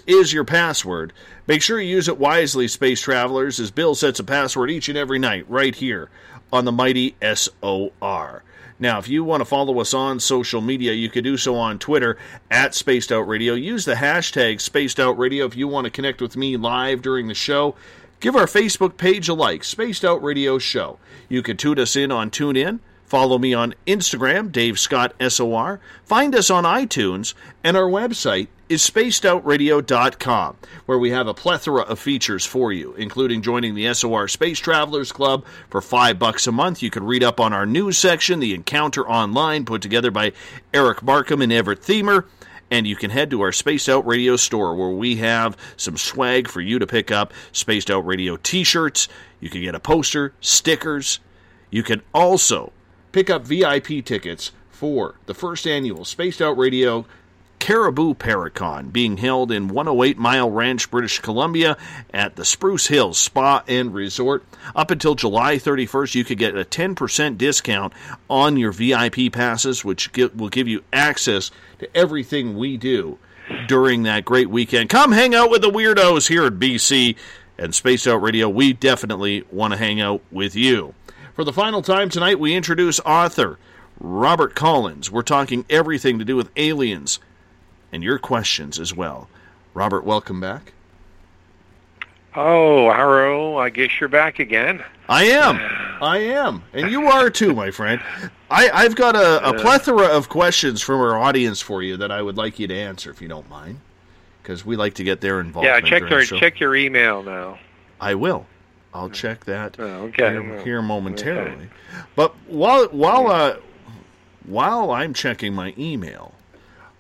is your password. Make sure you use it wisely, space travelers, as Bill sets a password each and every night right here on the mighty SOR. Now, if you want to follow us on social media, you can do so on Twitter at Spaced Out Radio. Use the hashtag Spaced Out Radio if you want to connect with me live during the show. Give our Facebook page a like, Spaced Out Radio Show. You can tune us in on TuneIn. Follow me on Instagram, Dave Scott SOR. Find us on iTunes, and our website is spacedoutradio.com, where we have a plethora of features for you, including joining the SOR Space Travelers Club for five bucks a month. You can read up on our news section, The Encounter Online, put together by Eric Markham and Everett Themer. And you can head to our Spaced Out Radio store where we have some swag for you to pick up Spaced Out Radio t shirts. You can get a poster, stickers. You can also pick up VIP tickets for the first annual Spaced Out Radio Cariboo Paracon being held in 108 Mile Ranch, British Columbia at the Spruce Hills Spa and Resort. Up until July 31st, you could get a 10% discount on your VIP passes, which will give you access to everything we do during that great weekend. Come hang out with the weirdos here at BC and Spaced Out Radio. We definitely want to hang out with you. For the final time tonight, we introduce author Robert Collins. We're talking everything to do with aliens and your questions as well. Robert, welcome back. Oh, Harrow, I guess you're back again. I am. I am. And you are too, my friend. I, I've got a, a plethora of questions from our audience for you that I would like you to answer, if you don't mind. Because we like to get their involvement. Yeah, check your check your email now. I will. I'll check that Oh, okay. here, here momentarily. But while while uh, while I'm checking my email,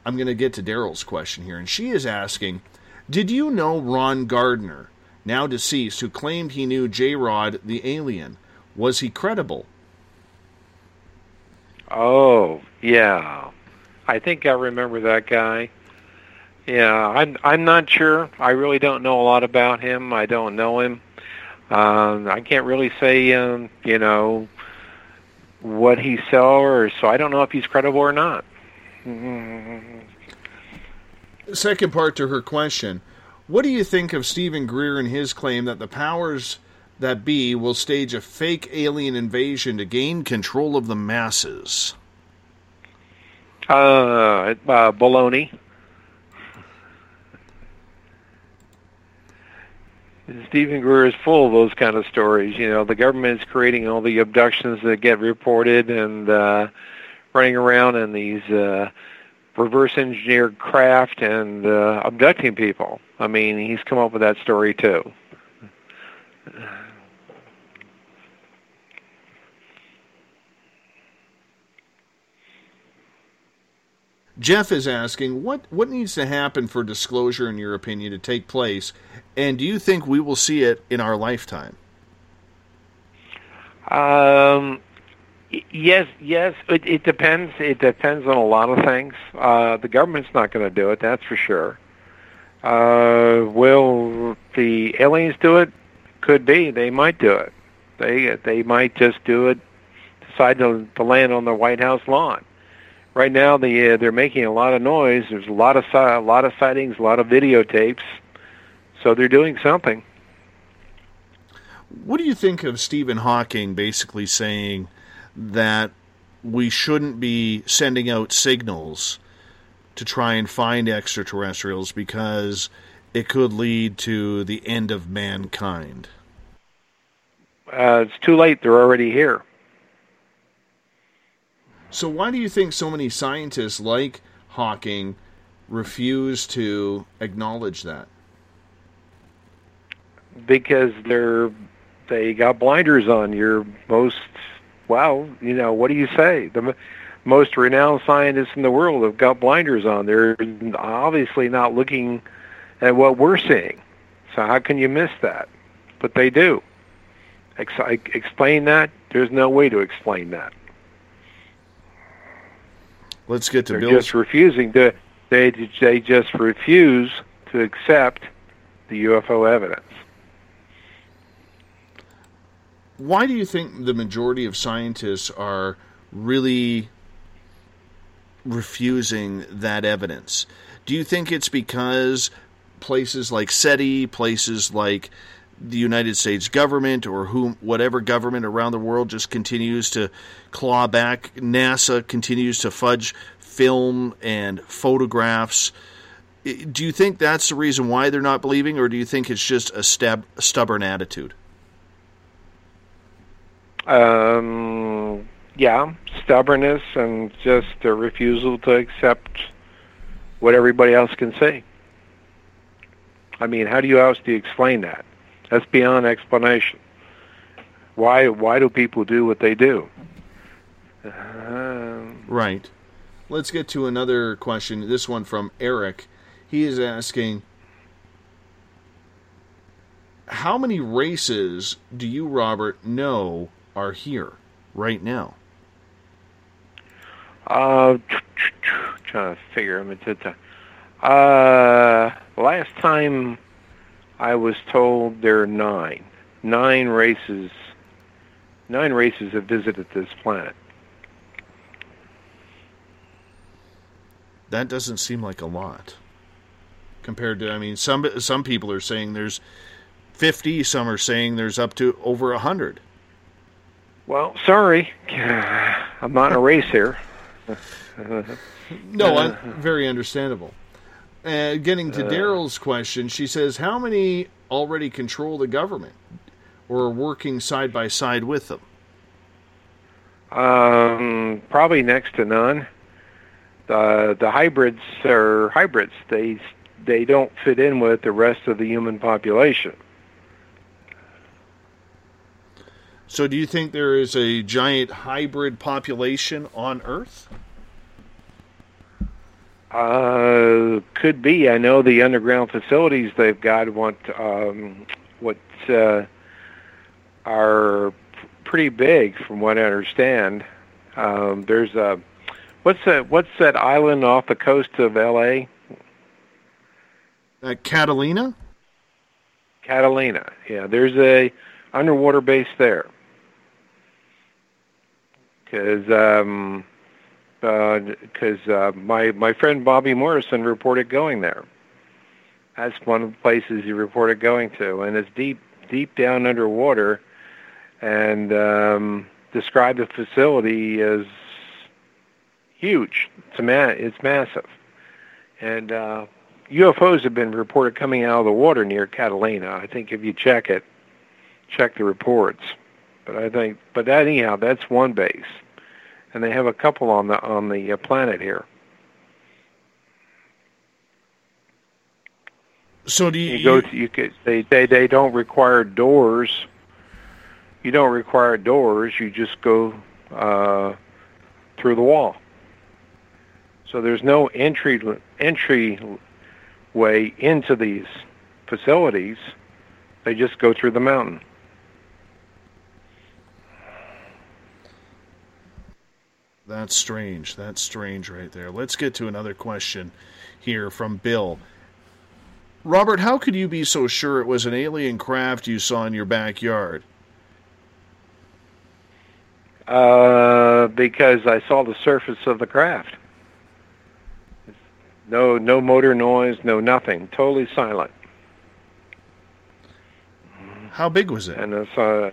I'm going to get to Daryl's question here, and she is asking, "Did you know Ron Gardner, now deceased, who claimed he knew J. Rod the alien? Was he credible?" Oh, yeah. I think I remember that guy. Yeah, I'm I'm not sure. I really don't know a lot about him. I don't know him. Um, I can't really say, um, you know, what he saw, or so I don't know if he's credible or not. Second part to her question What do you think of Steven Greer and his claim that the powers that be will stage a fake alien invasion to gain control of the masses? Uh, uh, baloney. Steven Greer is full of those kind of stories. You know, the government is creating all the abductions that get reported and uh, running around in these uh, reverse engineered craft and uh, abducting people. I mean, he's come up with that story too. Jeff is asking what what needs to happen for disclosure in your opinion to take place and do you think we will see it in our lifetime? Um yes, yes. It, it depends. It depends on a lot of things. Uh, the government's not going to do it. That's for sure. Uh, will the aliens do it? Could be. They might do it. They they might just do it. Decide to, to land on the White House lawn. Right now, the uh, they're making a lot of noise. There's a lot of a lot of sightings, a lot of videotapes. So they're doing something. What do you think of Stephen Hawking basically saying that we shouldn't be sending out signals to try and find extraterrestrials because it could lead to the end of mankind? Uh, it's too late. They're already here. So why do you think so many scientists like Hawking refuse to acknowledge that? because they're they got blinders on. Your most well, you know, what do you say? The m- most renowned scientists in the world have got blinders on. They're obviously not looking at what we're seeing. So how can you miss that? But they do. Ex- explain that? There's no way to explain that. Let's get to They're Bill's just refusing to. They they just refuse to accept the UFO evidence. Why do you think the majority of scientists are really refusing that evidence? Do you think it's because places like SETI, places like the United States government or whom whatever government around the world just continues to claw back. NASA continues to fudge film and photographs. Eh, do you think that's the reason why they're not believing, or do you think it's just a stab, stubborn attitude? Um, yeah, stubbornness and just a refusal to accept what everybody else can see. I mean, how do you else do you explain that? That's beyond explanation. Why why do people do what they do? Um, Right. Let's get to another question. This one from Eric. He is asking How many races do you, Robert, know are here right now? Uh, trying to figure them the. Uh, last time I was told there are nine, nine races, nine races have visited this planet. That doesn't seem like a lot. Compared to, I mean, some some people are saying there's 50, some are saying there's up to over 100. Well, sorry, I'm not in a race here. No, Uh, very understandable. Uh, getting to Uh. Daryl's question, she says, "How many already control the government, or are working side by side with them?" Um, probably next to none. The the hybrids are hybrids. They they don't fit in with the rest of the human population. So, do you think there is a giant hybrid population on Earth? Uh, could be. I know the underground facilities they've got what um, what uh, are pretty big, from what I understand. Um, there's a what's that? What's that island off the coast of L.A.? Uh, Catalina. Catalina. Yeah, there's a underwater base there. Because um, because uh, my my friend Bobby Morrison reported going there. That's one of the places he reported going to, and it's deep deep down underwater, and um, described the facility as huge. It's ma- it's massive, and uh, UFOs have been reported coming out of the water near Catalina. I think if you check it, check the reports. But I think, but anyhow, that's one base, and they have a couple on the on the uh, planet here. So do you, You go to you could they they they don't require doors. You don't require doors. You just go uh, through the wall. So there's no entry entry way into these facilities. They just go through the mountain. That's strange. That's strange right there. Let's get to another question here from Bill. Robert, how could you be so sure it was an alien craft you saw in your backyard? Uh, because I saw the surface of the craft. No, no motor noise, no nothing. Totally silent. How big was it? And it's, uh,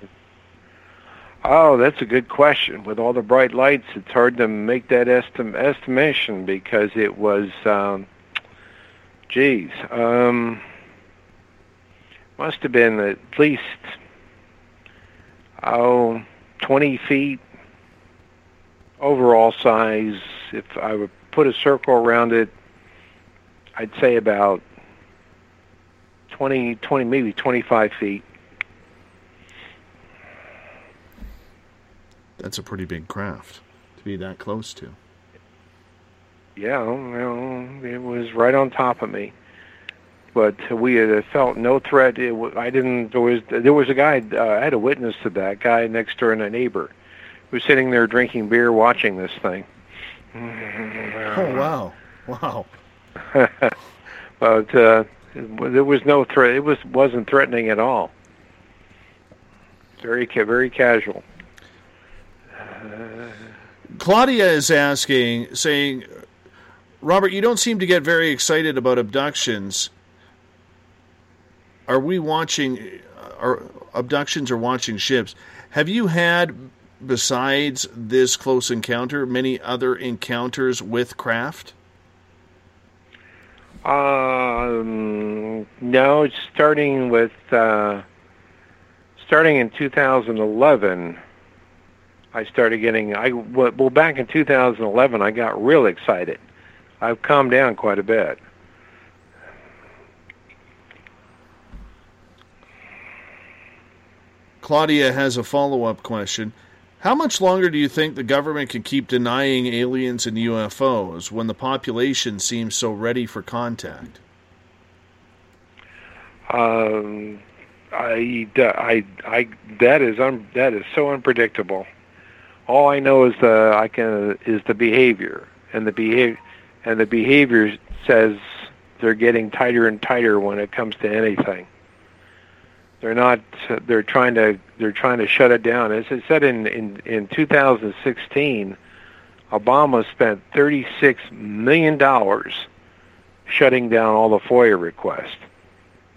oh, that's a good question. With all the bright lights, it's hard to make that estim- estimation because it was, um, geez, um, must have been at least, oh, 20 feet overall size. If I would put a circle around it, I'd say about 20, 20 maybe 25 feet. That's a pretty big craft to be that close to. Yeah, well, it was right on top of me. But we had felt no threat. It, I didn't. There was there was a guy. Uh, I had a witness to that guy next door and a neighbor, who was sitting there drinking beer, watching this thing. Oh wow, wow. but uh, there was no threat. It was wasn't threatening at all. Very ca- very casual. Claudia is asking, saying, Robert, you don't seem to get very excited about abductions. Are we watching, are abductions or watching ships? Have you had, besides this close encounter, many other encounters with craft? Um, no, starting with uh, starting in 2011. I started getting I well back in 2011 I got real excited. I've calmed down quite a bit. Claudia has a follow up question. How much longer do you think the government can keep denying aliens and UFOs when the population seems so ready for contact? Um, I, I, I, that is un, that is so unpredictable. All I know is the I can is the behavior, and the behavior, and the behavior says they're getting tighter and tighter when it comes to anything. They're not. They're trying to. They're trying to shut it down. As I said in in in 2016, Obama spent 36 million dollars shutting down all the FOIA requests.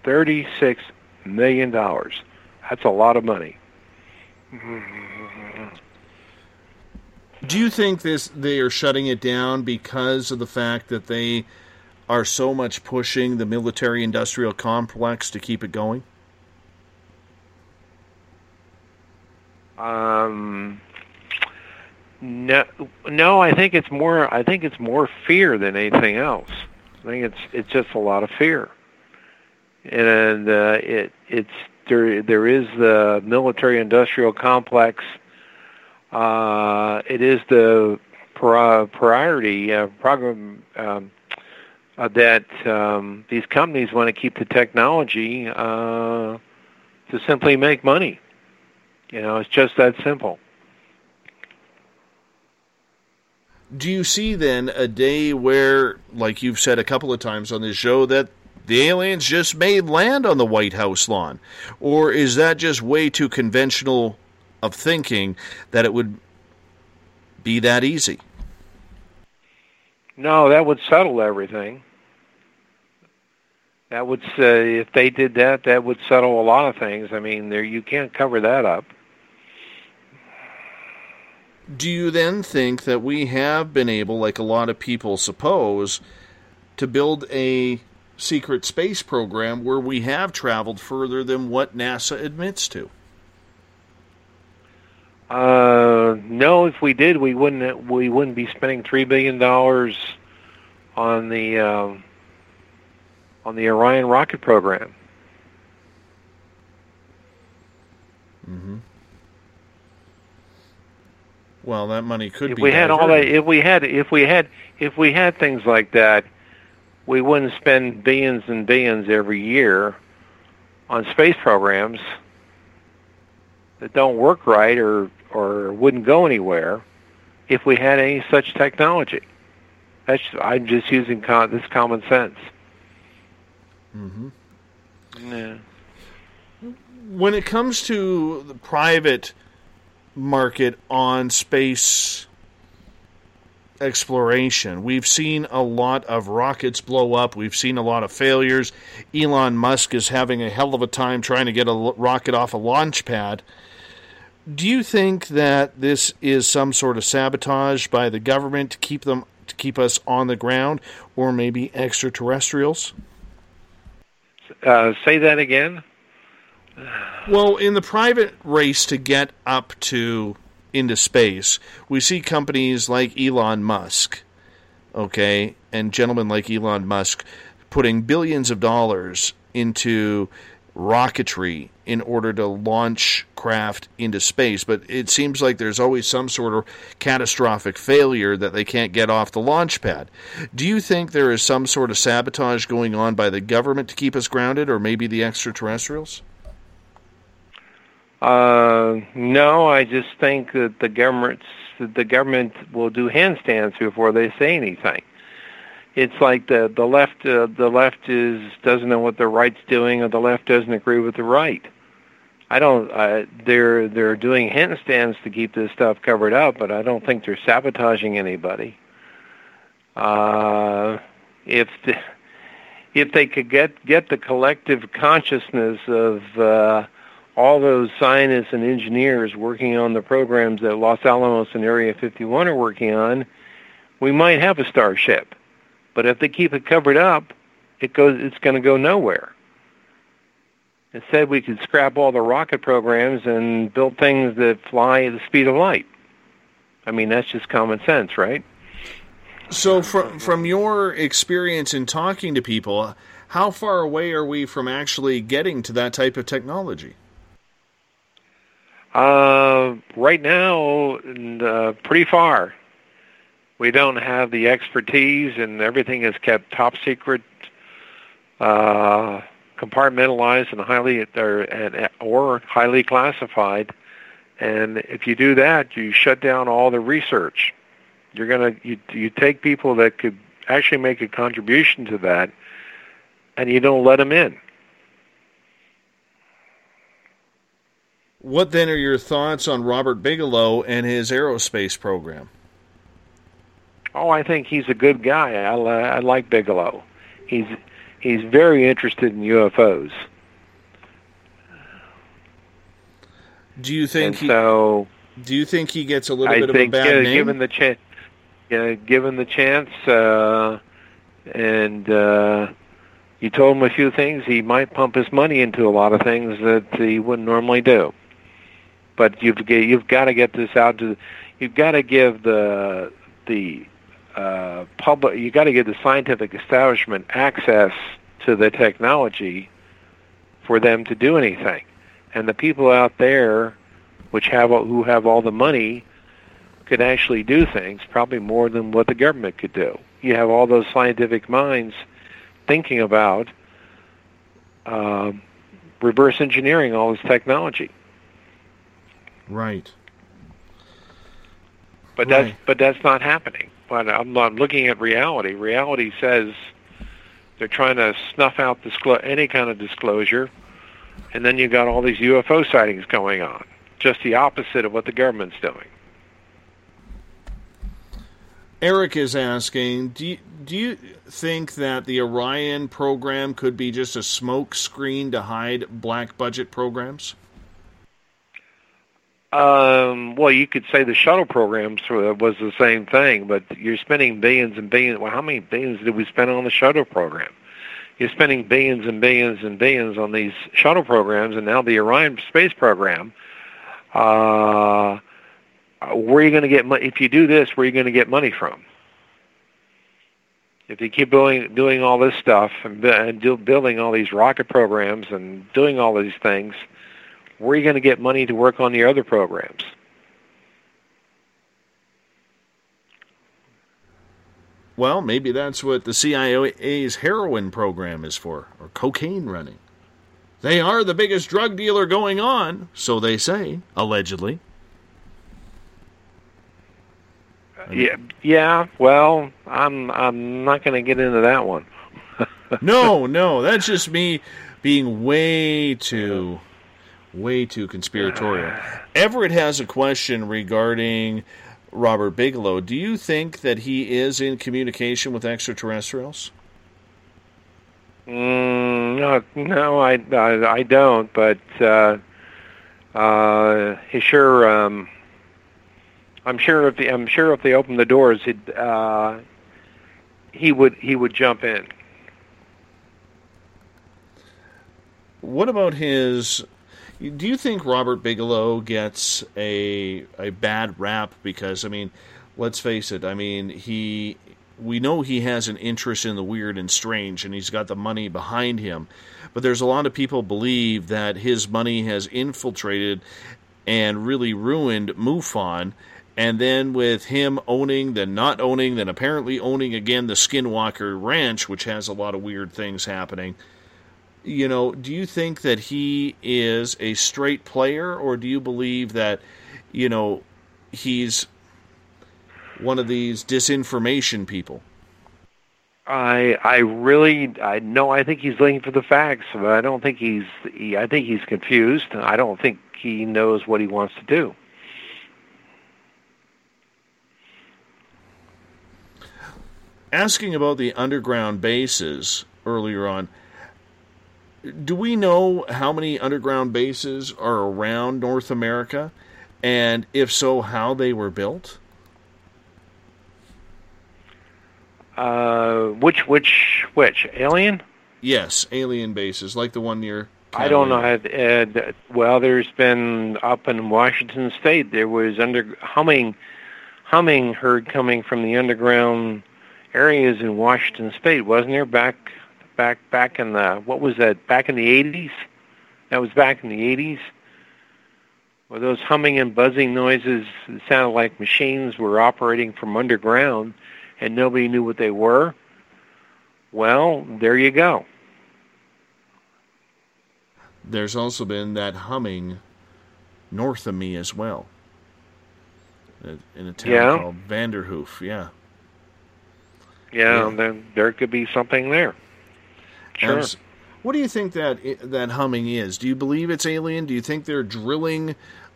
36 million dollars. That's a lot of money. Mm-hmm. Do you think this they are shutting it down because of the fact that they are so much pushing the military industrial complex to keep it going? Um, no, no. I think it's more. I think it's more fear than anything else. I think it's it's just a lot of fear, and uh, it it's there. There is the military-industrial complex. Uh, it is the priority uh, program um, uh, that um, these companies want to keep the technology uh, to simply make money. You know, it's just that simple. Do you see then a day where, like you've said a couple of times on this show, that the aliens just made land on the White House lawn? Or is that just way too conventional of thinking that it would be that easy? No, that would settle everything. That would say if they did that, that would settle a lot of things. I mean, there you can't cover that up. Do you then think that we have been able, like a lot of people suppose, to build a secret space program where we have traveled further than what NASA admits to? Uh, no, if we did, we wouldn't. We wouldn't be spending three billion dollars on the um, on the Orion rocket program. Mm-hmm. Well, that money could if be. we had all that, if we had, if we had, if we had things like that, we wouldn't spend billions and billions every year on space programs that don't work right or or wouldn't go anywhere if we had any such technology. That's I'm just using con- this common sense. Mhm. Yeah. when it comes to the private market on space exploration, we've seen a lot of rockets blow up. We've seen a lot of failures. Elon Musk is having a hell of a time trying to get a rocket off a launch pad. Do you think that this is some sort of sabotage by the government to keep them to keep us on the ground, or maybe extraterrestrials? Uh, say that again. Well, in the private race to get up to into space, we see companies like Elon Musk, okay, and gentlemen like Elon Musk putting billions of dollars into rocketry in order to launch craft into space. But it seems like there's always some sort of catastrophic failure that they can't get off the launch pad. Do you think there is some sort of sabotage going on by the government to keep us grounded, or maybe the extraterrestrials? Uh, no, I just think that the government the government will do handstands before they say anything. It's like the the left uh, the left is doesn't know what the right's doing, or the left doesn't agree with the right. I don't. Uh, they're they're doing handstands to keep this stuff covered up, but I don't think they're sabotaging anybody. Uh, if the, if they could get get the collective consciousness of uh, all those scientists and engineers working on the programs that Los Alamos and Area 51 are working on, we might have a starship. But if they keep it covered up, it goes it's going to go nowhere. Instead, we could scrap all the rocket programs and build things that fly at the speed of light. I mean, that's just common sense, right? So, from from your experience in talking to people, how far away are we from actually getting to that type of technology? Uh, right now, uh, pretty far. We don't have the expertise, and everything is kept top secret, uh, compartmentalized, and highly or, or highly classified. And if you do that, you shut down all the research. You're gonna you you take people that could actually make a contribution to that, and you don't let them in. What then are your thoughts on Robert Bigelow and his aerospace program? Oh, I think he's a good guy. I, I like Bigelow. He's he's very interested in UFOs. Do you think And he? so do you think he gets a little I bit think of a bad uh, name? given the chance, yeah, given the chance, uh, and uh, you told him a few things, he might pump his money into a lot of things that he wouldn't normally do. But you've you've got to get this out to, you've got to give the the uh, public, you got to give the scientific establishment access to the technology for them to do anything. And the people out there, which have who have all the money, could actually do things probably more than what the government could do. You have all those scientific minds thinking about um, reverse engineering all this technology. Right. But that's but that's not happening. But I'm looking at reality. Reality says they're trying to snuff out disclo- any kind of disclosure, and then you got all these UFO sightings going on. Just the opposite of what the government's doing. Eric is asking, do you, do you think that the Orion program could be just a smoke screen to hide black budget programs? Um, well, you could say the shuttle programs was the same thing, but you're spending billions and billions. Well, how many billions did we spend on the shuttle program? You're spending billions and billions and billions on these shuttle programs, and now the Orion space program. Uh, where are you going to get money? If you do this, where are you going to get money from? If you keep doing doing all this stuff and, and do, building all these rocket programs and doing all these things, where are you going to get money to work on your other programs? Well, maybe that's what the CIA's heroin program is for, or cocaine running. They are the biggest drug dealer going on, so they say, allegedly. Yeah, yeah. Well, I'm I'm not going to get into that one. no, no, that's just me being way too way too conspiratorial. Everett has a question regarding Robert Bigelow. Do you think that he is in communication with extraterrestrials? Mm, no, no, I, I, I don't. But uh, uh, he sure. Um, I'm sure if the, I'm sure if they opened the doors, he'd, uh, he would he would jump in. What about his? Do you think Robert Bigelow gets a a bad rap because I mean, let's face it. I mean, he we know he has an interest in the weird and strange, and he's got the money behind him. But there's a lot of people believe that his money has infiltrated and really ruined MUFON. And then with him owning, then not owning, then apparently owning again the Skinwalker Ranch, which has a lot of weird things happening you know, do you think that he is a straight player, or do you believe that, you know, he's one of these disinformation people? I I really I no I think he's looking for the facts, but I don't think he's he, I think he's confused. I don't think he knows what he wants to do. Asking about the underground bases earlier on, do we know how many underground bases are around North America? And if so, how they were built? Uh, which which which alien? Yes, alien bases like the one near. I don't know. Ed, well, there's been up in Washington State. There was under humming, humming heard coming from the underground areas in Washington State, wasn't there? Back back back in the what was that? Back in the 80s. That was back in the 80s. Where those humming and buzzing noises sounded like machines were operating from underground, and nobody knew what they were. Well, there you go. There's also been that humming north of me as well. In a town Yeah. called Vanderhoof, yeah. Yeah, Yeah. then there could be something there. Sure. Abs- What do you think that that humming is? Do you believe it's alien? Do you think they're drilling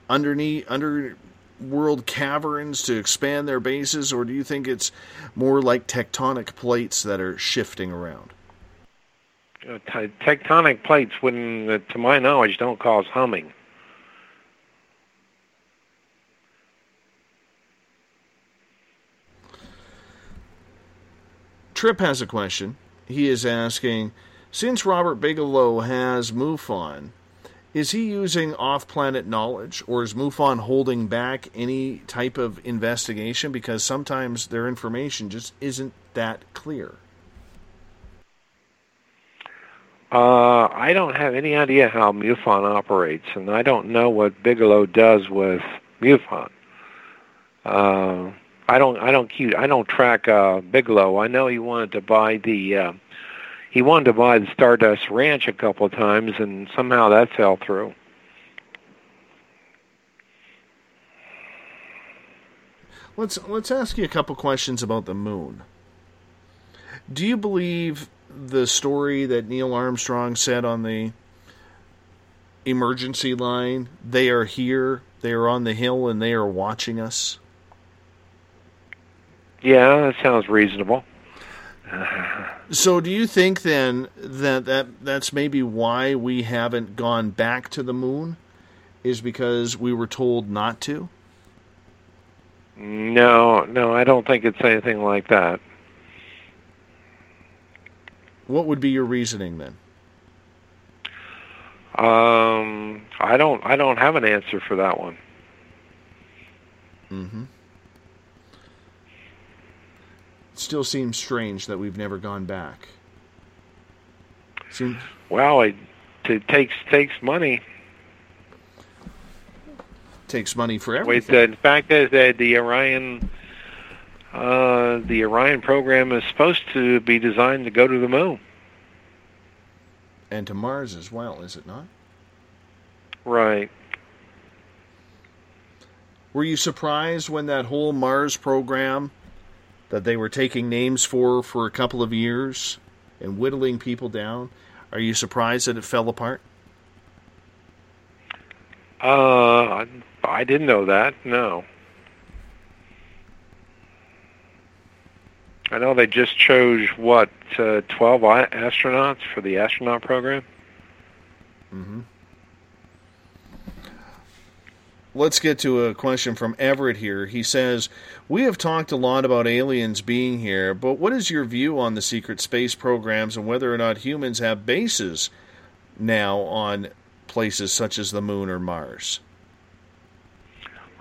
underneath underworld caverns to expand their bases, or do you think it's more like tectonic plates that are shifting around? Uh, te- tectonic plates wouldn't, uh, to my knowledge, don't cause humming. Trip has a question. He is asking, since Robert Bigelow has MUFON, is he using off-planet knowledge, or is MUFON holding back any type of investigation because sometimes their information just isn't that clear? Uh, I don't have any idea how MUFON operates, and I don't know what Bigelow does with MUFON. Uh, I don't, I don't keep, I don't track uh, Bigelow. I know he wanted to buy the, uh, he wanted to buy the Stardust Ranch a couple of times, and somehow that fell through. Let's let's ask you a couple questions about the moon. Do you believe the story that Neil Armstrong said on the emergency line? They are here, they are on the hill, and they are watching us. Yeah, that sounds reasonable. So, do you think then that, that that's maybe why we haven't gone back to the moon? Is because we were told not to? No, no, I don't think it's anything like that. What would be your reasoning then? Um, I don't, I don't have an answer for that one. Mm-hmm. It still seems strange that we've never gone back. Seems Well, it, it takes takes money. takes money for Wait, everything. the fact is that the Orion Uh, the Orion program is supposed to be designed to go to the moon. And to Mars as well, is it not? Right. Were you surprised when that whole Mars program that they were taking names for for a couple of years and whittling people down? Are you surprised that it fell apart? Uh, I, I didn't know that. No. I know they just chose what uh, twelve astronauts for the astronaut program. Mm-hmm. Let's get to a question from Everett here. He says, We have talked a lot about aliens being here, but what is your view on the secret space programs and whether or not humans have bases now on places such as the moon or Mars?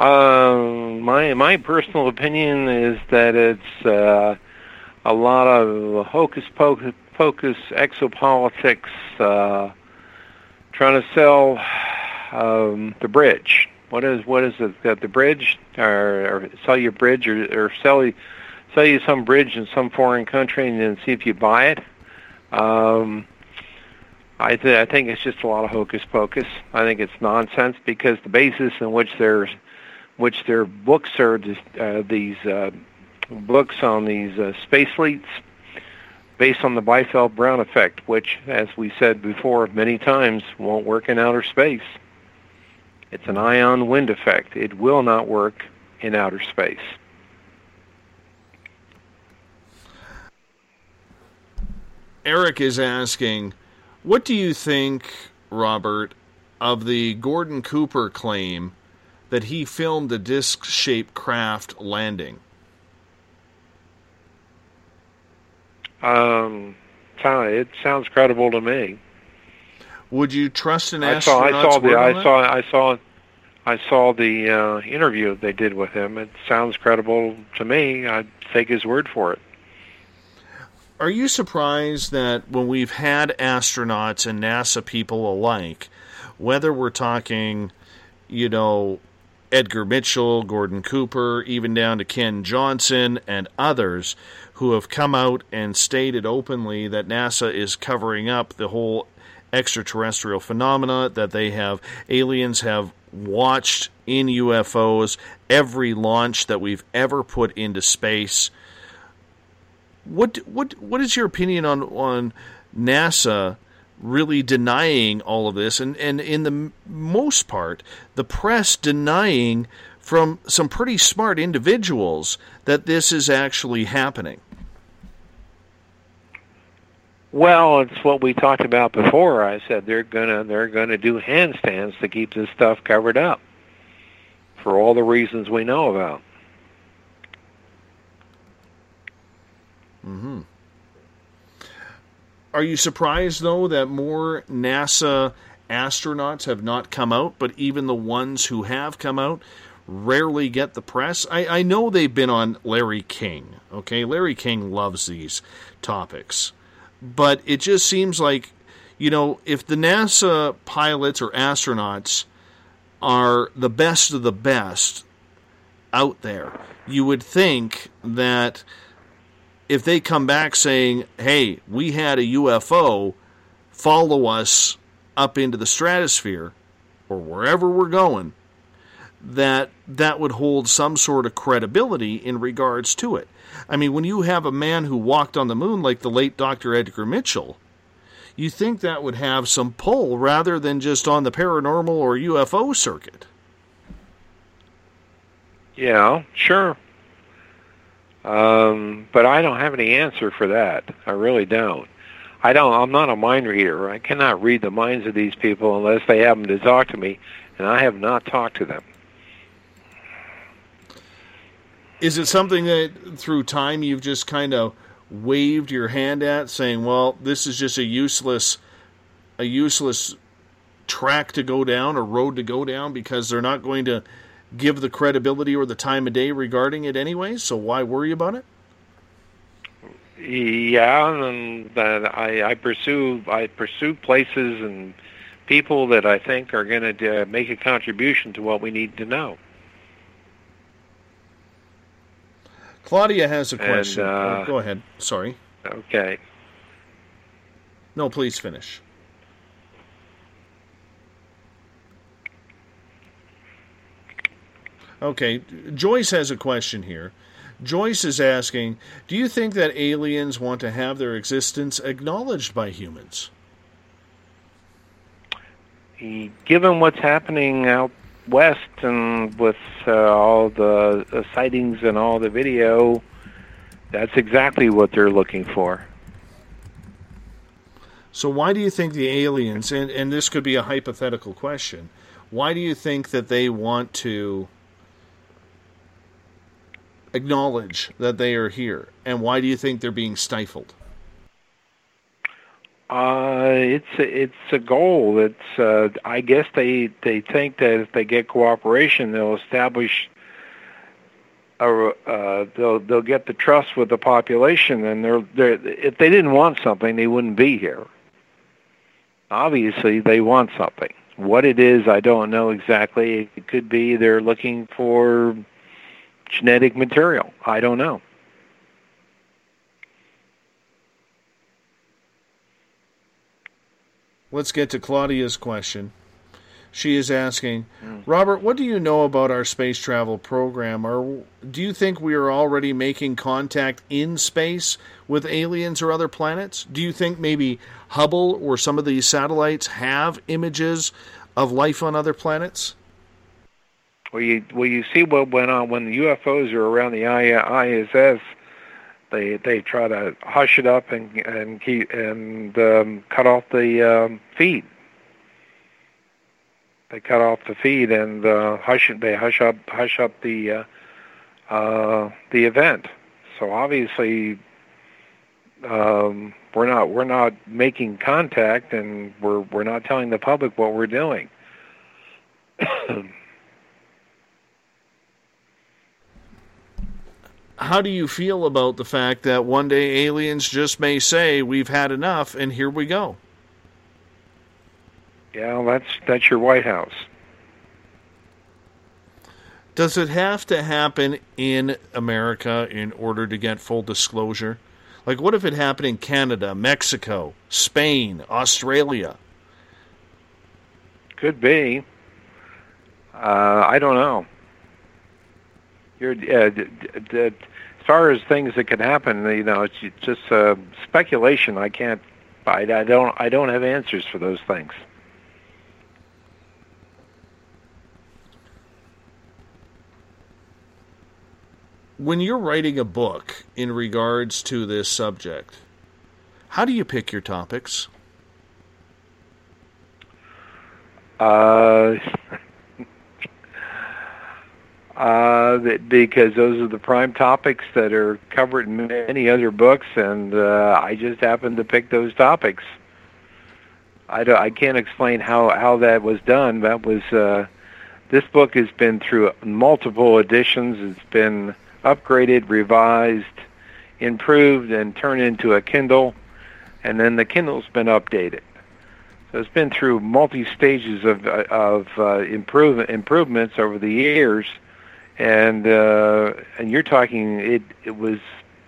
Um, my my personal opinion is that it's uh, a lot of hocus pocus, pocus exopolitics, uh, trying to sell um, the bridge. What is what is it? The, the bridge, or, or sell your bridge, or, or sell you sell you some bridge in some foreign country, and then see if you buy it. Um, I, th- I think it's just a lot of hocus pocus. I think it's nonsense because the basis in which their which their books are uh, these uh, books on these uh, space fleets based on the Biefeld Brown effect, which, as we said before many times, won't work in outer space. It's an ion wind effect. It will not work in outer space. Eric is asking, What do you think, Robert, of the Gordon Cooper claim that he filmed a disc shaped craft landing? Um, it sounds credible to me. Would you trust an I saw, I saw the, I saw, I saw, I saw the uh, interview they did with him. It sounds credible to me. I'd take his word for it. Are you surprised that when we've had astronauts and NASA people alike, whether we're talking, you know, Edgar Mitchell, Gordon Cooper, even down to Ken Johnson and others who have come out and stated openly that NASA is covering up the whole extraterrestrial phenomena, that they have aliens have watched in UFOs every launch that we've ever put into space. What what what is your opinion on on NASA really denying all of this, and and in the most part, the press denying from some pretty smart individuals that this is actually happening? Well, it's what we talked about before. I said they're gonna they're gonna do handstands to keep this stuff covered up for all the reasons we know about. hmm Are you surprised though that more NASA astronauts have not come out, but even the ones who have come out rarely get the press? I, I know they've been on Larry King. Okay, Larry King loves these topics, but it just seems like you know if the NASA pilots or astronauts are the best of the best out there, you would think that if they come back saying, "Hey, we had a UFO follow us up into the stratosphere or wherever we're going," that that would hold some sort of credibility in regards to it. I mean, when you have a man who walked on the moon like the late Dr. Edgar Mitchell, you think that would have some pull rather than just on the paranormal or UFO circuit. Yeah, sure. Um, but I don't have any answer for that. I really don't. I don't. I'm not a mind reader. I cannot read the minds of these people unless they happen to talk to me, and I have not talked to them. Is it something that through time you've just kind of waved your hand at, saying, "Well, this is just a useless, a useless track to go down, a road to go down, because they're not going to give the credibility or the time of day regarding it anyway. So why worry about it?" Yeah, and I, I pursue I pursue places and people that I think are going to uh, make a contribution to what we need to know. Claudia has a And, question. uh, Oh, go ahead. Sorry. Okay. No, please finish. Okay, Joyce has a question here. Joyce is asking Do you think that aliens want to have their existence acknowledged by humans? Given what's happening out west and with uh, all the, the sightings and all the video, that's exactly what they're looking for. So, why do you think the aliens, and, and this could be a hypothetical question, why do you think that they want to acknowledge that they are here? And why do you think they're being stifled? Uh, it's a, it's a goal. It's uh, I guess they they think that if they get cooperation, they'll establish. A, uh, they'll they'll get the trust with the population, and they're they are if they didn't want something, they wouldn't be here. Obviously, they want something. What it is, I don't know exactly. It could be they're looking for genetic material. I don't know. Let's get to Claudia's question. She is asking, hmm. Robert, what do you know about our space travel program? Or do you think we are already making contact in space with aliens or other planets? Do you think maybe Hubble or some of these satellites have images of life on other planets? Well, you well you see what went on when the UFOs are around the ISS. They they try to hush it up and and keep and um, cut off the um, feed. They cut off the feed and uh, hush. They hush up hush up the uh, uh, the event. So obviously, um, we're not we're not making contact, and we're we're not telling the public what we're doing. How do you feel about the fact that one day aliens just may say, We've had enough, and here we go? Yeah, well, that's that's your White House. Does it have to happen in America in order to get full disclosure? Like, what if it happened in Canada, Mexico, Spain, Australia? Could be. Uh, I don't know. You're uh, d- d- d- far as things that could happen. You know, it's just uh, speculation. I can't. I, I don't. I don't have answers for those things. When you're writing a book in regards to this subject, how do you pick your topics? Uh, uh, that- because those are the prime topics that are covered in many other books, and uh, I just happened to pick those topics. I, don't, I can't explain how, how that was done. That was uh, this book has been through multiple editions. It's been upgraded, revised, improved, and turned into a Kindle, and then the Kindle's been updated. So it's been through multi stages of uh, of uh, improve, improvements over the years, and uh, and you're talking it it was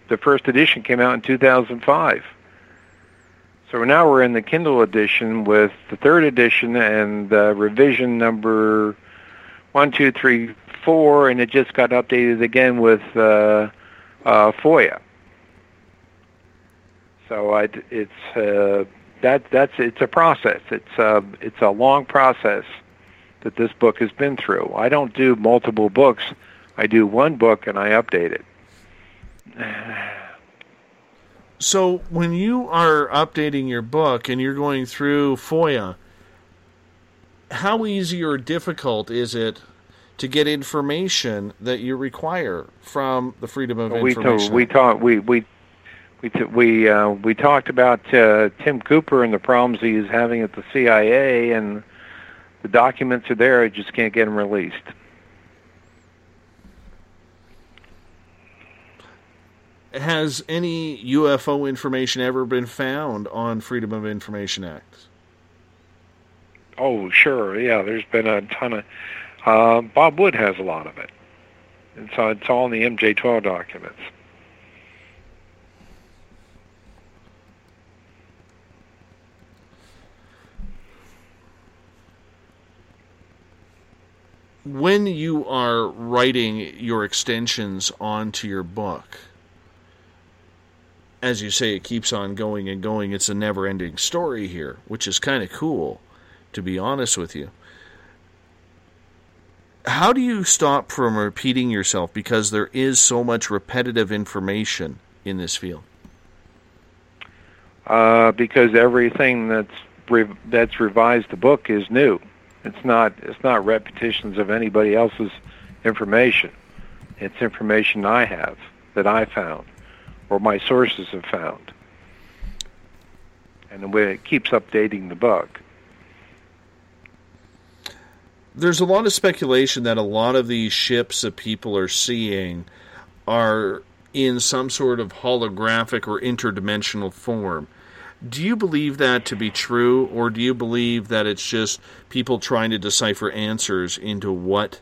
the first edition came out in 2005. So now we're in the Kindle edition with the third edition and uh, revision number one, two, three, four, and it just got updated again with uh, uh, FOIA. So I, it's uh, that that's it's a process. It's a it's a long process that this book has been through. I don't do multiple books. I do one book and I update it. So, when you are updating your book and you're going through FOIA, how easy or difficult is it to get information that you require from the Freedom of we Information? to, we talked we we we t- we uh, we talked about uh, Tim Cooper and the problems he is having at the CIA, and the documents are there. I just can't get them released. Has any UFO information ever been found on Freedom of Information Act? Oh, sure, yeah. There's been a ton of. Uh, Bob Wood has a lot of it. And so it's all in the MJ12 documents. When you are writing your extensions onto your book, as you say, it keeps on going and going. It's a never ending story here, which is kind of cool, to be honest with you. How do you stop from repeating yourself because there is so much repetitive information in this field? Uh, because everything that's re- that's revised the book is new. It's not it's not repetitions of anybody else's information. It's information I have that I found or my sources have found. And the way it keeps updating the book. There's a lot of speculation that a lot of these ships that people are seeing are in some sort of holographic or interdimensional form. Do you believe that to be true, or do you believe that it's just people trying to decipher answers into what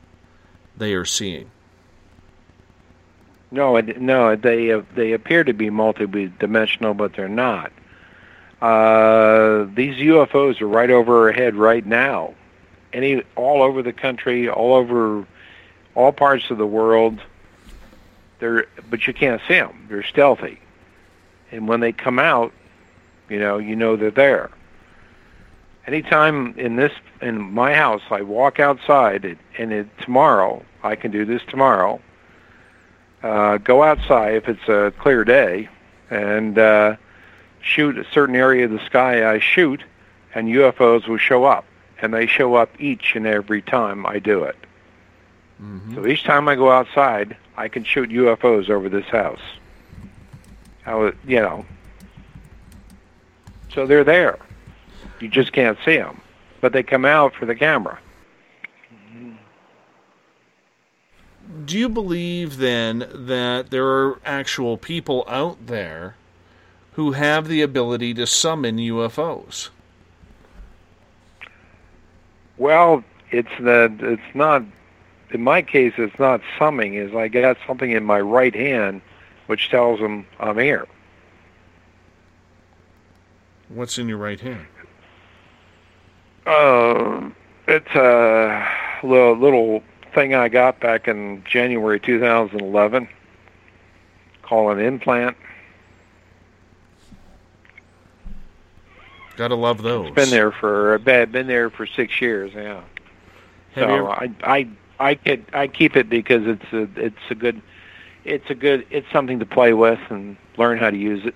they are seeing? No, no, they uh, they appear to be multidimensional, but they're not. Uh, these UFOs are right over our head right now, any all over the country, all over all parts of the world. They're but you can't see them. They're stealthy, and when they come out, you know, you know they're there. Anytime in this in my house, I walk outside, and it, tomorrow I can do this tomorrow. Uh, go outside if it's a clear day, and uh, shoot a certain area of the sky. I shoot, and UFOs will show up, and they show up each and every time I do it. Mm-hmm. So each time I go outside, I can shoot UFOs over this house. I was, you know, so they're there. You just can't see them, but they come out for the camera. Do you believe then that there are actual people out there who have the ability to summon UFOs? Well, it's the it's not in my case it's not summing is I got something in my right hand which tells them I'm here. What's in your right hand? Uh, it's a little, little thing I got back in January 2011 called an implant. Gotta love those. It's been there for been been there for six years. Yeah. Have so I I I could I keep it because it's a it's a good it's a good it's something to play with and learn how to use it.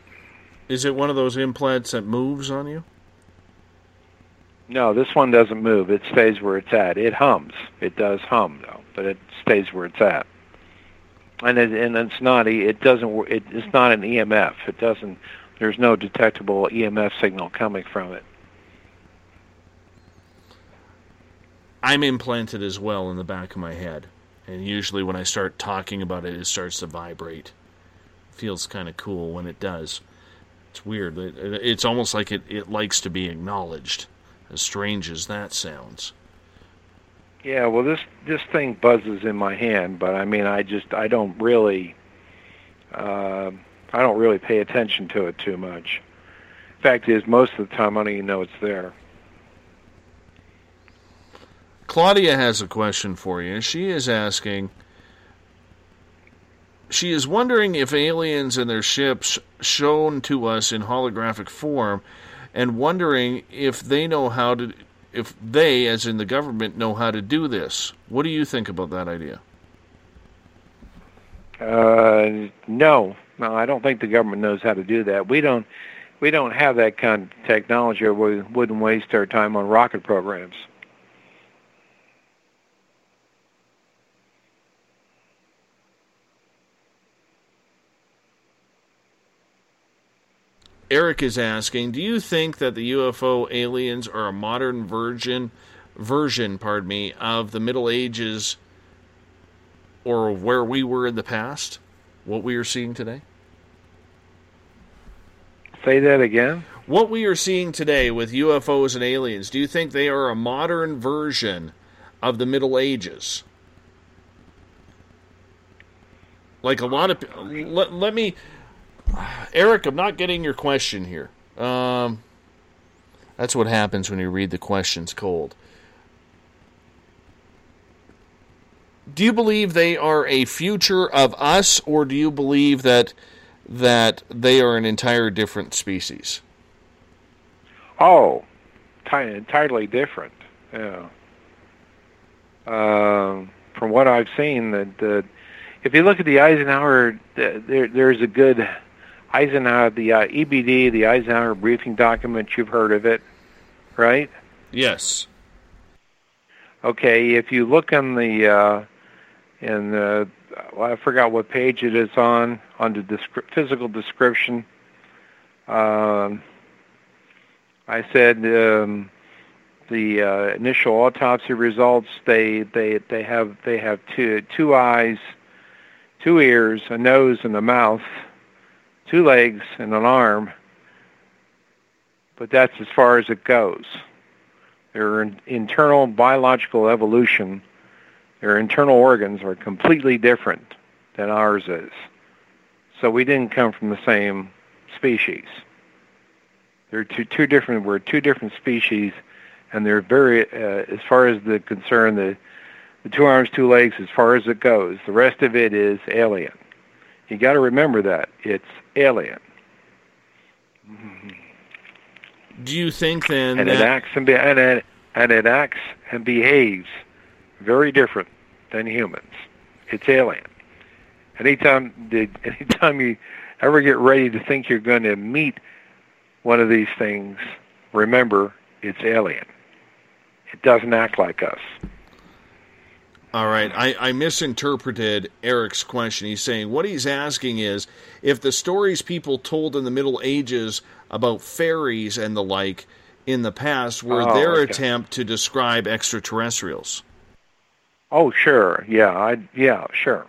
Is it one of those implants that moves on you? No, this one doesn't move. It stays where it's at. It hums. It does hum though, but it stays where it's at. And it, and it's not. It doesn't. It, it's not an EMF. It doesn't. There's no detectable EMF signal coming from it. I'm implanted as well in the back of my head, and usually when I start talking about it, it starts to vibrate. Feels kind of cool when it does. It's weird. It, it- it's almost like it, it likes to be acknowledged. As strange as that sounds. Yeah. Well, this this thing buzzes in my hand, but I mean, I just I don't really. Uh, I don't really pay attention to it too much. Fact is, most of the time I don't even know it's there. Claudia has a question for you. She is asking. She is wondering if aliens and their ships shown to us in holographic form, and wondering if they know how to, if they, as in the government, know how to do this. What do you think about that idea? Uh, no, no, I don't think the government knows how to do that. We don't, we don't have that kind of technology, or we wouldn't waste our time on rocket programs. Eric is asking, do you think that the UFO aliens are a modern version version, pardon me, of the Middle Ages or where we were in the past? What we are seeing today? Say that again. What we are seeing today with UFOs and aliens, do you think they are a modern version of the Middle Ages? Like a lot of let, let me Eric, I'm not getting your question here. Um, that's what happens when you read the questions cold. Do you believe they are a future of us, or do you believe that that they are an entire different species? Oh, ti- entirely different. Yeah. Um, from what I've seen, that if you look at the Eisenhower, there there's a good Eisenhower, the uh, EBD, the Eisenhower briefing document. You've heard of it, right? Yes. Okay, if you look in the uh, in the well, I forgot what page it is on on the descri- physical description. Um, I said um, the uh, initial autopsy results. They they they have they have two two eyes, two ears, a nose, and a mouth, two legs, and an arm. But that's as far as it goes. Their internal biological evolution, their internal organs are completely different than ours is. So we didn't come from the same species. They're two, two different. We're two different species, and they're very, uh, as far as the concern, the the two arms, two legs, as far as it goes. The rest of it is alien. You got to remember that it's alien, Do you think then and that it acts and, be, and it and it acts and behaves very different than humans. It's alien. Anytime, the, anytime you ever get ready to think you're going to meet one of these things, remember it's alien. It doesn't act like us. All right, I, I misinterpreted Eric's question. He's saying what he's asking is if the stories people told in the Middle Ages about fairies and the like in the past were Oh, their okay. attempt to describe extraterrestrials. Oh, sure. Yeah, I yeah, sure.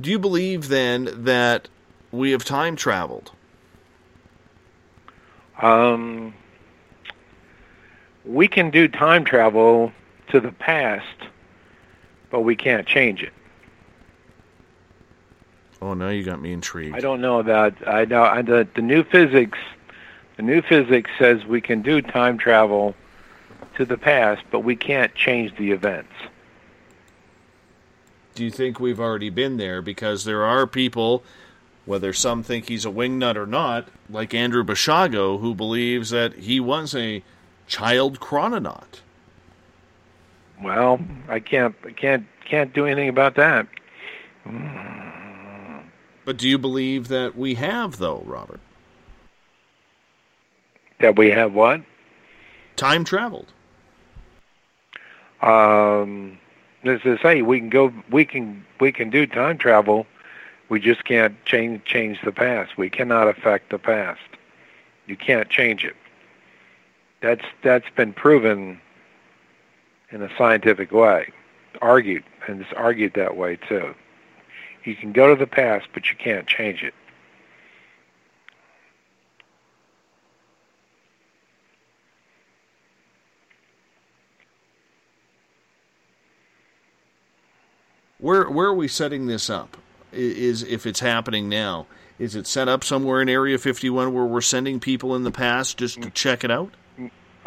Do you believe then that we have time traveled? Um, we can do time travel to the past, but we can't change it. Oh, now you got me intrigued. I don't know about I know I, the the new physics. The new physics says we can do time travel to the past, but we can't change the events. Do you think we've already been there? Because there are people, whether some think he's a wingnut or not, like Andrew Basiago, who believes that he was a child chrononaut. Well, I can't I can't can't do anything about that. But do you believe that we have, though, Robert? That we have what? Time traveled. Um, as I say, we can go, we can, we can do time travel. We just can't change change the past. We cannot affect the past. You can't change it. That's that's been proven in a scientific way, argued, and it's argued that way too. You can go to the past, but you can't change it. Where where are we setting this up? Is if it's happening now? Is it set up somewhere in Area 51 where we're sending people in the past just to check it out?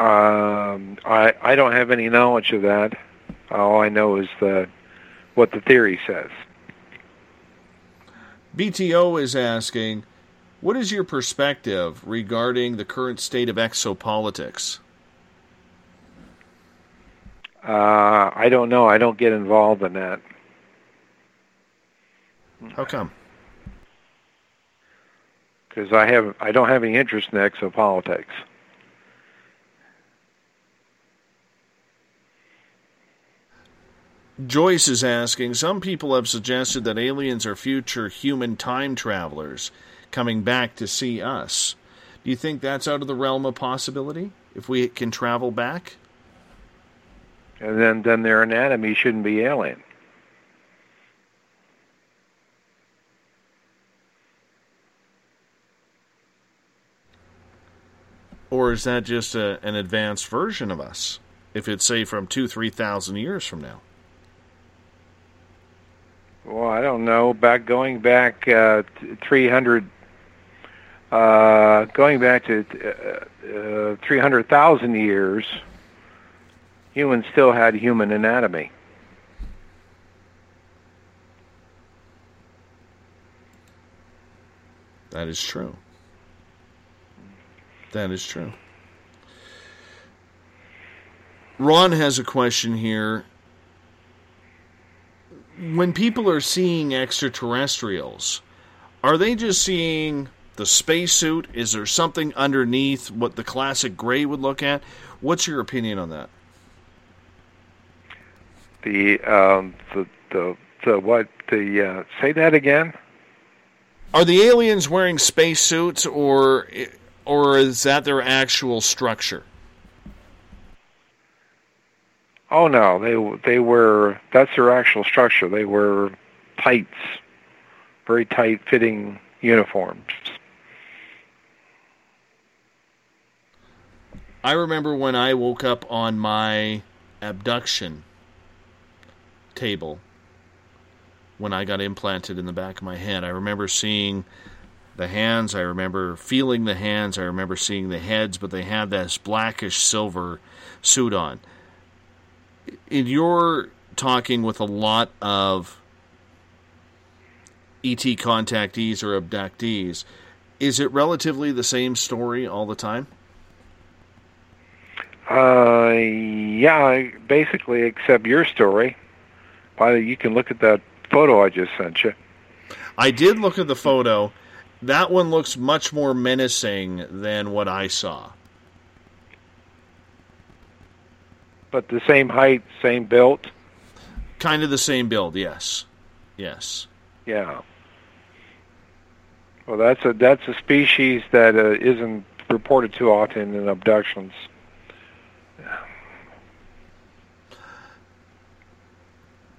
Um, I I don't have any knowledge of that. All I know is the what the theory says. BTO is asking, what is your perspective regarding the current state of exopolitics? Uh, I don't know. I don't get involved in that. How come? because I have I don't have any interest in exopolitics. Joyce is asking, some people have suggested that aliens are future human time travelers coming back to see us. Do you think that's out of the realm of possibility if we can travel back? And then then their anatomy shouldn't be alien. Or is that just a, an advanced version of us? if it's say from two, three thousand years from now? Well, I don't know. Back going back uh, 300, uh, going back to uh, uh, 300,000 years, humans still had human anatomy. That is true. That is true. Ron has a question here. When people are seeing extraterrestrials, are they just seeing the spacesuit? Is there something underneath what the classic gray would look at? What's your opinion on that? The um, the the the what the uh, say that again? Are the aliens wearing spacesuits, or or is that their actual structure? Oh no, they they were that's their actual structure. They were tights, very tight fitting uniforms. I remember when I woke up on my abduction table when I got implanted in the back of my head. I remember seeing the hands, I remember feeling the hands, I remember seeing the heads, but they had this blackish silver suit on. In your talking with a lot of ET contactees or abductees, is it relatively the same story all the time? Uh, yeah, basically, except your story. By the, you can look at that photo I just sent you. I did look at the photo. That one looks much more menacing than what I saw. But the same height, same built. Kind of the same build, yes. Yes. Yeah. Well, that's a that's a species that uh, isn't reported too often in abductions.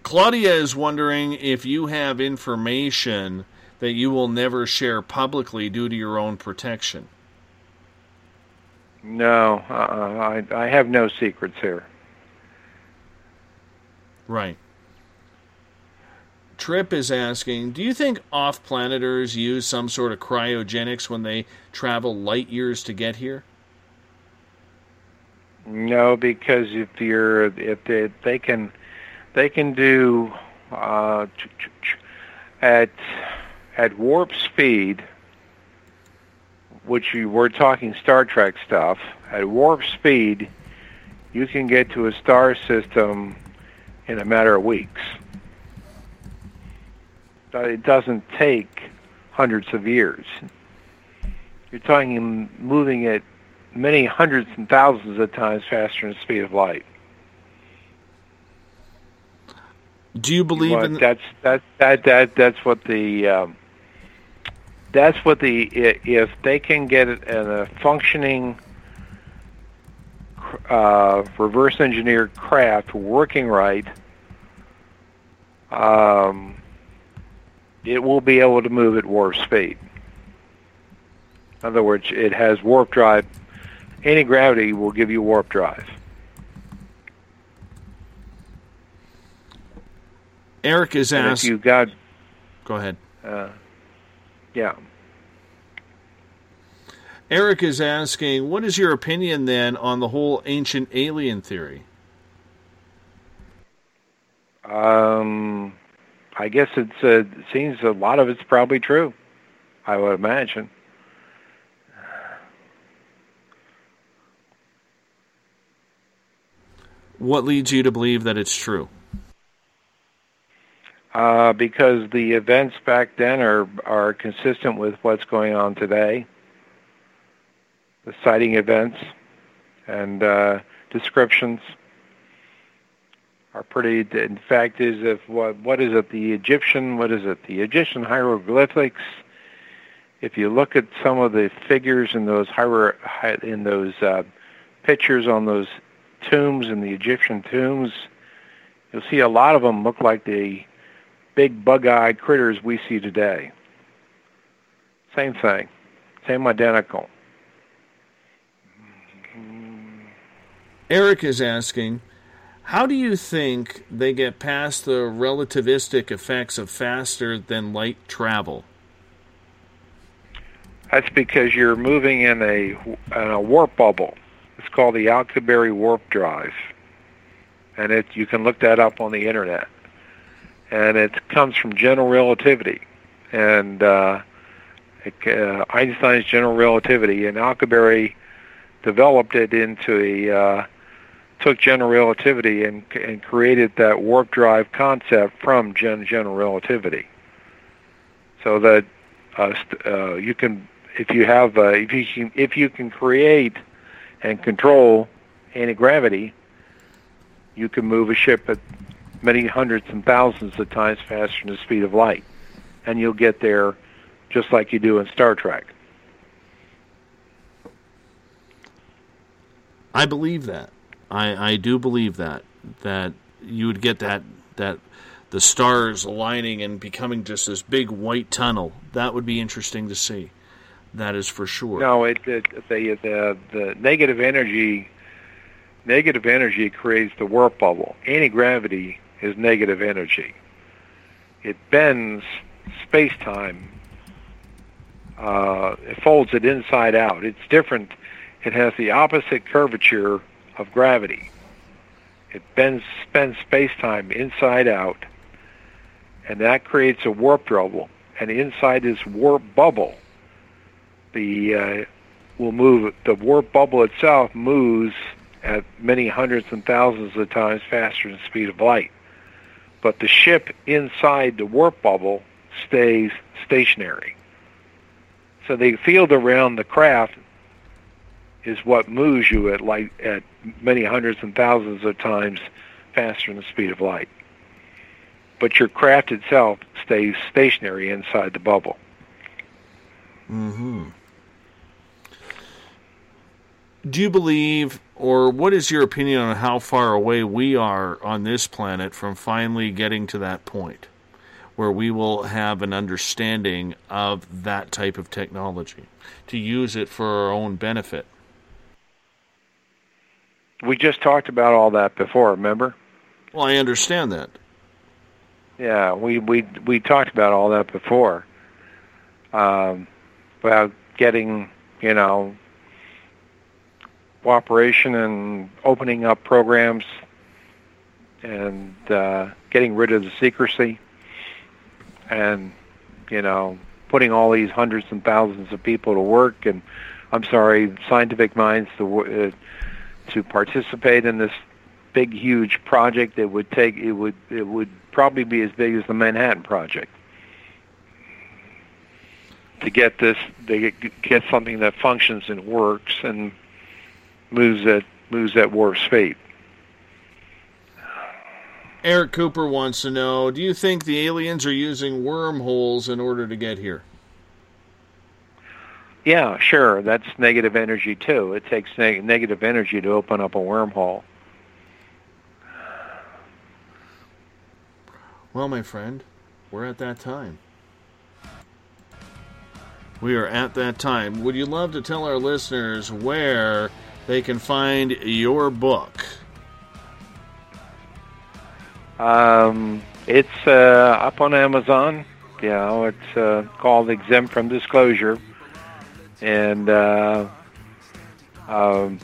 Claudia is wondering if you have information that you will never share publicly due to your own protection. No, uh, I I have no secrets here. Right. Trip is asking, do you think off-planeters use some sort of cryogenics when they travel light years to get here? No, because if you're if they, they can they can do uh, at at warp speed, which you were talking Star Trek stuff. At warp speed, you can get to a star system in a matter of weeks. But It doesn't take hundreds of years. You're talking moving at many hundreds and thousands of times faster than the speed of light. Do you believe Well, in that's that that that that's what the um, that's what the if they can get it in a functioning uh, reverse engineered craft working right, um, it will be able to move at warp speed. In other words, it has warp drive. Anti gravity will give you warp drive. Eric is asked. you got Go ahead. uh, yeah. Eric is asking, what is your opinion then on the whole ancient alien theory? Um, I guess it's uh, it seems a lot of it's probably true. I would imagine. What leads you to believe that it's true? Uh, because the events back then are are consistent with what's going on today. The sighting events and uh, descriptions are pretty. In fact, is if what what is it? The Egyptian. What is it? The Egyptian hieroglyphics. If you look at some of the figures in those hiero, hi- in those uh, pictures on those tombs in the Egyptian tombs, you'll see a lot of them look like the big bug-eyed critters we see today. Same thing, same identical. Eric is asking, how do you think they get past the relativistic effects of faster than light travel? That's because you're moving in a in a warp bubble. It's called the Alcubierre warp drive, and it you can look that up on the internet. And it comes from general relativity, and uh, it, uh, Einstein's general relativity, and Alcubierre developed it into a uh, took general relativity and and created that warp drive concept from gen, general relativity. So that uh, st- uh, you can if you have uh, if you can if you can create and control anti gravity, you can move a ship at many hundreds and thousands of times faster than the speed of light, and you'll get there just like you do in Star Trek. I believe that. I, I do believe that that you would get that that the stars aligning and becoming just this big white tunnel. That would be interesting to see. That is for sure. No, it, it the the the negative energy negative energy creates the warp bubble. Anti gravity is negative energy. It bends space time. Uh, it folds it inside out. It's different. It has the opposite curvature of gravity. It bends bends space time inside out, and that creates a warp bubble. And inside this warp bubble, the uh, will move. The warp bubble itself moves at many hundreds and thousands of times faster than the speed of light. But the ship inside the warp bubble stays stationary. So the field around the craft is what moves you at light at many hundreds and thousands of times faster than the speed of light. But your craft itself stays stationary inside the bubble. hmm Do you believe, or what is your opinion on how far away we are on this planet from finally getting to that point where we will have an understanding of that type of technology to use it for our own benefit? We just talked about all that before, remember? Well, I understand that. Yeah, we we we talked about all that before. Um, about getting, you know, cooperation and opening up programs and uh, getting rid of the secrecy and you know putting all these hundreds and thousands of people to work and I'm sorry scientific minds to uh, to participate in this big huge project that would take it would it would probably be as big as the Manhattan project to get this they get, get something that functions and works and moves at moves at warp speed. Eric Cooper wants to know Do you think the aliens are using wormholes in order to get here? Yeah, sure. That's negative energy too. It takes neg- negative energy to open up a wormhole. Well, my friend, we're at that time. We are at that time. Would you love to tell our listeners where they can find your book? Um, it's uh, up on Amazon. You know, it's uh, called Exempt from Disclosure, and uh, um,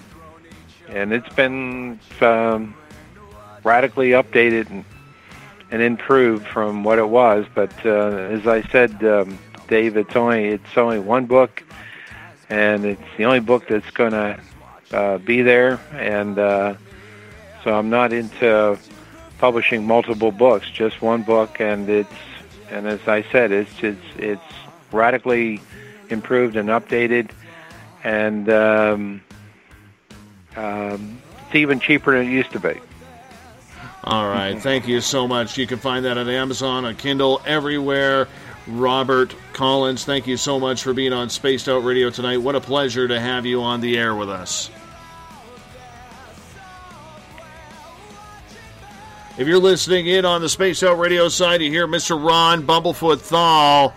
and it's been um, radically updated and, and improved from what it was. But uh, as I said, um, Dave, it's only it's only one book, and it's the only book that's going to uh, be there, and uh, so I'm not into publishing multiple books, just one book, and it's and as I said, it's it's it's radically improved and updated, and um, um, it's even cheaper than it used to be. All right. Thank you so much. You can find that on Amazon, on Kindle, everywhere. Robert Collins, thank you so much for being on Spaced Out Radio tonight. What a pleasure to have you on the air with us. If you're listening in on the Spaced Out Radio side, you hear Mr. Ron Bumblefoot Thal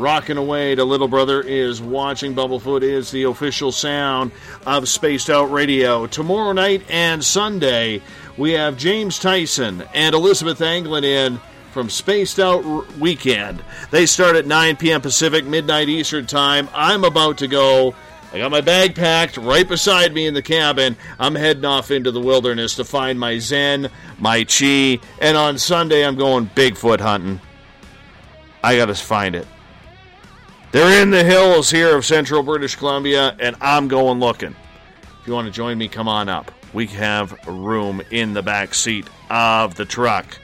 Rocking away to Little Brother is watching. Bumblefoot is the official sound of Spaced Out Radio. Tomorrow night and Sunday, we have James Tyson and Elizabeth Anglin in from Spaced Out Weekend. They start at 9 p.m. Pacific, midnight Eastern Time. I'm about to go. I got my bag packed right beside me in the cabin. I'm heading off into the wilderness to find my Zen, my Chi, and on Sunday I'm going Bigfoot hunting. I got to find it. They're in the hills here of central British Columbia, and I'm going looking. If you want to join me, come on up. We have room in the back seat of the truck.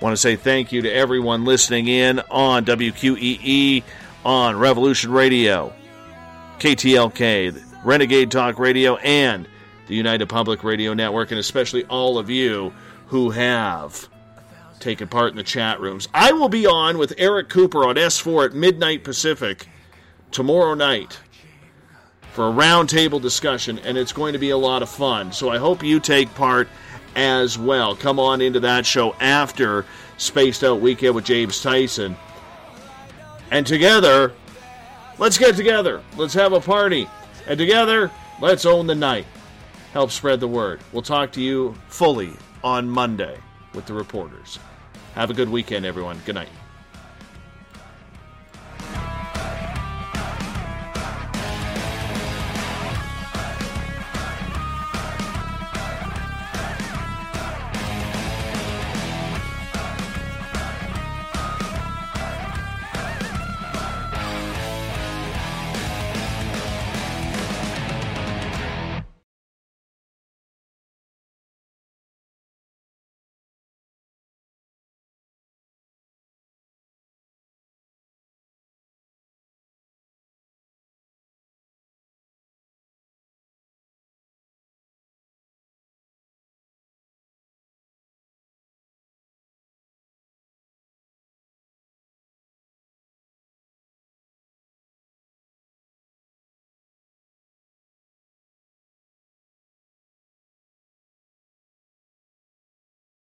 Want to say thank you to everyone listening in on WQEE, on Revolution Radio, KTLK, Renegade Talk Radio, and the United Public Radio Network, and especially all of you who have taken part in the chat rooms. I will be on with Eric Cooper on S4 at midnight Pacific tomorrow night for a roundtable discussion, and it's going to be a lot of fun. So I hope you take part as well. Come on into that show after Spaced Out Weekend with James Tyson. And together, let's get together. Let's have a party. And together, let's own the night. Help spread the word. We'll talk to you fully on Monday with the reporters. Have a good weekend, everyone. Good night.